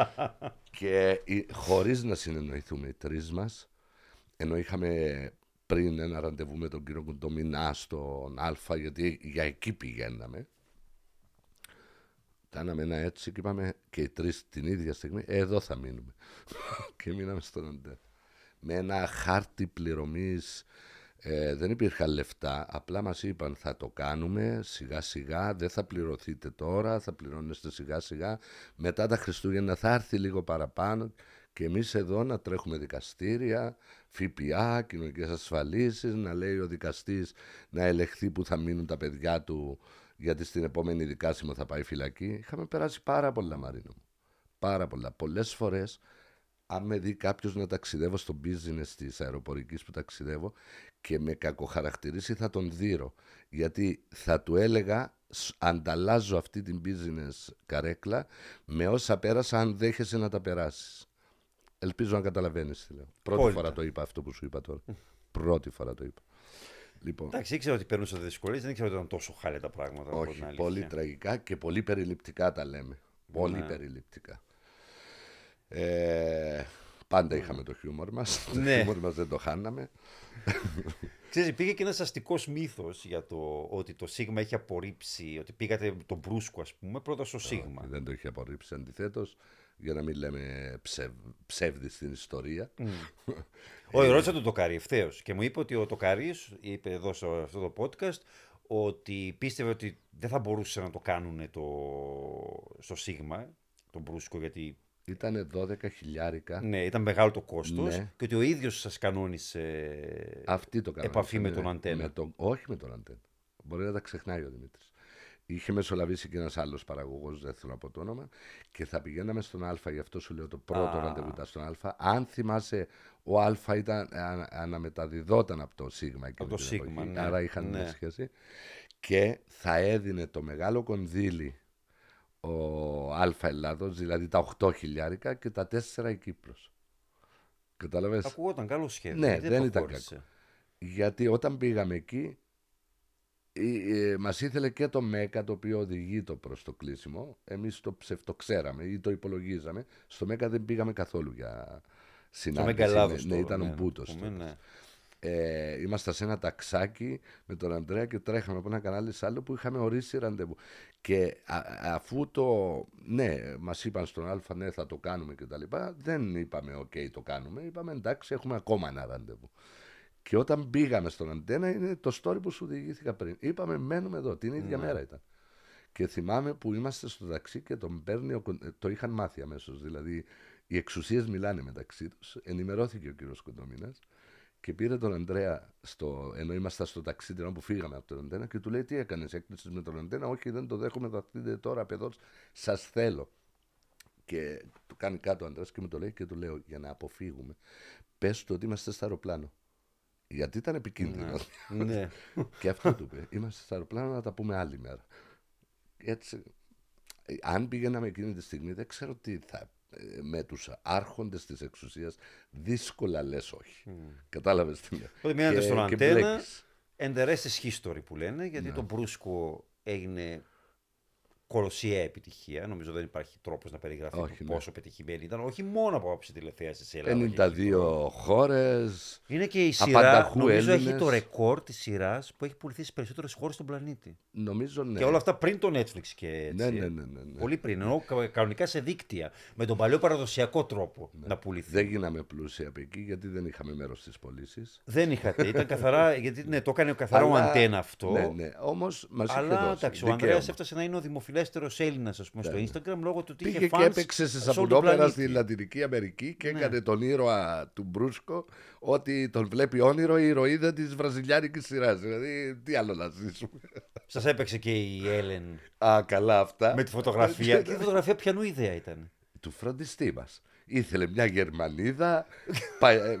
και οι- χωρίς να συνεννοηθούμε οι τρεις μας, ενώ είχαμε πριν ένα ραντεβού με τον κύριο Κουντομινά στον Α, γιατί για εκεί πηγαίναμε. Κάναμε ένα έτσι και είπαμε και οι τρεις την ίδια στιγμή, «Ε, εδώ θα μείνουμε. και μείναμε στον Αντέ. Με ένα χάρτη πληρωμής, ε, δεν υπήρχαν λεφτά, απλά μας είπαν θα το κάνουμε σιγά σιγά, δεν θα πληρωθείτε τώρα, θα πληρώνεστε σιγά σιγά, μετά τα Χριστούγεννα θα έρθει λίγο παραπάνω και εμείς εδώ να τρέχουμε δικαστήρια, ΦΠΑ, κοινωνικές ασφαλίσεις, να λέει ο δικαστής να ελεγχθεί που θα μείνουν τα παιδιά του γιατί στην επόμενη δικάσιμο θα πάει φυλακή. Είχαμε περάσει πάρα πολλά Μαρίνο μου. Πάρα πολλά. Πολλές φορές αν με δει κάποιος να ταξιδεύω στο business της αεροπορικής που ταξιδεύω και με κακοχαρακτηρίσει, θα τον δείρω. Γιατί θα του έλεγα, «Σ- ανταλλάζω αυτή την business καρέκλα με όσα πέρασα, αν δέχεσαι να τα περάσεις. Ελπίζω να καταλαβαίνεις τι λέω. Πρώτη Απόλυτα. φορά το είπα αυτό που σου είπα τώρα. Πρώτη φορά το είπα. Λοιπόν, Εντάξει, ήξερα ότι περνούσε δυσκολίες, δεν ήξερα ότι ήταν τόσο χάλια τα πράγματα. από την όχι, αλήθεια. πολύ τραγικά και πολύ περιληπτικά τα λέμε. Πολύ Ναι. περιληπτικά. Ε, πάντα είχαμε το χιούμορ μας. Το Ναι. χιούμορ μας δεν το χάναμε. Ξέρεις, υπήρχε και ένας αστικός μύθος για το ότι το Σίγμα έχει απορρίψει, ότι πήγατε τον Μπρούσκο, ας πούμε, πρώτα στο Σίγμα. Δεν το είχε απορρίψει αντιθέτως, για να μην λέμε ψευ, ψεύδι στην ιστορία. Όχι, ρώτησα τον Τοκάρη ευθέως και μου είπε ότι ο Τοκάρης είπε εδώ σε αυτό το podcast ότι πίστευε ότι δεν θα μπορούσε να το κάνουν το... στο Σίγμα, τον Μπρούσκο, γιατί Ήταν 12 χιλιάρικα. ναι, ήταν μεγάλο το κόστος Ναι. και ότι ο ίδιος σας κανόνισε Αυτή το κάναμε. επαφή με Ναι, τον Αντένα. με τον- όχι με τον Αντένα. Μπορεί να τα ξεχνάει ο Δημήτρης. Είχε μεσολαβήσει και ένας άλλος παραγωγός, δεν θέλω να πω το όνομα, και θα πηγαίναμε στον Α, γι' αυτό σου λέω το πρώτο Α. ραντεβού ήταν στον Α. Αν θυμάσαι, ο Α ήταν, α, αναμεταδιδόταν από το Σίγμα. εκείνη Από το την Σίγμα, εποχή, ναι. Άρα είχαν Ναι. μια σχέση. Και θα έδινε το μεγάλο κονδύλι ο Α Ελλάδος, δηλαδή τα 8 χιλιάρικα και τα 4 η Κύπρος. Κατάλαβες; Ακούγονταν καλό σχέδιο. Ναι, γιατί δεν ήταν προχώρησε. Γιατί όταν πήγαμε εκεί, ε, ε, μας ήθελε και το MEGA το οποίο οδηγεί το προς το κλείσιμο. Εμείς το ψευτοξέραμε ή το υπολογίζαμε. Στο MEGA δεν πήγαμε καθόλου για Το συνάντηση. Mega Ελλάδος ναι, τώρα, ήταν ναι, ο Μπούτος. πούμε, τότε. ναι. Ε, ήμασταν σε ένα ταξάκι με τον Αντρέα και τρέχαμε από ένα κανάλι σε άλλο που είχαμε ορίσει ραντεβού. Και α- αφού το, ναι, μας είπαν στον Α, ναι, θα το κάνουμε και τα λοιπά, δεν είπαμε, οκ, το κάνουμε. Είπαμε, εντάξει, έχουμε ακόμα ένα ραντεβού. Και όταν πήγαμε στον Αντένα, είναι το story που σου διηγήθηκα πριν. Είπαμε, μένουμε εδώ, την ίδια μέρα ήταν. Και θυμάμαι που είμαστε στο ταξί και τον παίρνει, ο, Κον- ε, το είχαν μάθει αμέσως. Δηλαδή, οι εξουσίες μιλάνε μεταξύ τους. Ενημερώθηκε ο κύριος Κοντομίνα και πήρε τον Αντρέα, στο, ενώ ήμασταν στο ταξί την ώρα που φύγαμε από τον Αντένα και του λέει: Τι έκανες, έκλεισε με τον Αντένα; Όχι, δεν το δέχομαι, θα έρθετε τώρα, παιδός. Σας θέλω. Και του κάνει κάτω ο Αντρέας και μου το λέει και του λέω: Για να αποφύγουμε, πες του ότι είμαστε στο αεροπλάνο. Γιατί ήταν επικίνδυνο. ναι. Και αυτό του είπε. Είμαστε στο αεροπλάνο να τα πούμε άλλη μέρα. Έτσι, ε, αν πήγαιναμε εκείνη τη στιγμή, δεν ξέρω τι θα. Ε, Με τους άρχοντες της εξουσίας, δύσκολα λες όχι. Κατάλαβες τι λέω. Οπότε μείνατε Και- στον και Αντένα. μπλέκεις. And the rest is history που λένε, Ναι. γιατί το Μπρούσκο έγινε κολοσιαία επιτυχία. Νομίζω δεν υπάρχει τρόπος να περιγραφεί Όχι, το ναι. πόσο πετυχημένη ήταν. Όχι μόνο από άποψη τηλεθέασης τη Ελλάδα. 52 χώρες. Είναι και η σειρά. Απανταχού Νομίζω έχει Έλληνες. το ρεκόρ της σειράς που έχει πουληθεί σε περισσότερες χώρες στον πλανήτη. Νομίζω ναι. Και όλα αυτά πριν το Netflix και έτσι. Ναι, ναι, ναι, ναι, ναι. Πολύ πριν. Ενώ κα- κανονικά σε δίκτυα. Με τον παλιό παραδοσιακό τρόπο να πουληθεί. Δεν γίναμε πλούσιοι από εκεί γιατί δεν είχαμε μέρος στις πωλήσεις. Δεν είχατε. Ήταν καθαρά. Γιατί ναι, το έκανε καθαρά ο Αλλά- αντένα αυτό. Ναι, ναι. Όμως μας είχε Αλλά δώσει. εντάξει, ο δικαίωμα. Ανδρέας έφτασε να είναι ο δημοφιλέστερο Έλληνας στο Instagram λόγω του ότι Πήγε είχε και fans έπαιξε σε σε όλο τον σαπουνόπερα πλανήτη. στη Λατινική Αμερική και Ναι. έκανε τον ήρωα του Μπρούσκο ότι τον βλέπει όνειρο η ηρωίδα της βραζιλιάνικης σειράς. Δηλαδή, τι άλλο να ζήσουμε. Σας έπαιξε και η Έλεν Α, καλά αυτά. με τη φωτογραφία. και η φωτογραφία πιανού ιδέα ήταν; του φροντιστή μας. Ήθελε μια Γερμανίδα, πα- ε,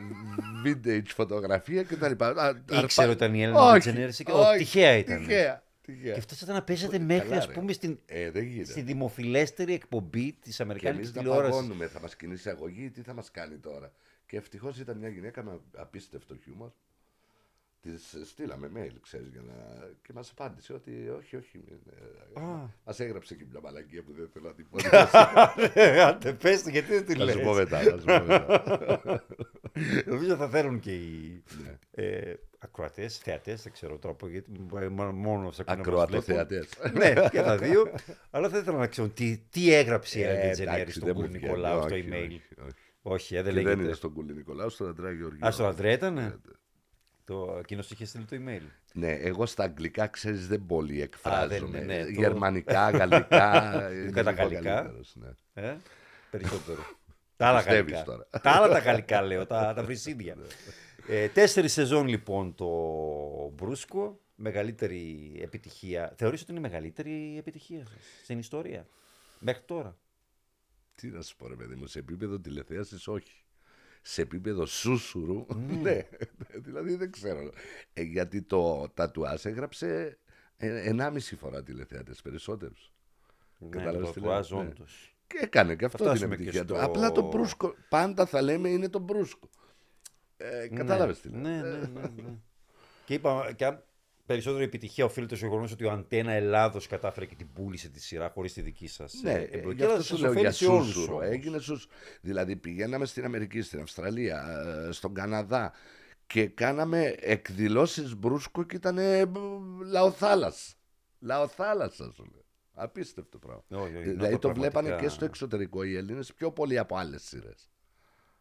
vintage φωτογραφία κτλ. Α, Ήξερε αρπα- ότι ήταν η Έλληνα Όχι, Ντεζενέρης και- όχι, ο, τυχαία ήταν. Τυχαία. Τυχαία. Και φτάσατε να παίζετε μέχρι, καλά, ας ρε. πούμε, στην, Ε, δεν γίνεται. στη δημοφιλέστερη εκπομπή της Και Αμερικάνικης εμεί να τηλεόρασης. παγώνουμε, θα μας κινήσει αγωγή, τι θα μας κάνει τώρα. Και ευτυχώς ήταν μια γυναίκα με απίστευτο χιούμορ. Της στείλαμε mail, ξέρεις, για να... και μας απάντησε ότι όχι, όχι. Μας έγραψε και μια μαλακία που δεν θέλω να την πω. Άντε, πες το, γιατί δεν τη Θα λες. σου πω μετά. θα σου πω μετά. Νομίζω θα θέλουν και οι Ναι. ε, ακροατές, θεατές, δεν ξέρω τρόπο, γιατί μ- μόνος σε ακούνε να μας Ακροατοθεατές. βλέπουν. ναι, και τα δύο. Αλλά δεν ήθελα να ξέρω τι, τι έγραψε η Ε, Έλληνα εντάξει, Τζενέρη στον δεν μου Κούλη βγαίνει. Νικολάου στο Όχι, email. όχι, όχι. Όχι, ε, δεν Και δεν είναι λέγεται. στον Κούλη Νικολάου, στον Αντρέα Γεωργίου. Α, στον Αντρέα ήταν. Το, εκείνος είχε στείλει το email. Ναι, εγώ στα αγγλικά ξέρεις δεν πολύ δεν εκφράζομαι. είναι, ναι, το- Γερμανικά, γαλλικά. είναι τα λίγο γαλλικά. καλύτερος, ναι. Ε, περισσότερο. Τα άλλα Πιστεύεις γαλλικά. τώρα. τα άλλα τα γαλλικά λέω, τα, τα βρυσίδια. ε, τέσσερις σεζόν λοιπόν το Μπρούσκο. Μεγαλύτερη επιτυχία. Θεωρείς ότι είναι η μεγαλύτερη επιτυχία σας στην ιστορία. Μέχρι τώρα; Τι να σου πω, ρε παιδί μου, σε επίπεδο τηλεθέασης όχι. Σε επίπεδο σούσουρου, ναι. δηλαδή δεν ξέρω. Ε, γιατί το τατουάζ έγραψε ε, ενάμιση φορά τηλεθεάτες περισσότερους. Ναι, Κατάλαβες το τι λέω, τουάζ ναι. όντως. Και έκανε και αυτό την φτάσουμε και επιτυχία του. στο- Απλά το μπρούσκο, πάντα θα λέμε είναι το μπρούσκο. Ε, κατάλαβες τι λέω. Ναι, ναι, ναι, ναι. και είπα, και αν περισσότερη επιτυχία οφείλεται στο γεγονός ότι ο Αντένα Ελλάδος κατάφερε και την πούλησε τη σειρά χωρίς τη δική σας Ναι, ε, εμπλοκή. γι' αυτό Αλλά σου σας λέω ωφέλει για σε όλους σούσουρο. όμως. Έγινε σούσουρο. Δηλαδή πηγαίναμε στην Αμερική, στην Αυστραλία, ε, στον Καναδά και κάναμε εκδηλώσεις μπρούσκο και ήταν λαοθάλασσα. Λαοθάλασσα σου λέω. Απίστευτο πράγμα. Όχι, όχι, δηλαδή να το, το βλέπανε πραγματικά. και στο εξωτερικό οι Έλληνες πιο πολύ από άλλες σειρές.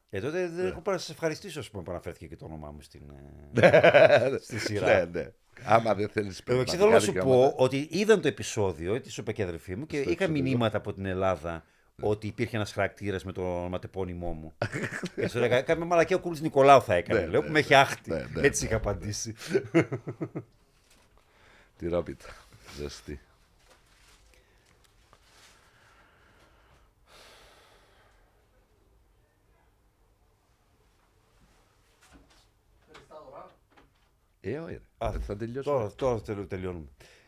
Ε, τότε δεν έχω πάρα να σας ευχαριστήσω ας πούμε, που αναφέρθηκε και το όνομά μου στην, Ναι. ε, στη σειρά. ναι, ναι. Άμα δεν θέλεις Το εξή πραγματικά θέλω να σου δικαιώματα. πω ότι είδαν το επεισόδιο, τη σου είπε και η αδερφή μου, και είχα εξωτερικό. μηνύματα από την Ελλάδα ότι υπήρχε ένας χαρακτήρας με το ματεπώνυμό μου. και σου έλεγα, κάμε μαλακία ο Κούλης Νικολάου θα έκανε. Ναι, λέω ναι, που με έχει άχτη. ναι, ναι, Έτσι είχα απαντήσει. Τη ρόπιτα. Ζεστή. Ε, όχι, ρε. Α, Ε, θα τελειώσω. Τώρα, τώρα τελ- τελειώνουμε.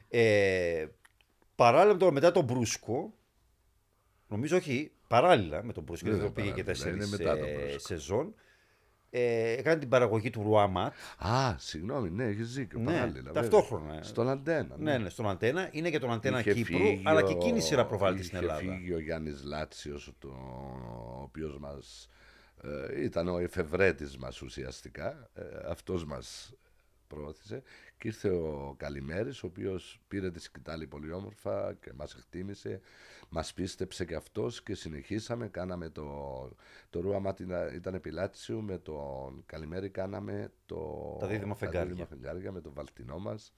Ε, παράλληλα τώρα μετά τον Μπρούσκο, νομίζω όχι, παράλληλα με τον Μπρούσκο, Ναι, γιατί ναι, το πήγε και παράλληλα, τέσσερις είναι μετά τον ε, Μπρούσκο. σεζόν. Ε, έκανε την παραγωγή του Ρουάματ. Α, συγγνώμη, ναι, έχεις δίκιο. Ναι, παράλληλα, ταυτόχρονα. βέβαια. Στον αντένα. Ναι, ναι, στον Αντένα. Είναι και τον Αντένα Είχε Κύπρου, φύγει αλλά ο- και εκείνη η σειρά προβάλλεται στην είχε Ελλάδα. φύγει ο Γιάννης Λάτσιος, το, ο οποίος μας ε, ήταν ο εφευρέτης μας ουσιαστικά. Ε, αυτός μας προώθησε. Και ήρθε ο Καλημέρης, ο οποίος πήρε τη σκητάλη πολύ όμορφα και μας εκτίμησε. Μας πίστεψε και αυτός και συνεχίσαμε. Κάναμε το, το Ρούαμα ήταν, ήταν επιλάτσιου, με τον Καλημέρη κάναμε το, Τα δίδυμα φεγγάρια. δίδυμα φεγγάρια με τον Βαλτινό μας.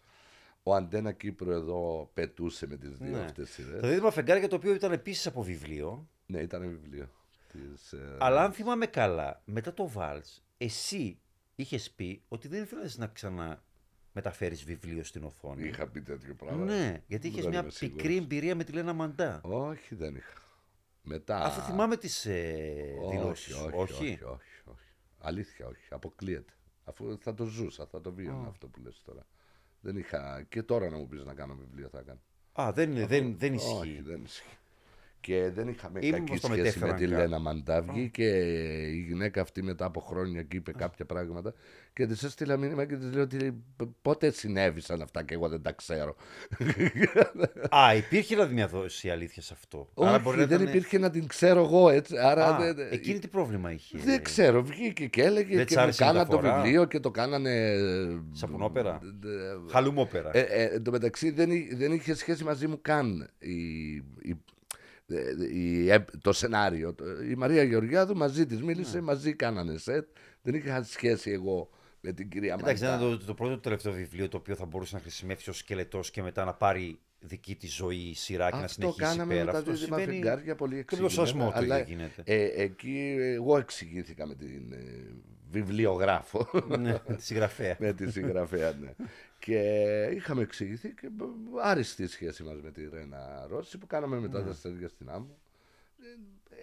Ο Αντένα Κύπρου εδώ πετούσε με τις δύο Ναι. αυτές σειρές. Το δίδυμα φεγγάρια το οποίο ήταν επίσης από βιβλίο. Ναι, ήταν βιβλίο. Της, ε, Αλλά αν θυμάμαι καλά, μετά το Βάλς, εσύ είχες πει ότι δεν ήθελε να ξαναμεταφέρεις βιβλίο στην οθόνη. Είχα πει τέτοιο πράγμα. Ναι, γιατί είχες Δεν μια είμαι σίγουρος. πικρή εμπειρία με τη Λένα Μαντά. Όχι, δεν είχα. Μετά. Αφού θυμάμαι τις ε, όχι, δηλώσεις. όχι, όχι, όχι, όχι, όχι. Αλήθεια, όχι. Αποκλείεται. Αφού θα το ζούσα, θα το βίωνα αυτό που λες τώρα. Δεν είχα. Και τώρα να μου πεις να κάνω βιβλίο θα έκανα. Α, δεν, δεν, δεν Όχι, ισχύει. δεν ισχύει. Και δεν είχαμε Ή κακή μήπως το σχέση με μετέφεραν τη κάπου. Λένα Μαντάβγη και η γυναίκα αυτή μετά από χρόνια και είπε κάποια πράγματα και της έστειλα μήνυμα και της λέω ότι πότε συνέβησαν αυτά και εγώ δεν τα ξέρω. Α, υπήρχε δηλαδή μια δόση αλήθεια σε αυτό. Άρα Όχι, μπορεί να δεν ήταν- υπήρχε να την ξέρω εγώ έτσι. Άρα Α, δεν, εκείνη τι πρόβλημα είχε; δεν ξέρω, βγήκε και έλεγε Δεν της και μου άρεσε η κάναν το μεταφορά; βιβλίο και το κάνανε... Σαπουνόπερα; ε, Χαλουμόπερα. Ε, ε, εν τω μεταξύ δεν, εί- δεν είχε σχέση μαζί μου καν η, η- ε, η- ε, το σενάριο. Το- Η Μαρία Γεωργιάδου μαζί της μίλησε, Ναι. μαζί κάνανε σετ. Δεν είχα σχέση εγώ με την κυρία Εντάξει, Μαντά. ήταν το, το πρώτο το τελευταίο βιβλίο το οποίο θα μπορούσε να χρησιμεύσει ως σκελετός και μετά να πάρει δική της ζωή η σειρά και να Αυτό συνεχίσει κάναμε πέρα. με τα Αυτό δίδυμα συμβαίνει φεγγάρια πολύ και εξηγημένα. με το σασμό το αλλά, ίδιο γίνεται. ε, εκεί εγώ εξηγήθηκα με την ε, βιβλιογράφο. ναι, τη συγγραφέα. με τη συγγραφέα, ναι. Και είχαμε εξηγηθεί και μπ- άριστη η σχέση μας με τη Ρένα Ρώση που κάναμε μετά τα αστέρια στην άμμο.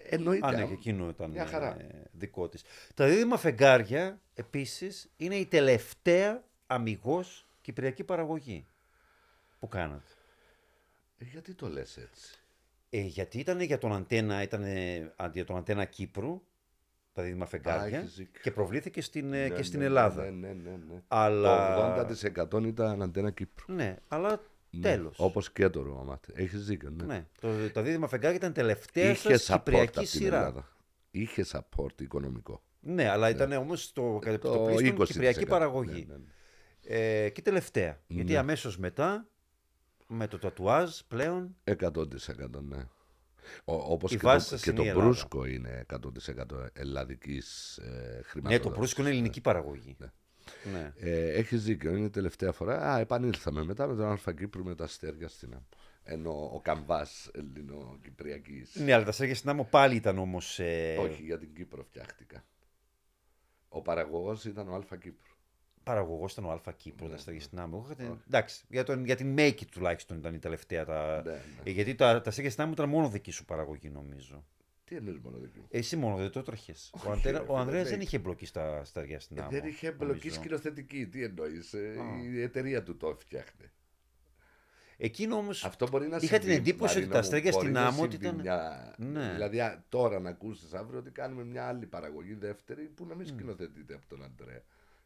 Ε, εννοείται. Α, ναι, και εκείνο ήταν Μια χαρά. ε, δικό της. Τα δίδυμα φεγγάρια, επίσης, είναι η τελευταία αμυγός κυπριακή παραγωγή που κάνατε. Ε, γιατί το λες έτσι; Ε, γιατί ήταν για τον Αντένα, ήταν για τον Αντένα Κύπρου, τα δίδυμα φεγγάρια, έχεις δίκιο. και προβλήθηκε στην, ε, Ναι, και στην ναι, Ελλάδα. Ναι, ναι, ναι, ναι. Αλλά... Το 80% ήταν αντένα Κύπρου. Ναι, αλλά Ναι, τέλος. Όπως και το Ρωμαμάτι. Έχεις δίκιο, ναι. Ναι, το, τα δίδυμα φεγγάρια ήταν τελευταία Είχε σας support από κυπριακή την σειρά. Ελλάδα. Είχε support οικονομικό. Ναι, αλλά ήταν όμως το, το, Το πλήστον 20%. κυπριακή παραγωγή. Ναι, ναι, ναι. Ε, και τελευταία. Γιατί Ναι. αμέσως μετά, με το τατουάζ πλέον, 100% ναι. Ο, όπως Η και βάση το, σας και είναι το η Ελλάδα. μπρούσκο είναι 100% ελλαδικής ε, ναι, το χρηματοδότησης. προύσκο είναι ελληνική παραγωγή. Ναι. Ναι. Ε, έχεις δίκιο, είναι η τελευταία φορά. Α, επανήλθαμε μετά με τον Αλφα Κύπρου με τα αστέρια στην ΑΜ. Ενώ ο καμβάς ελληνοκυπριακής. ναι, αλλά τα Σέργια στην Άμμο πάλι ήταν όμως... Ε, Όχι, για την Κύπρο φτιάχτηκα. Ο παραγωγός ήταν ο Αλφα Κύπρου. Παραγωγός ήταν ο Αλφα Κύπρο, Ναι, τα Σέργια ναι. στην Άμμο. Εγώ είχα την- Εντάξει, για, τον, για την Make It τουλάχιστον ήταν η τελευταία. Τα... Ναι, ναι. Ε, γιατί τα, τα Σέργια στην Άμμο ήταν μόνο δική σου παραγωγή νομίζω. Τι εννοείς μόνο δική μου; Εσύ μόνο δεν το έτρεχες. Ο, Όχι, Αντένα, ρε ο φίλε, Ανδρέας δεν δεν έχει. είχε εμπλοκή στα Αστέρια στην Ε, Άμμο. δεν είχε εμπλοκή νομίζω. σκηνοθετική. Τι εννοείς. ε, Α. η εταιρεία του το φτιάχνε. Εκείνο όμως... Αυτό μπορεί να Είχα την συμβεί, εντύπωση Μαρίνο ότι τα μου, αστέρια μπορεί στην να άμμο ότι συμβεί ήταν- Μια... Ναι. Δηλαδή α, τώρα να ακούσεις αύριο ότι κάνουμε μια άλλη παραγωγή δεύτερη που να μην σκηνοθετείται από τον Αντρέα.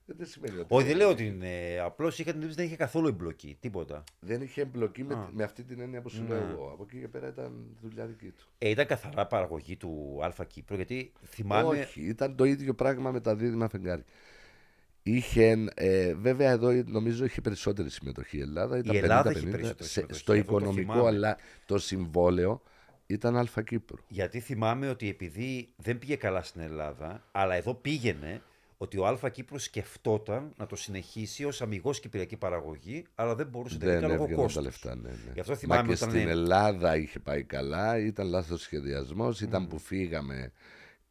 Ε, Δεν σημαίνει ότι... Όχι, δεν λέω ότι είναι. Απλώς είχα την εντύπωση ότι δεν είχε καθόλου εμπλοκή. Τίποτα. Δεν είχε εμπλοκή με, Α. με αυτή την έννοια που σου Ναι. λέω εγώ. Από εκεί και πέρα ήταν δουλειά δική του. Ε, ήταν καθαρά παραγωγή του Αλφα Κύπρου, γιατί θυμάμαι. Όχι, ήταν το ίδιο πράγμα με τα Δίδυμα Φεγγάρια. Είχε, ε, βέβαια εδώ νομίζω είχε περισσότερη συμμετοχή η Ελλάδα. Ήταν Ελλάδα 50-50, έχει περισσότερη σε- συμμετοχή, Στο αυτό το οικονομικό, θυμάμαι. αλλά το συμβόλαιο ήταν Αλφα Κύπρου. Γιατί θυμάμαι ότι επειδή δεν πήγε καλά στην Ελλάδα, αλλά εδώ πήγαινε ότι ο Αλφα Κύπρου σκεφτόταν να το συνεχίσει ως αμιγώς κυπριακή παραγωγή, αλλά δεν μπορούσε Δεν τελικά λόγω έβγαιναν τα κόστους. λεφτά. Ναι, ναι. Γι' αυτό Μα θυμάμαι και όταν στην είναι- Ελλάδα είχε πάει καλά, ήταν λάθος σχεδιασμός, ήταν που φύγαμε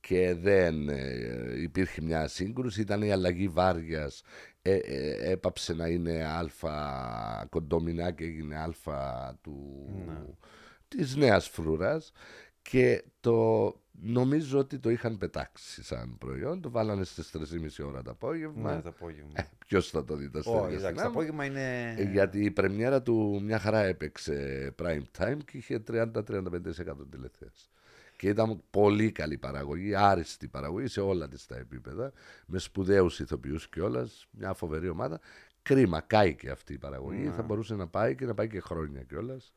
και δεν ε, υπήρχε μια σύγκρουση, ήταν η αλλαγή βάριας, ε, ε, έπαψε να είναι αλφα κοντομινά και έγινε αλφα του, Ναι. της νέας φρουράς και το νομίζω ότι το είχαν πετάξει σαν προϊόν, το βάλανε στις 3.30 ώρα το απόγευμα. Ναι, το απόγευμα. Ε, ποιος θα το δει τα αστέρια Όχι, στην εντάξει, το άμμο. απόγευμα είναι. Ε, Γιατί η πρεμιέρα του μια χαρά έπαιξε prime time και είχε 30-35% τηλεθέαση. Και ήταν πολύ καλή παραγωγή, άριστη παραγωγή σε όλα τις τα επίπεδα, με σπουδαίους ηθοποιούς κιόλας, μια φοβερή ομάδα. Κρίμα, κάηκε αυτή η παραγωγή, Ναι. θα μπορούσε να πάει και να πάει και χρόνια κιόλας.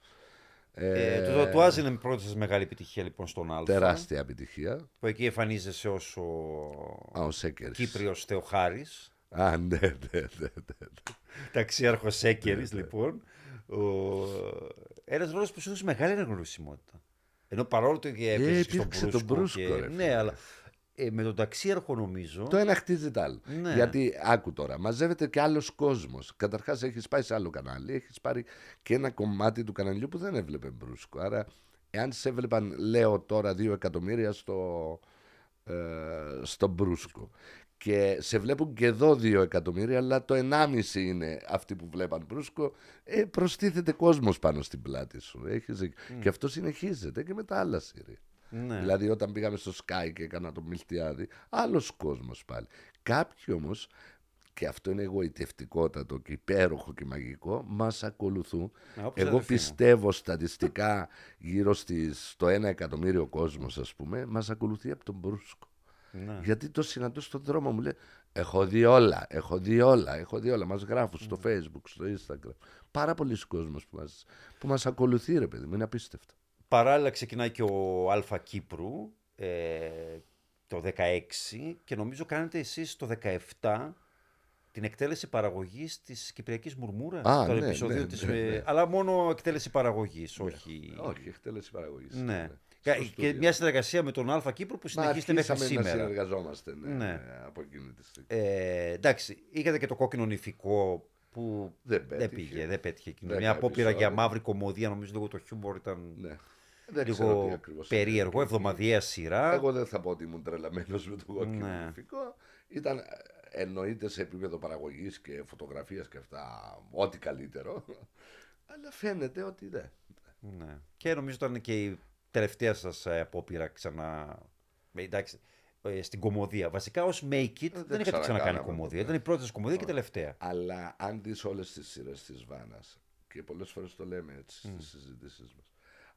Ε, το τατουάζ είναι η πρώτη σας μεγάλη επιτυχία λοιπόν στον Αλφα. Τεράστια επιτυχία. Που εκεί εμφανίζεσαι ως ο Α, ο Σέκερης. Κύπριος Θεοχάρης. Α, ναι, ναι, ναι. ναι. Ταξίαρχος Σέκερης, Ναι, ναι. λοιπόν. Ο... Ένας ρόλος που σου έδωσε μεγάλη αναγνωρισιμότητα. Ενώ παρόλο το ότι έπαιζες και υπήρξε στον τον Μπρούσκο. Μπρούσκο, και... ρε ναι, φίλε. αλλά ε, με τον ταξίαρχο νομίζω. Το ένα χτίζει το άλλο. Ναι. Γιατί άκου τώρα, μαζεύεται και άλλος κόσμος. Καταρχάς έχεις πάει σε άλλο κανάλι, έχεις πάρει και ένα κομμάτι του καναλιού που δεν έβλεπε μπρούσκο. Άρα, εάν σε έβλεπαν, λέω τώρα, δύο εκατομμύρια στο, ε, στο μπρούσκο. Και σε βλέπουν και εδώ δύο εκατομμύρια, αλλά το 1,5 είναι αυτοί που βλέπαν μπρούσκο. Ε, προστίθεται κόσμος πάνω στην πλάτη σου. Έχεις... δίκιο. Και αυτό συνεχίζεται και με τα άλλα σύρια. Ναι. Δηλαδή όταν πήγαμε στο Sky και έκανα το Μιλτιάδη, άλλος κόσμος πάλι. Κάποιοι όμως και αυτό είναι εγωιτευτικότατο και υπέροχο και μαγικό, μας ακολουθούν. Α, όπως Εγώ αδερφοί μου. πιστεύω στατιστικά γύρω στις, στο ένα εκατομμύριο κόσμος ας πούμε, μας ακολουθεί από τον Μπρούσκο. Ναι. Γιατί το συναντώ στον δρόμο μου λέει Έχω δει όλα, έχω δει όλα, έχω δει όλα. Μας γράφουν στο facebook, στο instagram. Πάρα πολλοί κόσμος που μας, που μας ακολουθεί ρε παιδί μου, είναι απίστευτο. Παράλληλα ξεκινάει και ο Αλφα Κύπρου ε, το 16 και νομίζω κάνετε εσείς το 17 την εκτέλεση παραγωγής της Κυπριακής Μουρμούρας. Α, το ναι, επεισόδιο ναι, της, ναι, ε, ναι. Αλλά μόνο εκτέλεση παραγωγής, όχι... Όχι, εκτέλεση παραγωγής. Ναι. Στο Και, και στούντιο. μια συνεργασία με τον Αλφα Κύπρου που Μα συνεχίζεται μέχρι αρχίσαμε να σήμερα. συνεργαζόμαστε ναι, Ναι. ναι, από εκείνη τη στιγμή. Ε, εντάξει, είχατε και το κόκκινο νηφικό που Δεν δεν πέτυχε. πήγε, δεν πέτυχε εκείνο. Δέκα Μια απόπειρα για επεισόδια. μαύρη κομμωδία, νομίζω λίγο το χιούμορ ήταν Ναι. Δεν ξέρω τι λίγο ακριβώς περίεργο, έγινε. εβδομαδιαία σειρά. Εγώ δεν θα πω ότι ήμουν τρελαμένος με το κόκκινο Ναι. νηφικό. Ήταν ε, εννοείται σε επίπεδο παραγωγής και φωτογραφίας και αυτά, ό,τι καλύτερο. Αλλά φαίνεται ότι δεν. Ναι. Και νομίζω ήταν και η τελευταία σας ε, απόπειρα ξανά. ε, Εντάξει, ε, στην κομμωδία. Βασικά ως Make It δεν, είχατε ξανακάνει ξανακάναμε κομμωδία. ποτέ. Ήταν η πρώτη σας κομμωδία και η τελευταία; Αλλά αν δεις όλες τις σειρές της Βάνας, και πολλές φορές το λέμε έτσι στις συζητήσεις μας,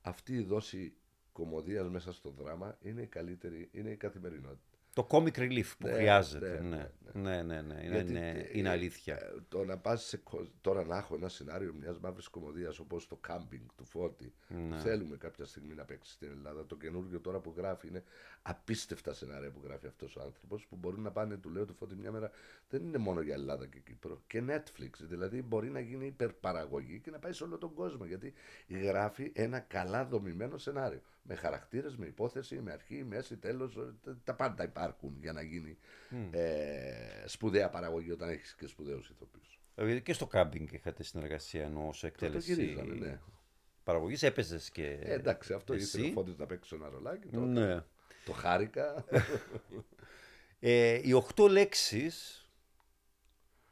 αυτή η δόση κομμωδίας μέσα στο δράμα είναι η καλύτερη, είναι η καθημερινότητα. Το comic relief που Ναι, χρειάζεται. ναι, Ναι, ναι, ναι, ναι. ναι, Είναι, Γιατί, είναι, ε, είναι αλήθεια. ε, το να πας σε, κο- τώρα να έχω ένα σενάριο μιας μαύρης κομμωδίας όπως το κάμπινγκ του Φώτη. Ναι. Θέλουμε κάποια στιγμή να παίξει στην Ελλάδα. Το καινούργιο τώρα που γράφει είναι απίστευτα σενάρια που γράφει αυτός ο άνθρωπος που μπορούν να πάνε, του λέω του Φώτη μια μέρα, δεν είναι μόνο για Ελλάδα και Κύπρο. Και Netflix. Δηλαδή μπορεί να γίνει υπερπαραγωγή και να πάει σε όλο τον κόσμο. Γιατί γράφει ένα καλά δομημένο σενάριο. Με χαρακτήρες, με υπόθεση, με αρχή, μέση, τέλος. Τα πάντα υπάρχουν για να γίνει ε, σπουδαία παραγωγή όταν έχεις και σπουδαίους ηθοποιούς. Ε, Και στο κάμπινγκ είχατε συνεργασία ενώ ως Το εκτέλεση γυρίζαμε, ναι. παραγωγής. Έπαιζες και Ε, εντάξει, αυτό εσύ. ήθελε ο Φώτης να παίξει ένα ρολάκι. Το, Ναι. Το χάρηκα. Ε, οι οχτώ λέξεις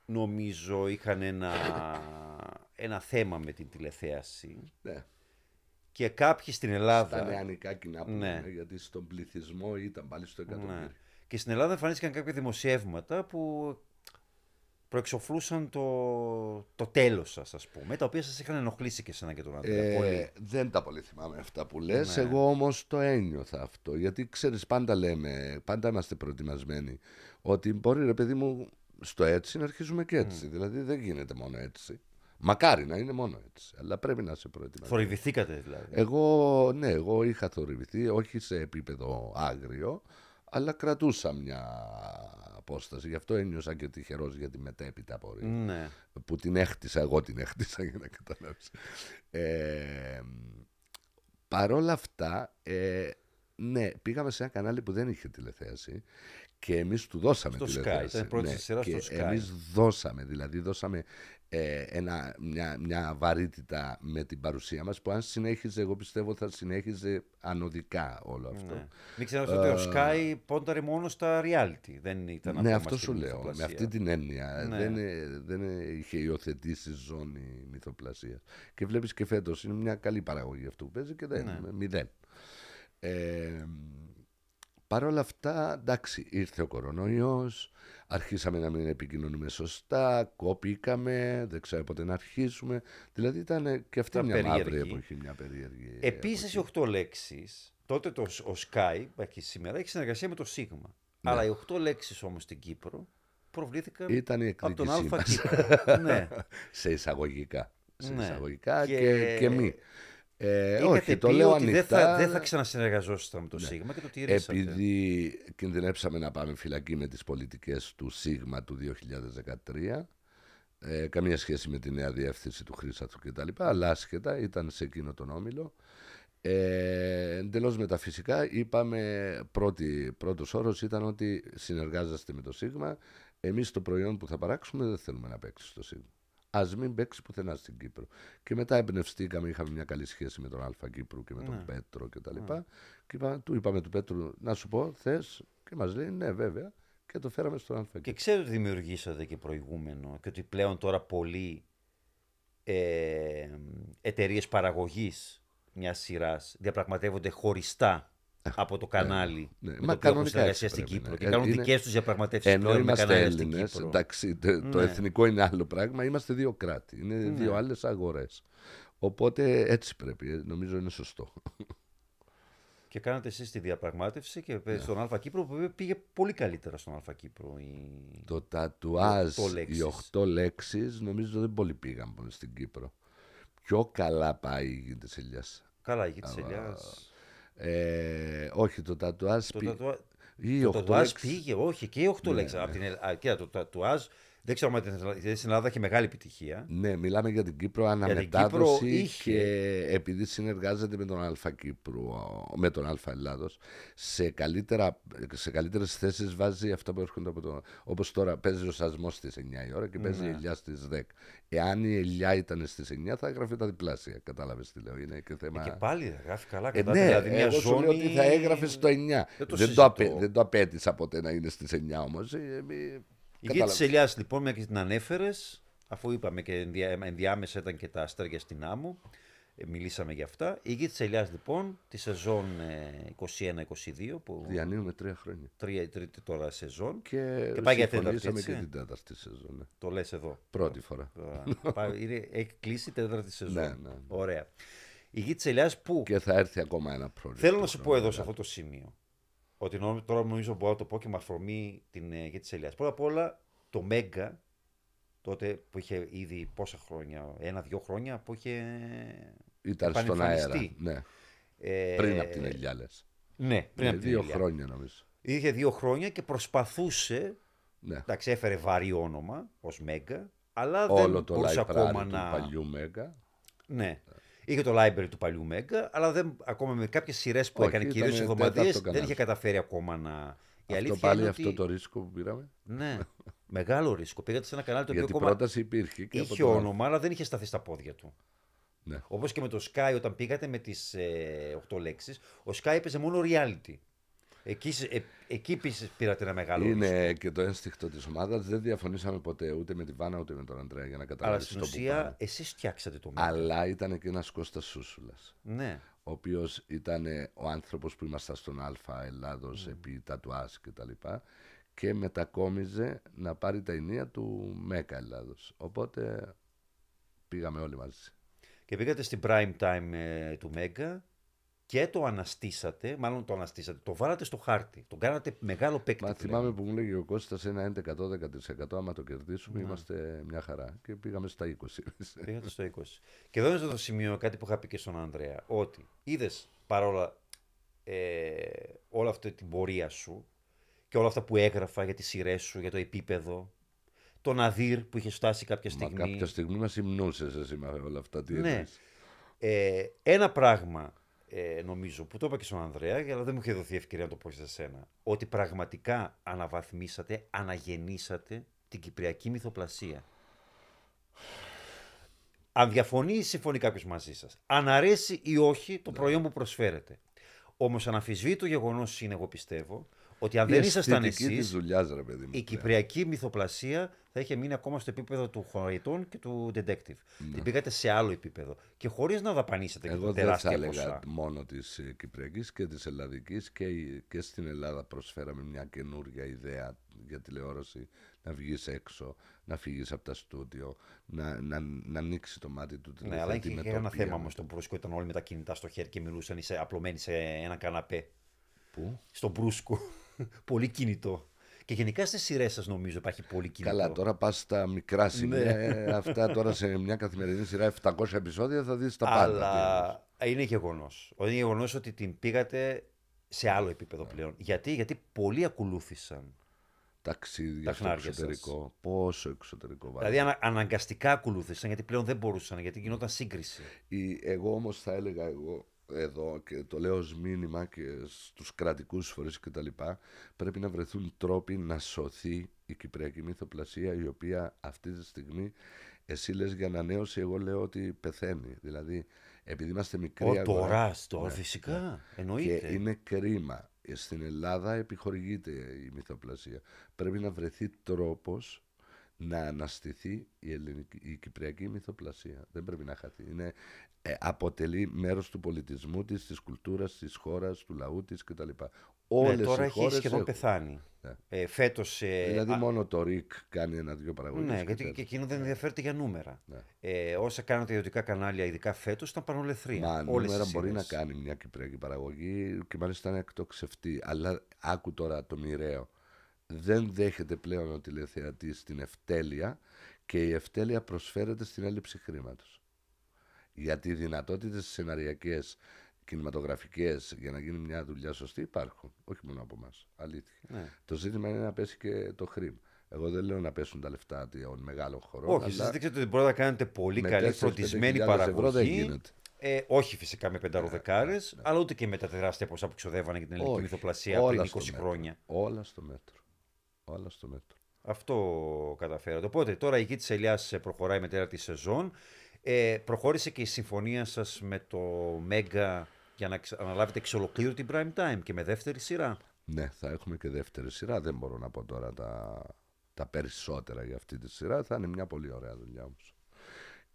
νομίζω είχαν ένα, ένα θέμα με την τηλεθέαση ναι. και κάποιοι στην Ελλάδα... Τα νεανικά κοινά που Ναι. λένε, γιατί στον πληθυσμό ήταν πάλι στο εκατομμύριο. Ναι. Και στην Ελλάδα εμφανίστηκαν κάποια δημοσιεύματα που προεξοφλούσαν το, το τέλος σας, ας πούμε, τα οποία σας είχαν ενοχλήσει και εσένα και τον άντρα. Ε, πολύ. δεν τα πολύ θυμάμαι αυτά που λες, Ναι. εγώ όμως το ένιωθα αυτό, γιατί ξέρεις πάντα λέμε, πάντα είμαστε προετοιμασμένοι, ότι μπορεί ρε παιδί μου στο έτσι να αρχίζουμε και έτσι, δηλαδή δεν γίνεται μόνο έτσι. Μακάρι να είναι μόνο έτσι, αλλά πρέπει να είσαι προετοιμασμένοι. Θορυβηθήκατε δηλαδή. Εγώ, ναι, εγώ είχα θορυβηθεί, όχι σε επίπεδο άγριο, αλλά κρατούσα μια απόσταση. Γι' αυτό ένιωσα και τυχερός για τη μετέπειτα πορεία. Ναι. Που την έχτισα, εγώ την έχτισα για να καταλάβεις. Ε, παρόλα αυτά, ε, ναι, πήγαμε σε ένα κανάλι που δεν είχε τηλεθέαση και εμείς του δώσαμε Στο Sky, τηλεθέαση. ήταν η πρώτη ναι, σας σειρά και στο Sky. Εμείς δώσαμε, δηλαδή δώσαμε ε, ένα, μια, μια βαρύτητα με την παρουσία μας που αν συνέχιζε, εγώ πιστεύω θα συνέχιζε ανωδικά όλο αυτό. ναι. Μην ξεχνάτε ότι ο Sky πόνταρε μόνο στα reality. Δεν ήταν Ναι, ακόμα αυτό στην σου λέω. Με μυθοπλασία. αυτή την έννοια. Ναι. Δεν, ε, δεν ε, είχε υιοθετήσει ζώνη μυθοπλασίας. Και βλέπεις και φέτος είναι μια καλή παραγωγή αυτό που παίζει και δεν. Ναι. με Μηδέν. Ε, Παρ' όλα αυτά, εντάξει, ήρθε ο κορονοϊός, αρχίσαμε να μην επικοινωνούμε σωστά, κόπηκαμε, δεν ξέρω πότε να αρχίσουμε. Δηλαδή ήταν και αυτή Ήταν μια μαύρη περίεργη. εποχή, μια περίεργη Επίσης, οι εποχή. 8 λέξεις, τότε το, ο Sky, και σήμερα, έχει συνεργασία με το Sigma. Ναι. Αλλά οι 8 λέξεις όμως στην Κύπρο προβλήθηκαν Ήταν η από τον εκδίκησή Αλφα μας. Κύπρο. ναι. σε εισαγωγικά. Σε Ναι. εισαγωγικά Και- και, και, μη. Ε, Είχατε όχι, το πει λέω ότι δεν θα, ανοιχτά. δεν θα ξανασυνεργαζόσασταν με το Sigma και το τηρήσατε. Επειδή κινδυνέψαμε να πάμε φυλακή με τις πολιτικές του ΣΥΓΜΑ του 2013, ε, καμία σχέση με τη νέα διεύθυνση του Χρήσαθου κτλ. Αλλά άσχετα, ήταν σε εκείνο τον όμιλο. Ε, Εντελώς μεταφυσικά είπαμε, πρώτη, πρώτος όρος ήταν ότι συνεργάζεστε με το ΣΥΓΜΑ, εμείς το προϊόν που θα παράξουμε δεν θέλουμε να παίξει στο ΣΥΓΜΑ. Α μην παίξει πουθενά στην Κύπρο. Και μετά εμπνευστήκαμε, είχαμε μια καλή σχέση με τον Αλφα Κύπρου και με τον Ναι. Πέτρο κτλ. Και είπα, του είπαμε του Πέτρου, να σου πω, θες, και μας λέει, ναι, βέβαια. Και το φέραμε στον Αλφα Και Κύπρου. ξέρω ότι δημιουργήσατε και προηγούμενο και ότι πλέον τώρα πολλοί ε, εταιρείες παραγωγής μιας σειράς διαπραγματεύονται χωριστά από το κανάλι ναι. με Μα το οποίο έχουν κανονικά συνεργασία έτσι στην πρέπει Κύπρο να και είναι. κάνουν Είναι- δικές τους διαπραγματεύσεις. Ενώ είμαστε Έλληνες, Έλληνε. εντάξει, το, το Ναι. εθνικό είναι άλλο πράγμα. Είμαστε δύο κράτη. Είναι δύο άλλες αγορές. Οπότε έτσι πρέπει. ε, Νομίζω είναι σωστό. Και κάνατε εσείς τη διαπραγμάτευση και Ναι. στον Α Κύπρο που πήγε πολύ καλύτερα στον Α Κύπρο. Η... Το τατουάζ, Οι οκτώ λέξεις. οι οχτώ λέξεις, νομίζω δεν πολύ πήγαν στην Κύπρο. Πιο καλά πάει η γη της ελιάς. Καλά, η γη τη Ελιά. Ε, όχι, το τατουάζ Το πή- τατουά- ή το οχτώ τατουάζ λέξεις. πήγε, όχι, και οι 8 Ναι, λέξεις. ναι. Από την Ελ- α, κοίτα, το τατουάζ δεν ξέρω αν στην Ελλάδα έχει μεγάλη επιτυχία. Ναι, μιλάμε για την Κύπρο την αναμετάδοση Κύπρο είχε- και επειδή συνεργάζεται με τον Α Κύπρου, με τον Α Ελλάδος, σε, καλύτερα, σε καλύτερες θέσεις βάζει αυτά που έρχονται από το... Όπως τώρα παίζει ο σασμός στις 9 η ώρα και παίζει η Ναι. ελιά στις 10. Εάν η ελιά ήταν στις 9 θα έγραφε τα διπλάσια, κατάλαβες τι λέω, είναι και θέμα... Και πάλι δεν γράφει καλά. Ε, κρατάτε ναι, δηλαδή μια εγώ σου λέω ζώνη... ότι θα έγραφε στο 9. Δεν το δεν, συζητώ. απέ- δεν το απέτησα ποτέ να είναι στις 9 όμως. Ε, ε, Η γη τη Ελιάς, λοιπόν, μια και την ανέφερες, αφού είπαμε και ενδιά- ενδιάμεσα ήταν και τα αστέρια στην άμμο, ε, μιλήσαμε για αυτά. Η γη τη Ελιάς, λοιπόν, τη σεζόν ε, 21-22, που Διανύουμε τρία χρόνια. τρία, τρίτη τώρα σεζόν, Και, Και πάει για συμφωνήσαμε τέταρτη, έτσι. και την τέταρτη σεζόν. ναι. το λες εδώ. Πρώτη φορά. Τώρα, πάει- είναι- έχει κλείσει η τέταρτη σεζόν. Ναι, ναι. Ωραία. Η γη τη Ελιάς που. Και θα έρθει ακόμα ένα project. Θέλω να το σου πω χρόνο. εδώ σε αυτό το σημείο. Ότι νο- τώρα νομίζω μπορώ να το πω και με αφορμή την ε, γη τη Ελιά. Πρώτα απ' όλα το Μέγκα, τότε που είχε ήδη πόσα χρόνια, ένα-δυο χρόνια που είχε. Ήταν στον αέρα. επανεμφανιστεί. Ναι. ε, Πριν από την Ελιά, λες. Ναι, πριν Ναι, από την δύο Ελιά. χρόνια νομίζω. Είχε δύο χρόνια και προσπαθούσε. Ναι. Εντάξει, έφερε βαρύ όνομα ως Μέγκα, αλλά Όλο δεν το μπορούσε library ακόμα του να. παλιού Μέγκα. Ναι. Είχε το library του παλιού Μέγκα, αλλά δεν, ακόμα με κάποιες σειρές που Όχι, έκανε ήταν κυρίως εβδομαδίε τέταρτο δεν κανάλι. είχε καταφέρει ακόμα να. Η αυτό αλήθεια πάλι είναι αυτό ότι... το ρίσκο που πήραμε. Ναι, μεγάλο ρίσκο. Πήγατε σε ένα κανάλι το οποίο Γιατί η ακόμα πρόταση υπήρχε και είχε από το... όνομα, αλλά δεν είχε σταθεί στα πόδια του. Ναι. Όπως και με το Sky όταν πήγατε με τις ε, 8 λέξεις, ο Sky έπαιζε μόνο reality. Εκεί, σε- ε, εκεί επίσης πήρατε ένα μεγάλο ρίσκο. Είναι και το ένστικτο της ομάδας. Δεν διαφωνήσαμε ποτέ ούτε με τη Βάνα ούτε με τον Αντρέα για να Αλλά καταλάβει στην το που ουσία πάμε. εσείς φτιάξατε το μέλλον. Αλλά ήταν και ένας Κώστας Σούσουλας. Ναι. ο οποίος ήταν ο άνθρωπος που ήμασταν στον Α Ελλάδος Mm. επί τατουάζ και τα λοιπά και μετακόμιζε να πάρει τα ενία του Μέκα Ελλάδος. Οπότε πήγαμε όλοι μαζί. Και πήγατε στην prime time ε, του Μέγκα και το αναστήσατε, μάλλον το αναστήσατε, το βάλατε στο χάρτη. Τον κάνατε μεγάλο παίκτη. Μα που θυμάμαι λέμε. που μου λέγει ο Κώστας ένα 11-12% άμα το κερδίσουμε Ναι. είμαστε μια χαρά και πήγαμε στα 20. Πήγατε στο 20. Και εδώ είναι στο σημείο κάτι που είχα πει και στον Ανδρέα. Ότι είδες παρόλα ε, όλη αυτή την πορεία σου και όλα αυτά που έγραφα για τις σειρές σου, για το επίπεδο, τον Αδύρ που είχε φτάσει κάποια Μα στιγμή. κάποια στιγμή μας υμνούσες εσύ με όλα αυτά. Τι Ναι. εννοείς; Ε, ένα πράγμα ε, νομίζω που το είπα και στον Ανδρέα, αλλά δεν μου είχε δοθεί ευκαιρία να το πω και σε σένα. Ότι πραγματικά αναβαθμίσατε, αναγεννήσατε την κυπριακή μυθοπλασία. Αν διαφωνεί ή συμφωνεί κάποιος μαζί σας, αν αρέσει ή όχι το προϊόν που προσφέρετε. Όμως αναφυσβήτει το γεγονός είναι, εγώ πιστεύω, ότι αν Η δεν ήσασταν αισθητική της εσεί, δουλειάς, ρε παιδί μου. η κυπριακή μυθοπλασία θα είχε μείνει ακόμα στο επίπεδο του χωριτών και του detective. Την πήγατε σε άλλο επίπεδο. Και χωρίς να δαπανίσετε και Ναι. Εγώ δεν θα τεράστια έλεγα ποσά. μόνο της ε, Κυπριακής και της Ελλαδικής και, η- και στην Ελλάδα προσφέραμε μια καινούργια ιδέα για τηλεόραση να βγεις έξω, να φύγεις από τα στούντιο, να, να, να ανοίξεις το μάτι του Ναι, αλλά είχε και με ένα τοπία, θέμα με όμως στον Μπρούσκο. Ήταν όλοι με τα κινητά στο χέρι και μιλούσαν σε, απλωμένοι σε ένα καναπέ. Πού; Στον Μπρούσκο. πολύ κινητό. Και γενικά στις σειρές σας νομίζω υπάρχει πολύ κινητό. Καλά, τώρα πας στα μικρά σημεία. Ναι. ε, αυτά τώρα σε μια καθημερινή σειρά 700 επεισόδια θα δεις τα πάντα. τι εννοείς. Αλλά είναι γεγονός. Είναι γεγονός ότι την πήγατε σε άλλο επίπεδο πλέον. Γιατί, Γιατί πολλοί ακολούθησαν. Ταξίδια Τα στο χνάρια εξωτερικό. Πόσο εξωτερικό βάζει. Δηλαδή ανα, αναγκαστικά ακολούθησαν γιατί πλέον δεν μπορούσαν, γιατί γινόταν σύγκριση. Η- Εγώ όμως θα έλεγα εγώ εδώ και το λέω ως μήνυμα και στους κρατικούς φορείς και τα λοιπά πρέπει να βρεθούν τρόποι να σωθεί η κυπριακή μυθοπλασία η οποία αυτή τη στιγμή εσύ λες για ανανέωση εγώ λέω ότι πεθαίνει δηλαδή επειδή είμαστε μικρή Ο αγορά τώρα, τώρα φυσικά. Εννοείται. και είναι κρίμα στην Ελλάδα επιχορηγείται η μυθοπλασία πρέπει να βρεθεί τρόπος να αναστηθεί η, ελληνική, η κυπριακή μυθοπλασία. Δεν πρέπει να χαθεί. Είναι, ε, αποτελεί μέρος του πολιτισμού της, της κουλτούρας, της χώρας, του λαού της κτλ. Όλες ναι, τώρα έχει σχεδόν έχουν. πεθάνει. Ναι. Ε, φέτος, ε, δηλαδή α... μόνο το ΡΙΚ κάνει ένα-δυο παραγωγές. Ναι, γιατί και εκείνο δεν ενδιαφέρεται για νούμερα. Ναι. Ε, όσα κάνουν τα ιδιωτικά κανάλια, ειδικά φέτος, ήταν πανολεθρία. Μα Όλες νούμερα μπορεί να κάνει μια κυπριακή παραγωγή και μάλιστα είναι εκτοξευτή. Αλλά άκου τώρα το μοιραίο δεν δέχεται πλέον ο τηλεθεατής την ευτέλεια και η ευτέλεια προσφέρεται στην έλλειψη χρήματος. Γιατί οι δυνατότητες σεναριακές, κινηματογραφικές για να γίνει μια δουλειά σωστή υπάρχουν. Όχι μόνο από εμάς. Αλήθεια. Ναι. Το ζήτημα είναι να πέσει και το χρήμα. Εγώ δεν λέω να πέσουν τα λεφτά των μεγάλων χωρών. Όχι, εσείς δείξετε ότι μπορείτε να κάνετε πολύ καλή φροντισμένη παραγωγή. Ε, όχι φυσικά με πενταροδεκάρες, ναι, ναι. αλλά ούτε και με τα τεράστια ποσά που ξοδεύανε για την ελληνική μυθοπλασία πριν 20 χρόνια. Όλα στο μέτρο. Όλα στο μέτρο. Αυτό καταφέρατε. Οπότε τώρα η γη της Ελιάς προχωράει με τέταρτη σεζόν. Ε, προχώρησε και η συμφωνία σας με το Μέγκα για να αναλάβετε εξ ολοκλήρου την prime time και με δεύτερη σειρά; Ναι, θα έχουμε και δεύτερη σειρά. Δεν μπορώ να πω τώρα τα, τα περισσότερα για αυτή τη σειρά. Θα είναι μια πολύ ωραία δουλειά όμως.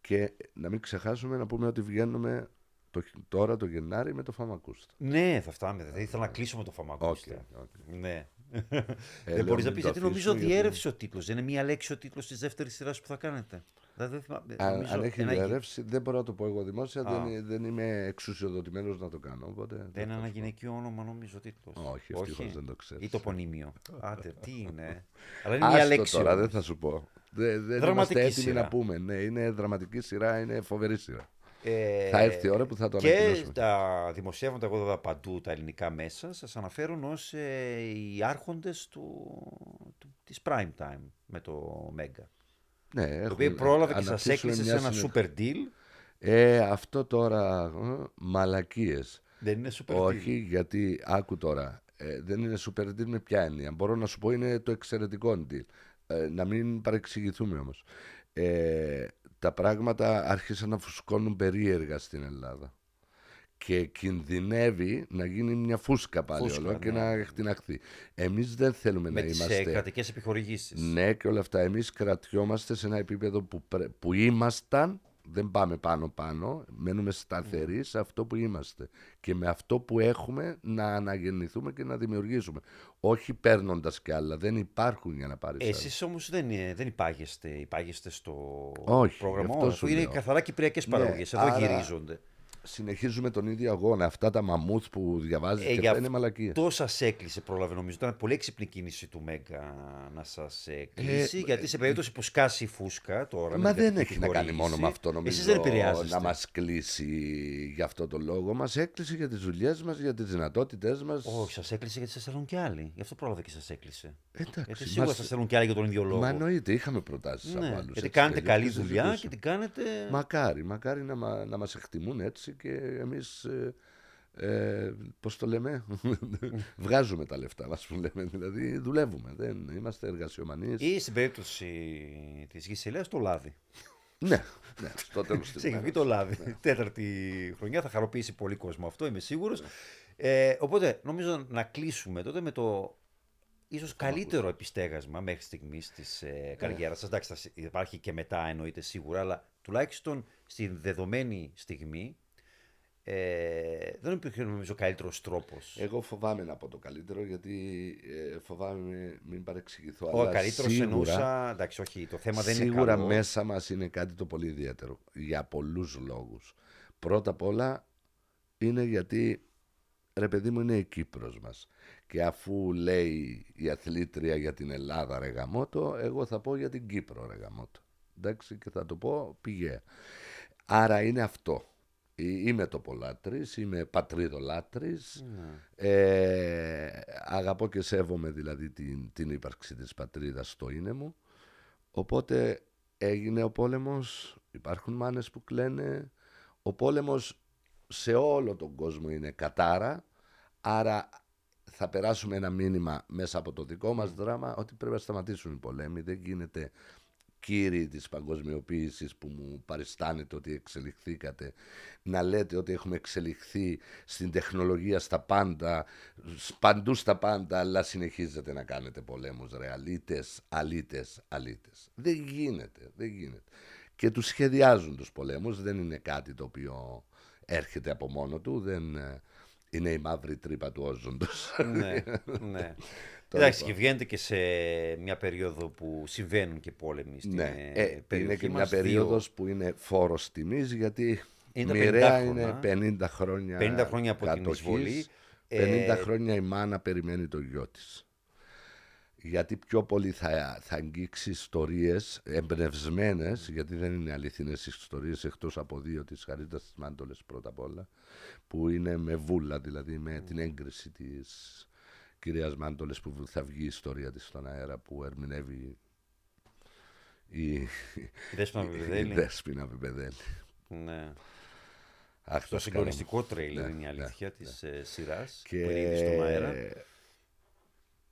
Και να μην ξεχάσουμε να πούμε ότι βγαίνουμε το, τώρα το Γενάρη με το Φαμακούστα. Ναι, θα φτάμε. Δεν ήθελα να κλείσω με το Φαμακούστα. Okay, okay. Ναι. Ε, δεν μπορείς να πεις γιατί νομίζω διέρευσε ο τίτλος. Δεν είναι μία λέξη ο τίτλος της δεύτερης σειράς που θα κάνετε. Δεν αν, αν έχει διαρρεύσει, δεν μπορώ να το πω εγώ δημόσια. Δεν, δεν, είμαι εξουσιοδοτημένος να το κάνω. Οπότε δεν είναι ένα γυναικείο όνομα, νομίζω ο τίτλος. Όχι, ευτυχώς δεν το ξέρω. Ή το πονίμιο. Άντε, τι είναι. Αλλά είναι μία λέξη. Τώρα δεν θα σου πω. Δεν, δεν είμαστε έτοιμοι σειρά. να πούμε. Ναι, είναι δραματική σειρά, είναι φοβερή σειρά. Ε, θα έρθει η ώρα που θα το ανακοινώσουμε. Και τα δημοσιεύματα εγώ εδώ παντού τα ελληνικά μέσα σας αναφέρουν ως ε, οι άρχοντες του, του, της prime time με το Mega. Ναι, το οποίο πρόλαβε και σας έκλεισε σε ένα super deal. Ε, αυτό τώρα, ε, μαλακίες. Δεν είναι super Όχι, γιατί άκου τώρα, ε, δεν είναι super deal με ποια έννοια. Μπορώ να σου πω είναι το εξαιρετικό deal. Ε, να μην παρεξηγηθούμε όμως. Ε, τα πράγματα άρχισαν να φουσκώνουν περίεργα στην Ελλάδα. Και κινδυνεύει να γίνει μια φούσκα πάλι φούσκα, όλο και ναι. να εκτιναχθεί. Εμείς δεν θέλουμε Με να τις είμαστε. Με κρατικές επιχορηγήσεις. Ναι, και όλα αυτά. Εμείς κρατιόμαστε σε ένα επίπεδο που, που ήμασταν δεν πάμε πάνω-πάνω, μένουμε σταθεροί ναι. σε αυτό που είμαστε και με αυτό που έχουμε να αναγεννηθούμε και να δημιουργήσουμε. Όχι παίρνοντας κι άλλα, δεν υπάρχουν για να πάρεις. Εσείς όμως δεν, δεν υπάγεστε, υπάγεστε στο Όχι, πρόγραμμα, αυτό είναι καθαρά κυπριακές παραγωγές. Ναι, Εδώ άρα... γυρίζονται συνεχίζουμε τον ίδιο αγώνα. Αυτά τα μαμούθ που διαβάζεις ε, και αυτά είναι μαλακίες. Το σας έκλεισε, πρόλαβε νομίζω. Ήταν πολύ έξυπνη κίνηση του Μέγκα να σας κλείσει. Ε, γιατί σε περίπτωση που σκάσει η φούσκα τώρα. Μα δεν έχει να κάνει μόνο με αυτό νομίζω. Εσείς δεν επηρεάζεστε. Να μας κλείσει για αυτό το λόγο. Μας έκλεισε για τις δουλειές μας, για τις δυνατότητές μας. Όχι, σας έκλεισε γιατί σας θέλουν κι άλλοι. Γι' αυτό πρόλαβε και σας έκλεισε. Εντάξει. Γιατί σίγουρα μας... σας θέλουν κι άλλοι για τον ίδιο λόγο. Μα εννοείται, είχαμε προτάσεις ναι, από άλλους. Γιατί κάνετε καλή δουλειά και την κάνετε. Μακάρι, μακάρι να, να μας εκτιμούν έτσι και εμείς ε, ε, πώς το λέμε, βγάζουμε τα λεφτά μας που λέμε, δηλαδή δουλεύουμε, δεν είμαστε εργασιομανείς. Ή στην περίπτωση της γης Ελέας το λάδι. ναι, ναι, στο τέλος της Σε το λάδι. Ναι. Τέταρτη χρονιά θα χαροποιήσει πολύ κόσμο αυτό, είμαι σίγουρος. Ε, οπότε νομίζω να κλείσουμε τότε με το ίσως καλύτερο επιστέγασμα μέχρι στιγμής της ε, καριέρας σας. Εντάξει, υπάρχει και μετά εννοείται σίγουρα, αλλά τουλάχιστον στην δεδομένη στιγμή ε, δεν υπήρχε νομίζω καλύτερος τρόπος. Εγώ φοβάμαι να πω το καλύτερο γιατί ε, φοβάμαι μην παρεξηγηθώ. Ο καλύτερος εννοούσα. Εντάξει, όχι, το θέμα δεν είναι Σίγουρα μέσα μας είναι κάτι το πολύ ιδιαίτερο για πολλούς λόγους. Πρώτα απ' όλα είναι γιατί ρε παιδί μου είναι η Κύπρος μας και αφού λέει η αθλήτρια για την Ελλάδα ρε γαμότο, εγώ θα πω για την Κύπρο ρε γαμότο. Εντάξει και θα το πω πηγαία. Άρα είναι αυτό. Είμαι τοπολάτρης, είμαι πατρίδολάτρης, ναι. ε, αγαπώ και σέβομαι δηλαδή την, την ύπαρξη της πατρίδας στο είναι μου. Οπότε έγινε ο πόλεμος, υπάρχουν μάνες που κλαίνε, ο πόλεμος σε όλο τον κόσμο είναι κατάρα, άρα θα περάσουμε ένα μήνυμα μέσα από το δικό μας δράμα ότι πρέπει να σταματήσουν οι πολέμοι, δεν γίνεται κύριοι της παγκοσμιοποίησης που μου παριστάνετε ότι εξελιχθήκατε, να λέτε ότι έχουμε εξελιχθεί στην τεχνολογία στα πάντα, παντού στα πάντα, αλλά συνεχίζετε να κάνετε πολέμους ρεαλίτες, αλίτες, αλίτες. Δεν γίνεται, δεν γίνεται. Και τους σχεδιάζουν τους πολέμους, δεν είναι κάτι το οποίο έρχεται από μόνο του, δεν ε, είναι η μαύρη τρύπα του όζοντος. ναι, ναι. Εντάξει, και βγαίνετε και σε μια περίοδο που συμβαίνουν και πόλεμοι στην ναι, ε, ε, είναι και μια μας. περίοδος που είναι φόρος τιμής γιατί Είναι τα μοιραία 50 είναι 50 χρόνια 50 χρόνια από την κατοχής, εισβολή. 50 Ε, χρόνια η μάνα περιμένει το γιο της. Γιατί πιο πολύ θα, θα αγγίξει ιστορίες εμπνευσμένες, γιατί δεν είναι αληθινές ιστορίες εκτός από δύο της Χαρίτας της Μάντολες πρώτα απ' όλα, που είναι με βούλα, δηλαδή με την έγκριση της κυρίας Μάντολες που θα βγει η ιστορία της στον αέρα που ερμηνεύει η, η Δέσποινα η Βεβεδέλη. Δέσποινα Βεβεδέλη. Ναι. Αχ, Το τα συγκλονιστικό τρέιλερ Ναι, είναι η ναι, αλήθεια της ε, σειράς Και που είναι ήδη στον αέρα.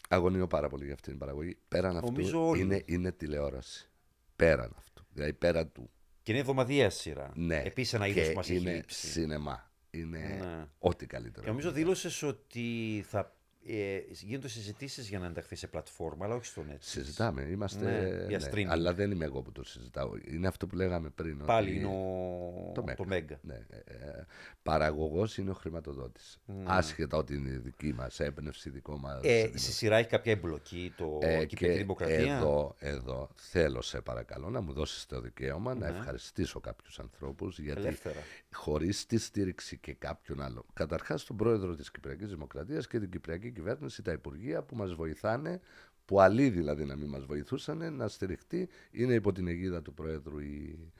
αγωνίω πάρα πολύ για αυτήν την παραγωγή. Πέραν Νομίζω αυτού όλοι. είναι, είναι τηλεόραση. Πέραν αυτού. Δηλαδή πέραν του. Και είναι εβδομαδιαία σειρά. Ναι. Επίσης ένα και είδος που μας έχει είναι λείψει. σινεμά. Είναι Ναι. ό,τι καλύτερο. Και νομίζω δήλωσες ότι θα ε, γίνονται συζητήσεις για να ενταχθεί σε πλατφόρμα, αλλά όχι στο net. Συζητάμε, είμαστε. Ναι, για streaming. Αλλά δεν είμαι εγώ που το συζητάω. Είναι αυτό που λέγαμε πριν. Πάλι ότι είναι ο... το το Μέγκα. Μέγκα. Ναι, ε, παραγωγός είναι ο χρηματοδότης. Ναι. Άσχετα ότι είναι δική μας έμπνευση, δικό μας. Ε, δημο- στη σειρά έχει κάποια εμπλοκή το Ε, Κυπριακή και Δημοκρατία. εδώ, εδώ θέλω σε παρακαλώ να μου δώσεις το δικαίωμα να Ναι. ευχαριστήσω κάποιους ανθρώπους γιατί Ελεύθερα. χωρίς τη στήριξη και κάποιον άλλο. Καταρχάς τον πρόεδρο της Κυπριακής Δημοκρατίας και την Κυπριακή Κυβέρνηση, τα Υπουργεία που μας βοηθάνε, που αλλοί δηλαδή να μην μας βοηθούσαν, να στηριχτεί. Είναι υπό την αιγίδα του πρόεδρου η,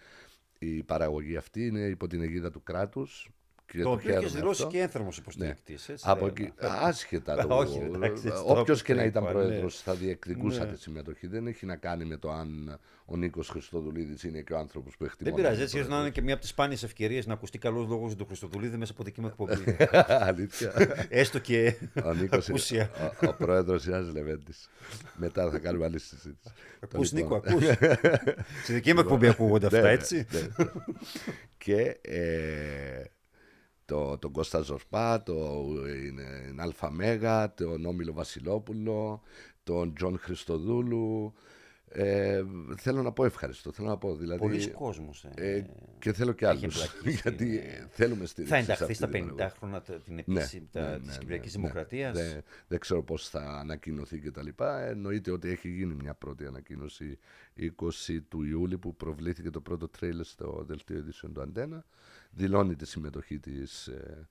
η παραγωγή αυτή, είναι υπό την αιγίδα του κράτους. Και Το οποίο έχεις χαίρομαι δηλώσει αυτό. και ένθερμος υποστηρικτής. Ναι. Από εκεί, άσχετα το. Όχι, εντάξει, έτσι το Όποιο και να είπα, ήταν ναι. πρόεδρος θα διεκδικούσα Ναι. τη συμμετοχή. Δεν έχει να κάνει με το αν ο Νίκος Χριστοδουλίδης είναι και ο άνθρωπος που Δεν εκτιμώ. πειράζει, έτσι ήρθε να είναι και μια από τις σπάνιες ευκαιρίες να ακουστεί καλός λόγος του Χριστοδουλίδη μέσα από δική μου εκπομπή. Αλήθεια. Έστω και Ο Νίκος, ακούσια. ο, ο πρόεδρος Ιάννης Λεβέντης. Μετά θα κάνουμε άλλη συζήτηση. Ακούς Λοιπόν, Νίκο, ακούς. Στη δική μου εκπομπή ακούγονται ναι, αυτά, ναι, έτσι. ναι. Και ε, το, τον Κώστα Ζορπά, το είναι, είναι Αλφα Μέγα, τον Όμιλο Βασιλόπουλο, τον Τζον Χριστοδούλου. Ε, θέλω να πω ευχαριστώ. Θέλω να πω δηλαδή. Πολλοί κόσμος. ε, ε, και θέλω και έχει άλλους εμπλακεί στην, γιατί ε, θέλουμε στήριξη. Θα σε ενταχθεί αυτή στα την 50 παραγωγή. χρόνια τα- την Ναι, επίσημη ναι, τα- ναι, της ναι, Κυπριακής ναι. Δημοκρατίας. Δεν, δεν ξέρω πώς θα ανακοινωθεί και τα λοιπά. Εννοείται ότι έχει γίνει μια πρώτη ανακοίνωση 20 του Ιούλη που προβλήθηκε το πρώτο τρέιλερ στο δελτίο ειδήσεων του Αντένα. Δηλώνει τη συμμετοχή της, ε,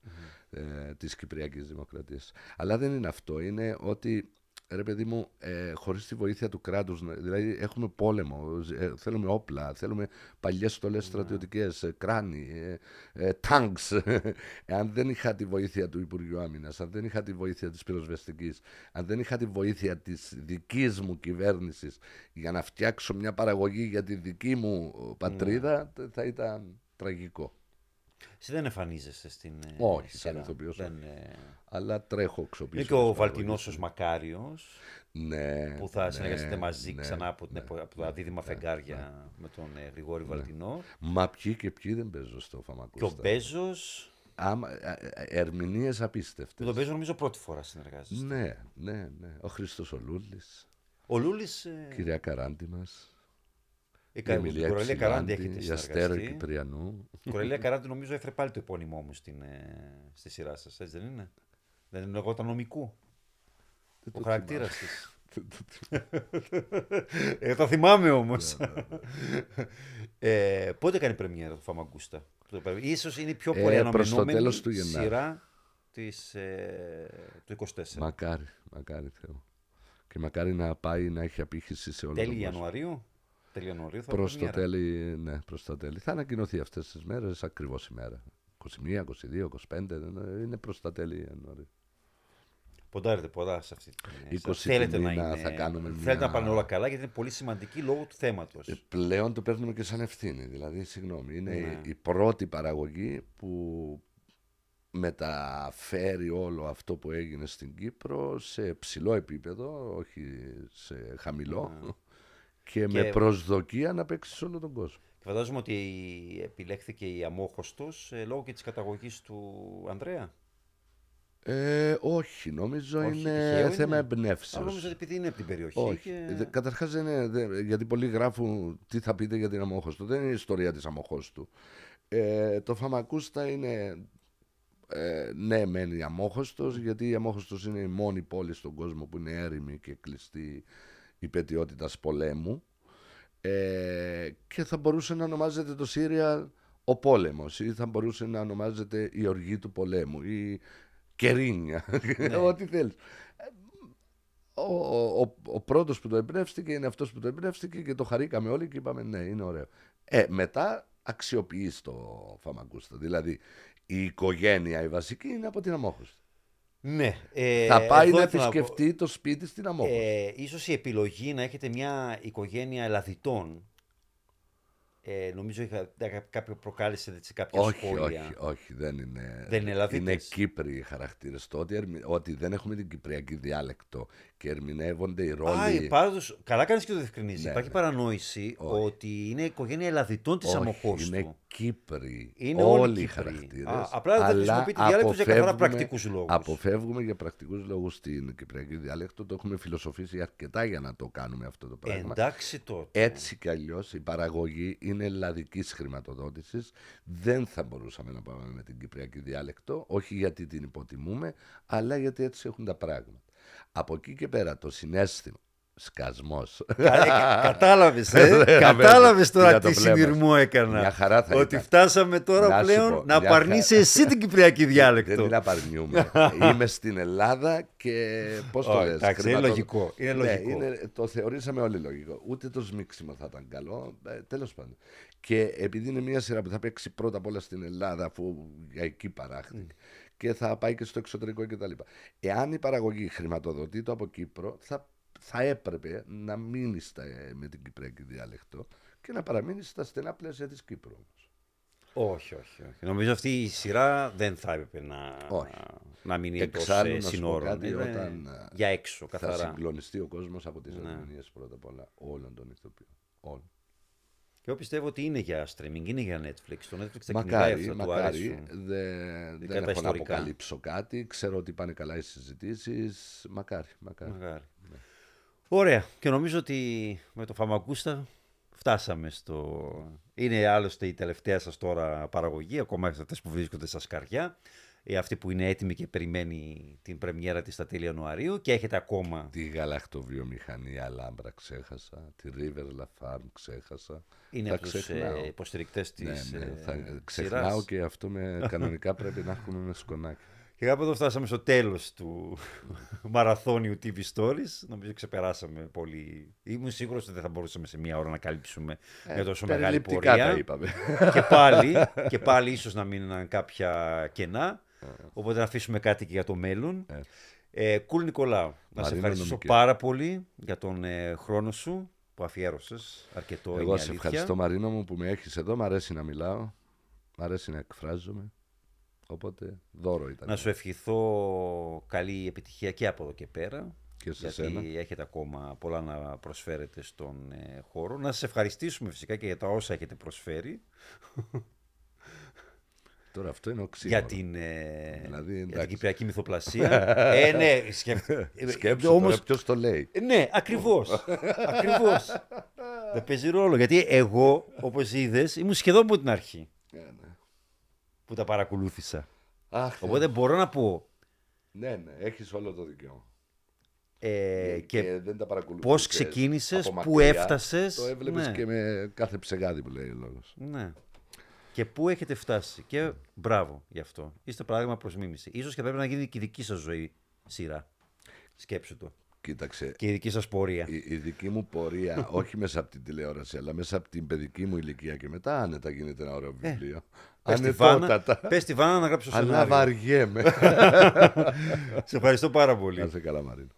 ε, της Κυπριακής Δημοκρατίας. Αλλά δεν είναι αυτό. Είναι ότι Ρε παιδί μου, ε, χωρίς τη βοήθεια του κράτους, να- δηλαδή έχουμε πόλεμο, ε, θέλουμε όπλα, θέλουμε παλιές στολές στρατιωτικές, ε, κράνη, ε, ε, τάγκς. αν δεν είχα τη βοήθεια του Υπουργείου Άμυνας, αν δεν είχα τη βοήθεια της πυροσβεστικής, αν δεν είχα τη βοήθεια της δικής μου κυβέρνησης για να φτιάξω μια παραγωγή για τη δική μου πατρίδα, τε- θα ήταν τραγικό. Εσύ δεν εμφανίζεσαι στην. ε, Όχι, σειρά. σαν ηθοποιός, Δεν, ε, Αλλά τρέχω ξοπίσω. Είναι και ο Βαλτινός ο Μακάριος Ναι, που θα ναι, συνεργαστείτε μαζί ναι, ξανά από, την, ναι, επο- από τα δίδυμα φεγγάρια με τον ε, Γρηγόρη Βαλτινό. Μα ποιοι και ποιοι δεν παίζω στο Και ο Φαμακούστα. Μπέζος, Άμα, ε, ε, ερμηνείες με απίστευτες. τον Μπέζο νομίζω πρώτη φορά συνεργάζεστε. Ναι, ναι, ναι. Ο Χρήστος ο Λούλης, Ο Λούλης, ε, κυρία Καράντη μας, η η Κα- Εμιλία την Κορελία Καράντη Ξυλάντη, έχετε η Αστέρα συνεργαστεί. Κυπριανού. Η Κορελία Καράντη νομίζω έφερε πάλι το επώνυμό μου στην, ε, στη σειρά σας, έτσι δεν είναι; Δεν είναι εγώ ήταν νομικού. Δεν Ο το χαρακτήρας θυμάμαι. της. Δεν το θυμάμαι. Ε, το θυμάμαι όμως. Ναι, ε, πότε κάνει πρεμιέρα το Φαμαγκούστα; Το πε- Ίσως είναι η πιο Ε, πολύ προς το αναμενόμενη τέλος του Γενάρη. σειρά της, ε, του 24. Μακάρι, μακάρι Θεό. Και μακάρι να πάει να έχει απήχηση σε όλο Τέλη τον κόσμο. Ιανουαρίου. Τέλη Ιανουαρίου θα Προς το πρεμιέρα. τέλη, ναι, προς το τέλη. Θα ανακοινωθεί αυτές τις μέρες ακριβώς η μέρα. 21, 22, 25, δεν- είναι προς τα τέλη Ιανουαρίου. Ποντάρετε πολλά σε αυτή την ε, 20 σειρά. Θέλετε του να, μήνα είναι, θα κάνουμε θέλετε μια- να πάνε όλα καλά γιατί είναι πολύ σημαντική λόγω του θέματος. Ε, πλέον το παίρνουμε και σαν ευθύνη. Δηλαδή, συγγνώμη, είναι Ναι. η πρώτη παραγωγή που μεταφέρει όλο αυτό που έγινε στην Κύπρο σε ψηλό επίπεδο, όχι σε χαμηλό. Και, με προσδοκία να παίξει σε όλο τον κόσμο. Και φαντάζομαι ότι επιλέχθηκε η Αμόχωστος ε, λόγω και της καταγωγής του Ανδρέα. Ε, όχι, νομίζω είναι θέμα εμπνεύσεως. Νομίζω ότι επειδή είναι από την περιοχή. Όχι. Και... Καταρχάς δεν είναι. γιατί πολλοί γράφουν τι θα πείτε για την Αμόχωστο. Δεν είναι η ιστορία της Αμόχωστου. Ε, το Φαμακούστα είναι. Ε, ναι, μένει Αμόχωστος, γιατί η Αμόχωστος είναι η μόνη πόλη στον κόσμο που είναι έρημη και κλειστή υπετιότητας πολέμου ε, και θα μπορούσε να ονομάζεται το Σύρια ο πόλεμος ή θα μπορούσε να ονομάζεται η οργή του πολέμου ή κερίνια, ναι. ό,τι θέλεις. Ο, ο, ο, πρώτος που το εμπνεύστηκε είναι αυτός που το εμπνεύστηκε και το χαρήκαμε όλοι και είπαμε ναι είναι ωραίο. Ε, μετά αξιοποιείς το Φαμαγκούστα. Δηλαδή η οικογένεια η βασική είναι από την Αμόχωστη. Ναι. Ε, θα πάει να επισκεφτεί το σπίτι στην Αμόχωστη. Ε, ίσως η επιλογή να έχετε μια οικογένεια ελαθιτών ε, νομίζω είχα, κάποιο προκάλεσε σε κάποια όχι, σχόλια. Όχι, όχι, δεν είναι. Δεν είναι Είναι Κύπροι οι χαρακτήρες. Το ότι, ότι δεν έχουμε την κυπριακή διάλεκτο και ερμηνεύονται οι ρόλοι. Α, καλά κάνεις και το διευκρινίζεις. Ναι, Υπάρχει ναι. παρανόηση ότι είναι οικογένεια Ελλαδιτών της Αμοχώστου. Είναι Κύπροι. Είναι όλοι οι χαρακτήρες. Απλά δεν χρησιμοποιείται διάλεκτο για καθαρά πρακτικούς λόγους. Αποφεύγουμε για πρακτικούς λόγους την κυπριακή διάλεκτο. Το έχουμε φιλοσοφήσει αρκετά για να το κάνουμε αυτό το πράγμα. Εντάξει τότε. Έτσι κι αλλιώς η παραγωγή είναι ελλαδικής χρηματοδότησης. Δεν θα μπορούσαμε να πάμε με την κυπριακή διάλεκτο. Όχι γιατί την υποτιμούμε, αλλά γιατί έτσι έχουν τα πράγματα. Από εκεί και πέρα το συνέστημα Σκασμός. Κατάλαβες, ε; Κατάλαβες τώρα τι συνειρμό έκανα. Μια χαρά θα Ότι φτάσαμε τώρα πλέον να απαρνείσαι εσύ την κυπριακή διάλεκτο. Δεν την απαρνιούμε. Είμαι στην Ελλάδα και. Πώς το λες. Εντάξει, είναι λογικό. Είναι ναι, λογικό. είναι, το θεωρήσαμε όλοι λογικό. Ούτε το σμίξιμο θα ήταν καλό. Ε, Τέλος πάντων. Και επειδή είναι μια σειρά που θα παίξει πρώτα απ' όλα στην Ελλάδα, αφού για εκεί παράχθηκε. Και θα πάει και στο εξωτερικό κτλ. Εάν η παραγωγή χρηματοδοτεί το από Κύπρο, θα θα έπρεπε να μείνει στα, με την Κυπριακή διάλεκτο και να παραμείνει στα στενά πλαίσια της Κύπρου όμως. Όχι, όχι, όχι. Νομίζω αυτή η σειρά δεν θα έπρεπε να, όχι. να μείνει εντός συνόρων. όταν για έξω, καθαρά. Θα συγκλονιστεί ο κόσμος από τις ναι. πρώτα απ' όλα όλων των ηθοποιών. Όλων. Και εγώ πιστεύω ότι είναι για streaming, είναι για Netflix. Το Netflix θα μακάρι, αυτά μακάρι. Δεν, δεν έχω να αποκαλύψω κάτι. Ξέρω ότι πάνε καλά οι συζητήσεις. Μακάρι, μακάρι. μακάρι. Ναι. Ωραία. Και νομίζω ότι με το Φαμακούστα φτάσαμε στο... Είναι άλλωστε η τελευταία σας τώρα παραγωγή, ακόμα αυτές που βρίσκονται στα σκαριά. Ε, αυτή που είναι έτοιμη και περιμένει την πρεμιέρα της στα τέλη Ιανουαρίου και έχετε ακόμα... Τη γαλακτοβιομηχανία Λάμπρα ξέχασα, τη River La Farm ξέχασα. Είναι από τους ε, υποστηρικτές της ναι, ναι, ε, θα, Ξεχνάω και αυτό με, κανονικά πρέπει να έχουμε με σκονάκι. Και κάπου εδώ φτάσαμε στο τέλος του μαραθώνιου TV Stories. Νομίζω ξεπεράσαμε πολύ. Ήμουν σίγουρος ότι δεν θα μπορούσαμε σε μία ώρα να καλύψουμε ε, μια τόσο μεγάλη πορεία. Τα είπαμε. και, πάλι, και πάλι ίσως να μείνουν κάποια κενά. Ε. Οπότε να αφήσουμε κάτι και για το μέλλον. Ε, ε Κουλ Νικολάου, να σε ευχαριστήσω πάρα πολύ για τον ε, χρόνο σου που αφιέρωσες αρκετό. Εγώ σε ευχαριστώ Μαρίνο μου που με έχεις εδώ. Μ' αρέσει να μιλάω. Μ' αρέσει να εκφράζομαι. Οπότε δώρο ήταν. Να σου ευχηθώ καλή επιτυχία και από εδώ και πέρα. Και σε γιατί σένα. έχετε ακόμα πολλά να προσφέρετε στον ε, χώρο. Να σας ευχαριστήσουμε φυσικά και για τα όσα έχετε προσφέρει. Τώρα αυτό είναι οξύμορο. Για την, ε, δηλαδή, για την κυπριακή μυθοπλασία. ε, ναι, σκέφτε. Σκέψου όμως... ποιος το λέει. Ε, ναι, ακριβώς. ακριβώς. Δεν παίζει ρόλο. Γιατί εγώ, όπως είδες, ήμουν σχεδόν από την αρχή. Yeah, ναι που τα παρακολούθησα. Αχ, Οπότε μπορώ να πω. Ναι, ναι, έχεις όλο το δικαίωμα. Ε, και, και δεν τα πώς ξεκίνησες, πού έφτασες. Το έβλεπες ναι. και με κάθε ψεγάδι που λέει ο λόγος. Ναι. Και πού έχετε φτάσει. Και μπράβο γι' αυτό. Είστε παράδειγμα προς μίμηση. Ίσως και πρέπει να γίνει και η δική σας ζωή σειρά. Σκέψου το. Κοίταξε. Και η δική σας πορεία. Η, η, δική μου πορεία, όχι μέσα από την τηλεόραση, αλλά μέσα από την παιδική μου ηλικία και μετά άνετα γίνεται ένα ωραίο ε, βιβλίο. Ε, Πες τη Βάνα να γράψω σενάριο. Αλλά βαριέμαι. Σε ευχαριστώ πάρα πολύ. Να είσαι καλά Μαρίνο.